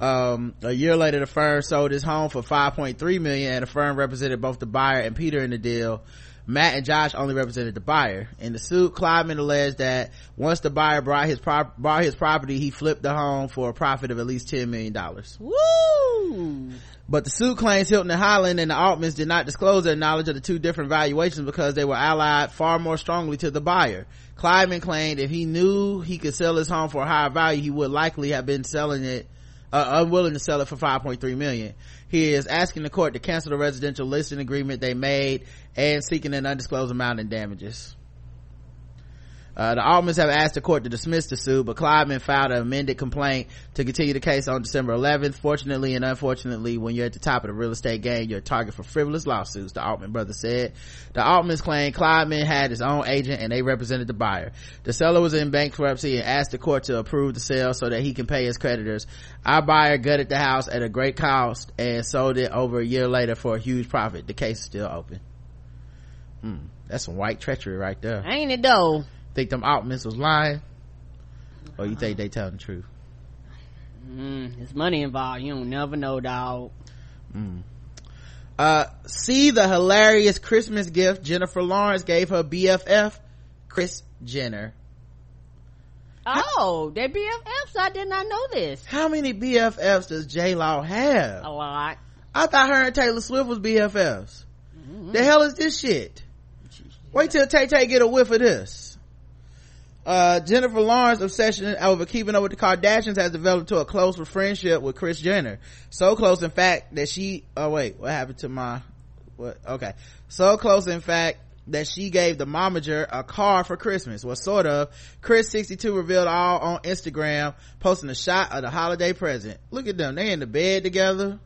Speaker 2: um a year later the firm sold his home for 5.3 million and the firm represented both the buyer and peter in the deal matt and josh only represented the buyer in the suit Kleiman alleged that once the buyer brought his bought his property he flipped the home for a profit of at least 10 million dollars
Speaker 3: Woo!
Speaker 2: but the suit claims Hilton and Hyland and the Altmans did not disclose their knowledge of the two different valuations because they were allied far more strongly to the buyer. Kleiman claimed if he knew he could sell his home for a higher value, he would likely have been selling it, uh, unwilling to sell it for 5.3 million. He is asking the court to cancel the residential listing agreement they made and seeking an undisclosed amount in damages. Uh, the Altmans have asked the court to dismiss the suit, but Kleiman filed an amended complaint to continue the case on December 11th. Fortunately and unfortunately, when you're at the top of the real estate game, you're a target for frivolous lawsuits, the Altman brothers said. The Altmans claimed Kleiman had his own agent and they represented the buyer. The seller was in bankruptcy and asked the court to approve the sale so that he can pay his creditors. Our buyer gutted the house at a great cost and sold it over a year later for a huge profit. The case is still open. Hmm, that's some white treachery right there
Speaker 3: Ain't it though?
Speaker 2: Think them Altmans was lying or you think they telling the truth
Speaker 3: Mm, there's money involved. You don't never know, dog.
Speaker 2: uh see the hilarious christmas gift jennifer lawrence gave her bff kris jenner
Speaker 3: Oh, they BFFs. I did not know this.
Speaker 2: how many bffs does j-law have
Speaker 3: A lot.
Speaker 2: i thought her and taylor swift was bffs the hell is this shit wait till tay tay get a whiff of this uh, Jennifer Lawrence's obsession over keeping up with the Kardashians has developed to a closer friendship with Kris Jenner. So close, in fact, that she, oh wait, what happened to my, what, okay. So close, in fact, that she gave the momager a car for Christmas. Well, sort of. Kris 62 revealed all on Instagram, posting a shot of the holiday present. Look at them. They in the bed together,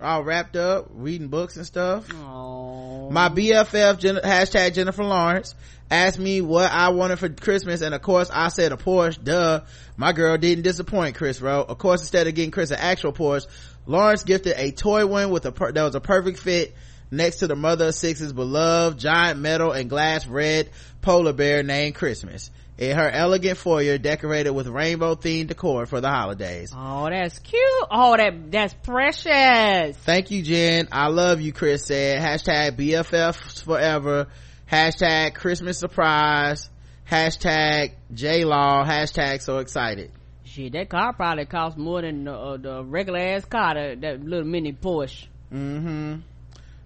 Speaker 2: all wrapped up, reading books and stuff.
Speaker 3: Oh.
Speaker 2: My BFF, hashtag Jennifer Lawrence, asked me what I wanted for Christmas, and of course I said a Porsche, duh. My girl didn't disappoint, Kris wrote. Of course, instead of getting Kris an actual Porsche, Lawrence gifted a toy one with a, per- that was a perfect fit next to the mother of six's beloved giant metal and glass red polar bear named Christmas. In her elegant foyer decorated with rainbow themed decor for the holidays.
Speaker 3: Oh, that's cute. Oh, that that's precious.
Speaker 2: Thank you, Jen. I love you, Kris said. Hashtag BFFs forever. Hashtag Christmas surprise. Hashtag J-Law. Hashtag so excited.
Speaker 3: Shit, that car probably cost more than uh, the regular ass car, that, that little mini Porsche.
Speaker 2: Mm-hmm.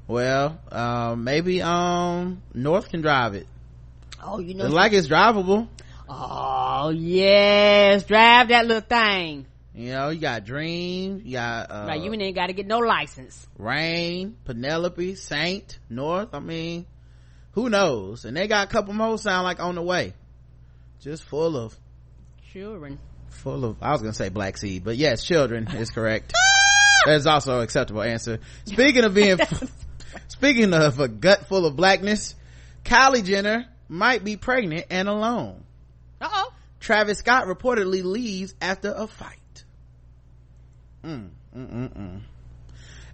Speaker 2: Well, um, maybe, um, North can drive it.
Speaker 3: Oh, you know.
Speaker 2: It's like it's drivable.
Speaker 3: oh yes, drive that little thing.
Speaker 2: You know, you got Dream, you got, uh,
Speaker 3: Like you ain't got to get no license.
Speaker 2: Reign, Penelope, Saint, North. I mean, who knows? And they got a couple more sound like on the way. Just full of
Speaker 3: Children.
Speaker 2: full of i was gonna say black seed but yes children is correct That's also an acceptable answer. Speaking of being, speaking of a gut full of blackness, Kylie Jenner might be pregnant and alone.
Speaker 3: Uh-oh.
Speaker 2: Travis Scott reportedly leaves after a fight. Mm, mm, mm, mm.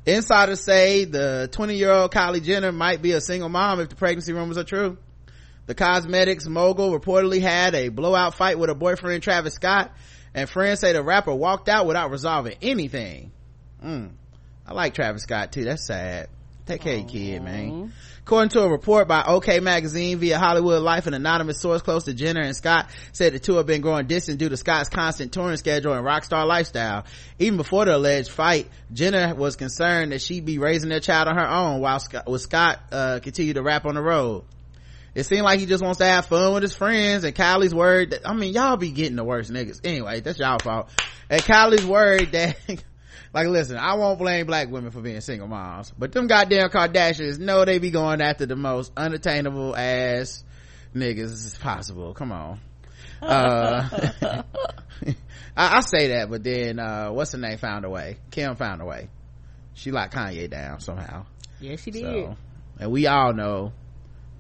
Speaker 2: Insiders say the 20 year old Kylie Jenner might be a single mom if the pregnancy rumors are true. The cosmetics mogul reportedly had a blowout fight with her boyfriend Travis Scott and friends say the rapper walked out without resolving anything. Mm. I like Travis Scott too. That's sad. Take care your kid, man. According to a report by OK Magazine via Hollywood Life, an anonymous source close to Jenner and Scott said the two have been growing distant due to Scott's constant touring schedule and rock star lifestyle. Even before the alleged fight, Jenner was concerned that she'd be raising their child on her own while Scott, while Scott uh, continued to rap on the road. It seemed like he just wants to have fun with his friends and Kylie's worried that, I mean, y'all be getting the worst niggas. Anyway, that's y'all fault. And Kylie's worried that like listen i won't blame black women for being single moms but them goddamn kardashians know they be going after the most unattainable ass niggas as possible. Come on. Uh I, I, say that but then uh what's the name found a way? Kim found a way. She locked kanye down somehow.
Speaker 3: Yeah she did.
Speaker 2: so, and we all know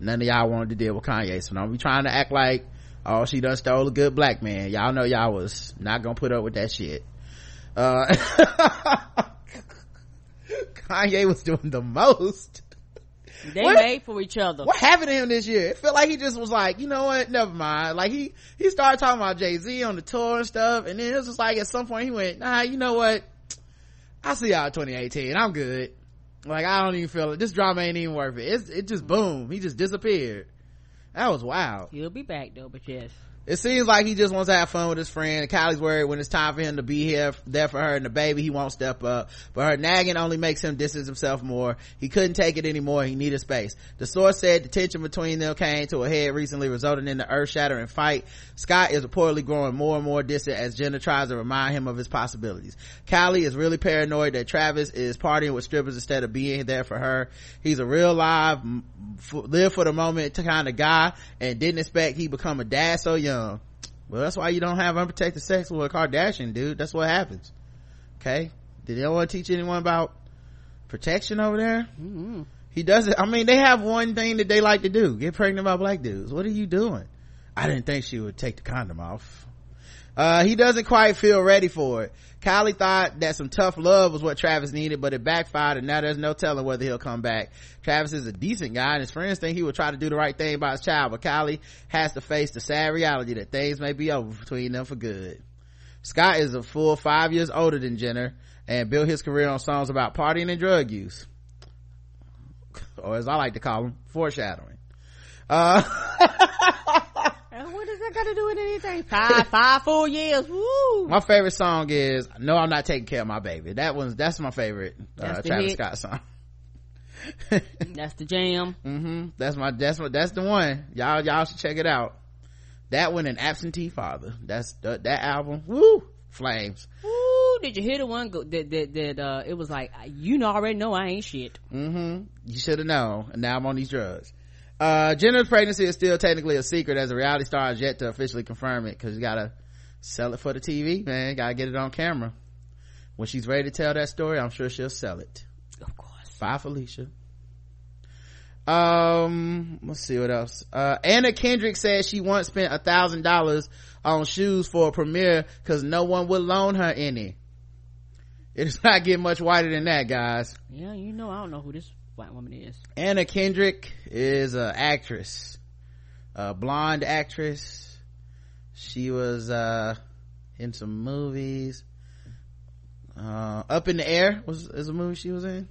Speaker 2: none of y'all wanted to deal with kanye so don't be trying to act like oh she done stole a good black man. Y'all know y'all was not gonna put up with that shit uh, Kanye was doing the most.
Speaker 3: They what, made for each other.
Speaker 2: What happened to him this year? It felt like he just was like, you know what? Never mind. Like he, he started talking about Jay-Z on the tour and stuff. And then it was just like at some point he went, nah, you know what? I'll see y'all 2018. I'm good. Like I don't even feel it. This drama ain't even worth it. It's, it just boom. He just disappeared. That was wild.
Speaker 3: He'll be back though, but yes
Speaker 2: it seems like he just wants to have fun with his friend. Kylie's worried when it's time for him to be here there for her and the baby he won't step up. But her nagging only makes him distance himself more. He couldn't take it anymore. He needed space. The source said the tension between them came to a head recently resulting in the earth-shattering fight. Scott is reportedly growing more and more distant as Jenner tries to remind him of his possibilities. Kylie is really paranoid that travis is partying with strippers instead of being there for her. He's a real live live for the moment kind of guy and didn't expect he'd become a dad so young well that's why you don't have unprotected sex with a kardashian dude. That's what happens. Okay? Did they want to teach anyone about protection over there? Mm-hmm. he does it i mean they have one thing that they like to do. Get pregnant by black dudes. What are you doing? I didn't think she would take the condom off. Uh, he doesn't quite feel ready for it. Kylie thought that some tough love was what Travis needed, but it backfired and now there's no telling whether he'll come back. Travis is a decent guy and his friends think he will try to do the right thing by his child, but Kylie has to face the sad reality that things may be over between them for good. Scott is a full five years older than Jenner and built his career on songs about partying and drug use. Or as I like to call them, foreshadowing. Uh,
Speaker 3: what does that got to do with anything? Five, five, four years. Woo.
Speaker 2: My favorite song is "No, I'm Not Taking Care of My Baby." That one's that's my favorite uh, Travis hit. Scott song.
Speaker 3: that's the jam.
Speaker 2: Mm-hmm. That's my that's my that's the one. Y'all y'all should check it out. That one and Absentee Father. That's the, that album. Woo, flames.
Speaker 3: Woo! Did you hear the one go, that that that uh, it was like you know already know I ain't shit.
Speaker 2: Mm-hmm. You should have known. And now I'm on these drugs. Uh, Jenner's pregnancy is still technically a secret as a reality star has yet to officially confirm it because you gotta sell it for the TV, man. Gotta get it on camera. When she's ready to tell that story, I'm sure she'll sell it.
Speaker 3: Of course.
Speaker 2: Bye, Felicia. Um, let's see what else. Uh, Anna Kendrick says she once spent a thousand dollars on shoes for a premiere because no one would loan her any. It's not getting much whiter than that, guys.
Speaker 3: Yeah, you know, I don't know who this white woman is.
Speaker 2: Anna Kendrick is an actress, a blonde actress. She was uh, in some movies. Uh, Up in the Air was is a movie she was in.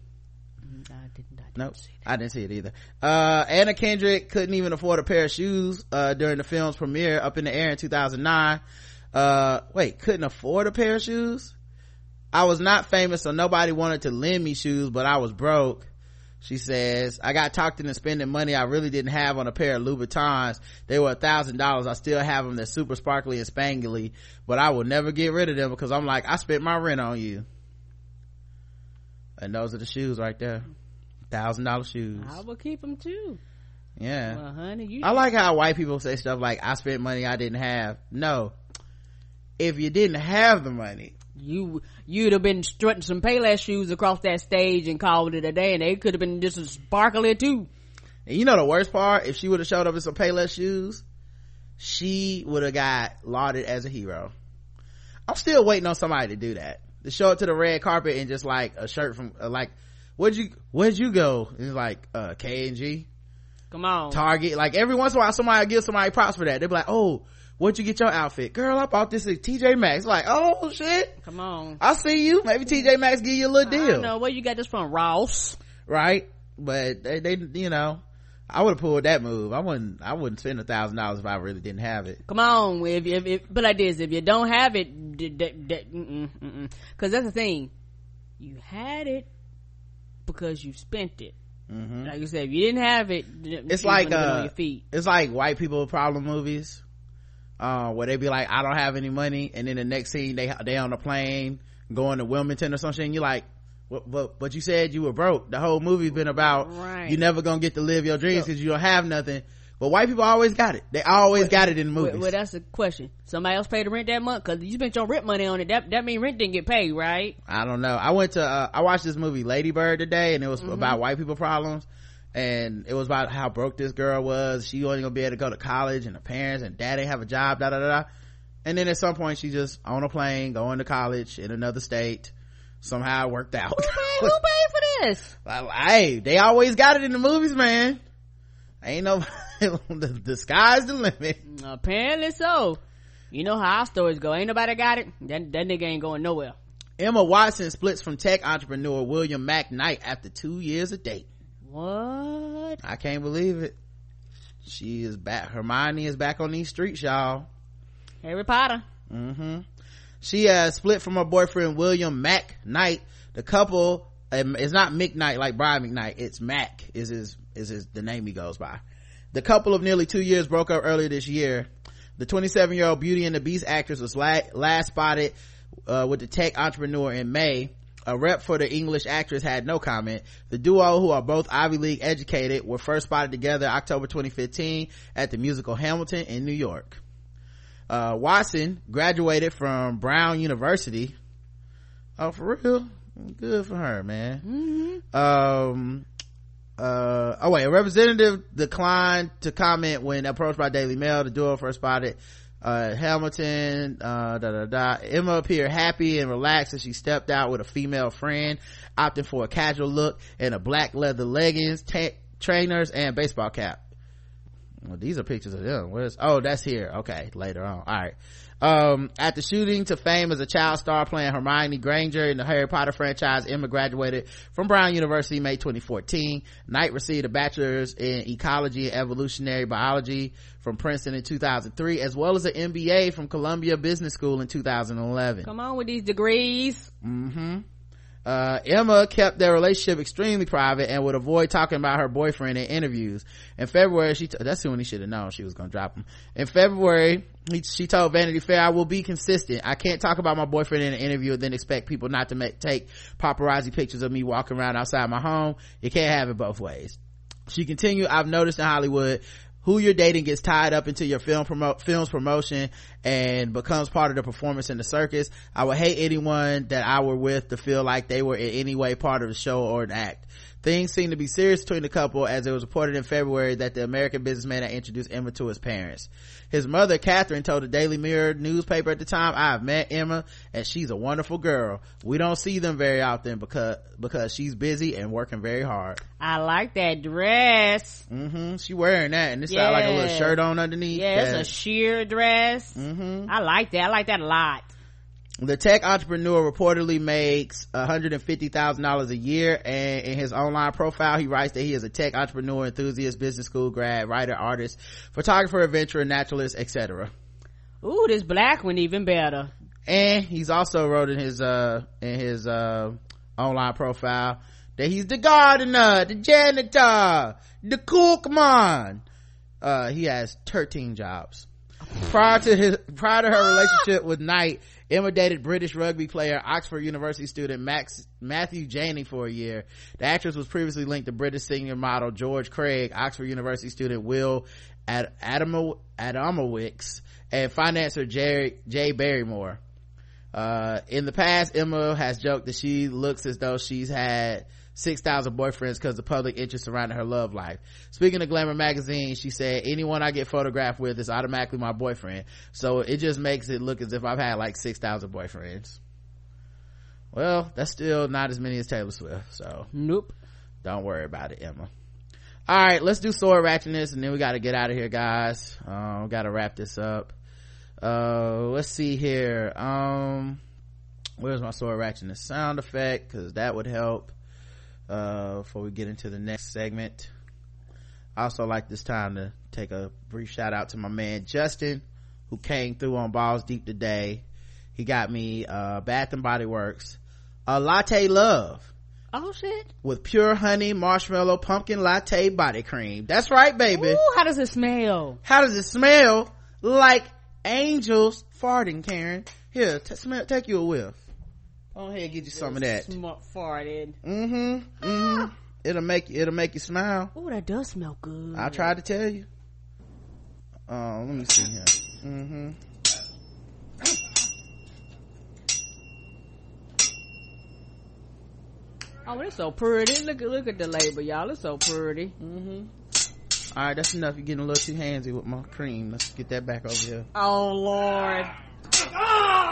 Speaker 3: Mm, I didn't. I didn't
Speaker 2: nope, I didn't see it either. Uh, Anna Kendrick couldn't even afford a pair of shoes uh, during the film's premiere, Up in the Air in 2009. Uh, wait, couldn't afford a pair of shoes? I was not famous, so nobody wanted to lend me shoes, but I was broke. She says, I got talked into spending money I really didn't have on a pair of Louboutins. They were a thousand dollars. I still have them. They're super sparkly and spangly, but I will never get rid of them because I'm like, I spent my rent on you. And those are the shoes right there. Thousand dollar shoes.
Speaker 3: I will keep them too.
Speaker 2: Yeah.
Speaker 3: Well, honey, you.
Speaker 2: I like how white people say stuff like, I spent money I didn't have. No. If you didn't have the money,
Speaker 3: you you'd have been strutting some payless shoes across that stage and called it a day and they could have been just as sparkly too.
Speaker 2: And you know the worst part? If she would have showed up in some payless shoes she would have got lauded as a hero. I'm still waiting on somebody to do that. To show up to the red carpet and just like a shirt from uh, like where'd you where'd you go? It's like uh k and g?
Speaker 3: Come on.
Speaker 2: Target. Like every once in a while somebody give somebody props for that. They'd be like oh where'd you get your outfit? Girl i bought this at tj maxx. Like oh shit.
Speaker 3: Come on.
Speaker 2: I see you. Maybe tj maxx give you a little
Speaker 3: I
Speaker 2: deal.
Speaker 3: don't know. Where you got this from? Ross.
Speaker 2: Right? But they, they you know I would have pulled that move. I wouldn't. I wouldn't spend a thousand dollars if I really didn't have it.
Speaker 3: Come on, if if, if but like this, if you don't have it, because that's the thing, you had it because you spent it. Mm-hmm. Like you said, if you didn't have it,
Speaker 2: it's like uh, it's like white people problem movies, uh, where they be like, "I don't have any money," and then the next scene they they on a plane going to Wilmington or something. And you're like, but, but, but you said you were broke. The whole movie's been about
Speaker 3: right.
Speaker 2: you never gonna get to live your dreams because you don't have nothing. But white people always got it. They always well, got it in the movies.
Speaker 3: Well, well, that's the question. Somebody else paid the rent that month because you spent your rent money on it. That that mean rent didn't get paid, right?
Speaker 2: I don't know. I went to uh, I watched this movie Lady Bird today, and it was mm-hmm. about white people problems. And it was about how broke this girl was. She wasn't gonna be able to go to college, and her parents and dad didn't have a job. Da da da. da. And then at some point, she just on a plane going to college in another state somehow it worked out.
Speaker 3: Who paid, who paid for this?
Speaker 2: hey, they always got it in the movies, man. Ain't no, the, the sky's the limit.
Speaker 3: Apparently so. You know how our stories go. Ain't nobody got it. That, that nigga ain't going nowhere.
Speaker 2: Emma Watson splits from tech entrepreneur William Mack Knight after two years of date.
Speaker 3: What?
Speaker 2: I can't believe it. She is back. Hermione is back on these streets, y'all.
Speaker 3: Harry Potter.
Speaker 2: Mm-hmm. She has split from her boyfriend William Mack Knight. The couple um, it's not Mick Knight like Brian McKnight. It's Mac is his is his the name he goes by. The couple of nearly two years broke up earlier this year. The 27 year old Beauty and the Beast actress was last spotted uh, with the tech entrepreneur in May. A rep for the English actress had no comment. The duo, who are both Ivy League educated, were first spotted together October 2015 at the musical Hamilton in New York uh, watson graduated from brown university oh for real good for her man
Speaker 3: mm-hmm.
Speaker 2: um uh oh wait a representative declined to comment when approached by daily mail the duo first spotted uh, Hamilton, uh, da, da, da. Emma appeared happy and relaxed as she stepped out with a female friend, opting for a casual look and a black leather leggings, trainers, and baseball cap well, these are pictures of them. Where's oh that's here. Okay later on. All right. Um, at the shooting to fame as a child star playing hermione granger in the harry potter franchise emma graduated from brown university may 2014 knight received a bachelor's in ecology and evolutionary biology from princeton in 2003 as well as an mba from columbia business school in 2011
Speaker 3: come on with these degrees.
Speaker 2: Mm-hmm uh, Emma kept their relationship extremely private and would avoid talking about her boyfriend in interviews. In February, she, t- that's when he should have known she was gonna drop him. In February, he, she told Vanity Fair, I will be consistent. I can't talk about my boyfriend in an interview and then expect people not to make, take paparazzi pictures of me walking around outside my home. You can't have it both ways. She continued, I've noticed in Hollywood, who you're dating gets tied up into your film promote film's promotion and becomes part of the performance in the circus. I would hate anyone that I were with to feel like they were in any way part of the show or an act. Things seem to be serious between the couple as it was reported in February that the American businessman had introduced Emma to his parents. His mother, Catherine, told the Daily Mirror newspaper at the time, I've met Emma and she's a wonderful girl. We don't see them very often because, because she's busy and working very hard.
Speaker 3: I like that dress.
Speaker 2: Mm-hmm. She wearing that and it's yeah. got like a little shirt on underneath.
Speaker 3: Yeah, it's a sheer dress.
Speaker 2: Mm-hmm.
Speaker 3: I like that. I like that a lot
Speaker 2: the tech entrepreneur reportedly makes $150,000 a year and in his online profile he writes that he is a tech entrepreneur enthusiast business school grad writer artist photographer adventurer naturalist etc
Speaker 3: ooh this black one even better.
Speaker 2: And he's also wrote in his uh in his uh online profile that he's the gardener the janitor the cookman uh he has 13 jobs. Prior to his prior to her relationship with knight Emma dated British rugby player, Oxford University student Max, Matthew Janney for a year. The actress was previously linked to British senior model George Craig, Oxford University student Will Ad- Adamowicz, and financier Jerry, Jay Barrymore. uh in the past emma has joked that she looks as though she's had 6,000 boyfriends because the public interest surrounding her love life. Speaking of Glamour magazine, she said, anyone I get photographed with is automatically my boyfriend. So it just makes it look as if I've had like 6,000 boyfriends. Well, that's still not as many as Taylor Swift, so.
Speaker 3: Nope.
Speaker 2: Don't worry about it, Emma. Alright, let's do sword ratchetness and then we gotta get out of here, guys. Um, gotta wrap this up. Uh, let's see here. Um, where's my sword ratchetness sound effect? Cause that would help uh, before we get into the next segment. I also like this time to take a brief shout out to my man Justin, who came through on Balls Deep today. He got me, uh, Bath and Body Works, a latte love.
Speaker 3: Oh shit.
Speaker 2: With pure honey, marshmallow, pumpkin latte body cream. That's right, baby.
Speaker 3: Ooh, how does it smell?
Speaker 2: How does it smell? Like angels farting, Karen. Here, t- smell, take you a whiff. Go ahead, get you some of that.
Speaker 3: Smart farted.
Speaker 2: Mm-hmm. Mm-hmm. It'll make you. It'll make you smile.
Speaker 3: Oh, that does smell good.
Speaker 2: I tried to tell you. Uh, let me see here. Mm-hmm.
Speaker 3: Oh, it's so pretty. Look at look at the label, y'all. It's so pretty.
Speaker 2: Mm-hmm. All right, that's enough. You're getting a little too handsy with my cream. Let's get that back over here.
Speaker 3: Oh Lord.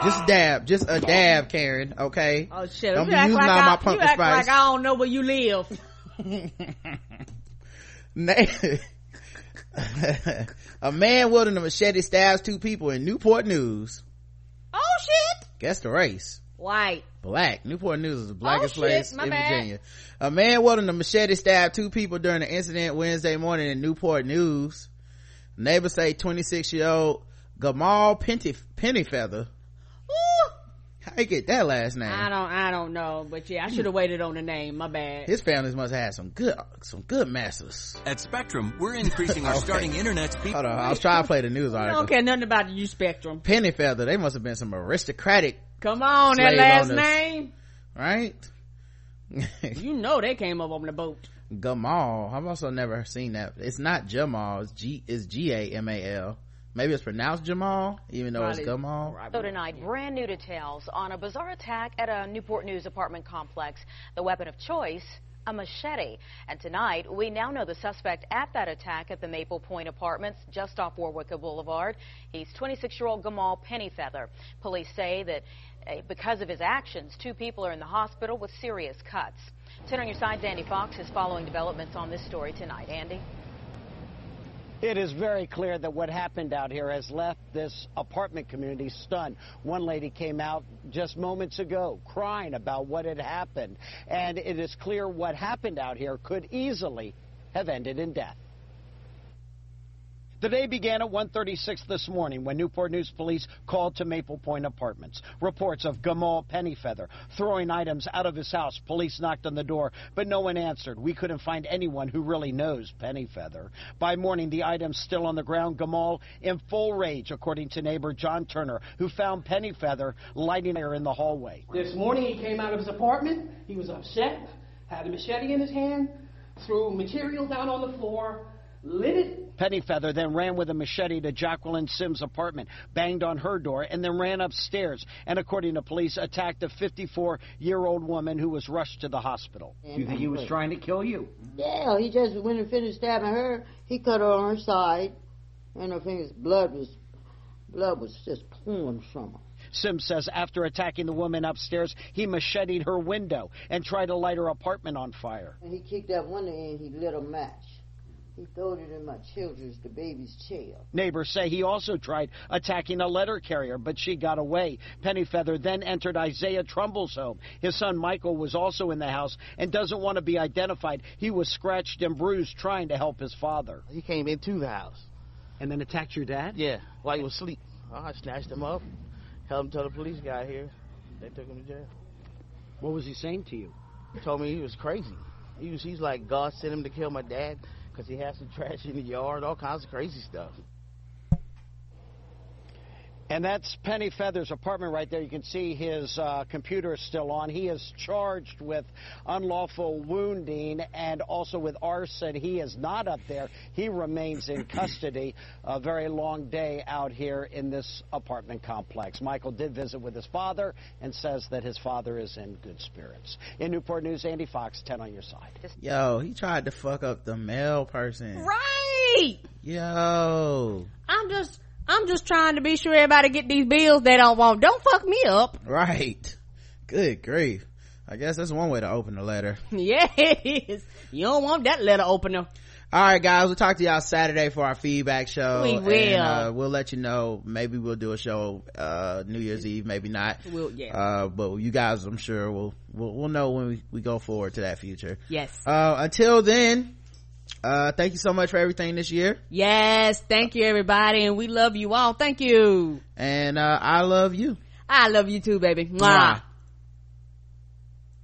Speaker 2: Just dab, just a dab, Karen. Okay.
Speaker 3: Oh shit!
Speaker 2: Don't
Speaker 3: you
Speaker 2: be using
Speaker 3: like
Speaker 2: all
Speaker 3: I,
Speaker 2: my pumpkin
Speaker 3: you
Speaker 2: spice.
Speaker 3: like I don't know where you live.
Speaker 2: a man wielding a machete stabs two people in Newport News.
Speaker 3: Oh shit!
Speaker 2: Guess the race.
Speaker 3: White.
Speaker 2: Black. Newport News is the oh, blackest
Speaker 3: Oh,
Speaker 2: place in
Speaker 3: bad.
Speaker 2: Virginia. A man wielding a machete stabbed two people during an incident Wednesday morning in Newport News. Neighbors say 26 year old Gamal Penty, Pennyfeather.
Speaker 3: Ooh.
Speaker 2: How you get that last name?
Speaker 3: I don't. I don't know, but yeah, I should have waited on the name. My bad.
Speaker 2: His families must have had some good, some good masters.
Speaker 5: At Spectrum, we're increasing our
Speaker 2: Okay.
Speaker 5: starting internet speed.
Speaker 2: Hold on, I was trying to play the news
Speaker 3: I don't care nothing about you, Spectrum.
Speaker 2: Pennyfeather, they must have been some aristocratic,
Speaker 3: Come on, that last
Speaker 2: owners.
Speaker 3: name.
Speaker 2: right?
Speaker 3: You know they came up on the boat.
Speaker 2: Gamal. I've also never seen that. It's not Jamal. It's G. It's G A M A L. Maybe it's pronounced Jamal, even though it's
Speaker 3: Probably-
Speaker 2: Gamal.
Speaker 6: So tonight, brand new details on a bizarre attack at a Newport News apartment complex. The weapon of choice, a machete. And tonight, we now know the suspect at that attack at the Maple Point Apartments just off Warwick Boulevard. He's 26-year-old Gamal Pennyfeather. Police say that eh, because of his actions, two people are in the hospital with serious cuts. Ten on your side, Andy Fox is following developments on this story tonight. Andy?
Speaker 7: It is very clear that what happened out here has left this apartment community stunned. One lady came out just moments ago crying about what had happened. And it is clear what happened out here could easily have ended in death. The day began at 1:36 this morning when Newport News police called to Maple Point Apartments. Reports of Gamal Pennyfeather throwing items out of his house. Police knocked on the door, but no one answered. We couldn't find anyone who really knows Pennyfeather. By morning, the items still on the ground. Gamal in full rage, according to neighbor John Turner, who found Pennyfeather lighting her in the hallway.
Speaker 8: This morning he came out of his apartment. He was upset, had a machete in his hand, threw material down on the floor, lit it.
Speaker 7: Pennyfeather then ran with a machete to Jacqueline Sims' apartment, banged on her door, and then ran upstairs. And according to police, attacked a 54 year old woman who was rushed to the hospital.
Speaker 9: Do You think he was trying to kill you?
Speaker 10: Yeah, he just went and finished stabbing her, he cut her on her side, and her fingers blood was blood was just pouring from her.
Speaker 7: Sims says after attacking the woman upstairs, he macheted her window and tried to light her apartment on fire.
Speaker 10: And he kicked that window in, he lit a match. He throwed it in my children's, the baby's chair.
Speaker 7: Neighbors say he also tried attacking a letter carrier, but she got away. Pennyfeather then entered Isaiah Trumbull's home. His son Michael was also in the house and doesn't want to be identified. He was scratched and bruised trying to help his father.
Speaker 9: He came into the house.
Speaker 11: And then attacked your dad?
Speaker 9: Yeah, while he was asleep. I snatched him up, held him till the police got here. They took him to jail.
Speaker 11: What was he saying to you?
Speaker 9: He told me he was crazy. He was, he's like, God sent him to kill my dad because he had some trash in the yard, all kinds of crazy stuff.
Speaker 7: And that's Pennyfeather's apartment right there. You can see his uh, computer is still on. He is charged with unlawful wounding and also with arson. He is not up there. He remains in custody. A very long day out here in this apartment complex. Michael did visit with his father and says that his father is in good spirits. In Newport News, Andy Fox, 10 on your side.
Speaker 2: Yo, he tried to fuck up the male person.
Speaker 3: Right.
Speaker 2: Yo.
Speaker 3: I'm just, I'm just trying to be sure everybody get these bills they don't want. Don't fuck me up.
Speaker 2: Right. Good grief. I guess that's one way to open the letter.
Speaker 3: Yes. You don't want that letter opener.
Speaker 2: All right, guys, we'll talk to y'all Saturday for our feedback show.
Speaker 3: We will.
Speaker 2: And, uh, we'll let you know. Maybe we'll do a show, uh, New Year's Eve, maybe not.
Speaker 3: We'll, yeah.
Speaker 2: Uh, but you guys, I'm sure will we'll, we'll know when we, we go forward to that future.
Speaker 3: Yes.
Speaker 2: Uh, until then, uh, thank you so much for everything this year.
Speaker 3: Yes. Thank you everybody. And we love you all. Thank you.
Speaker 2: And, uh, I love you.
Speaker 3: I love you too, baby. Mwah.
Speaker 2: Mwah.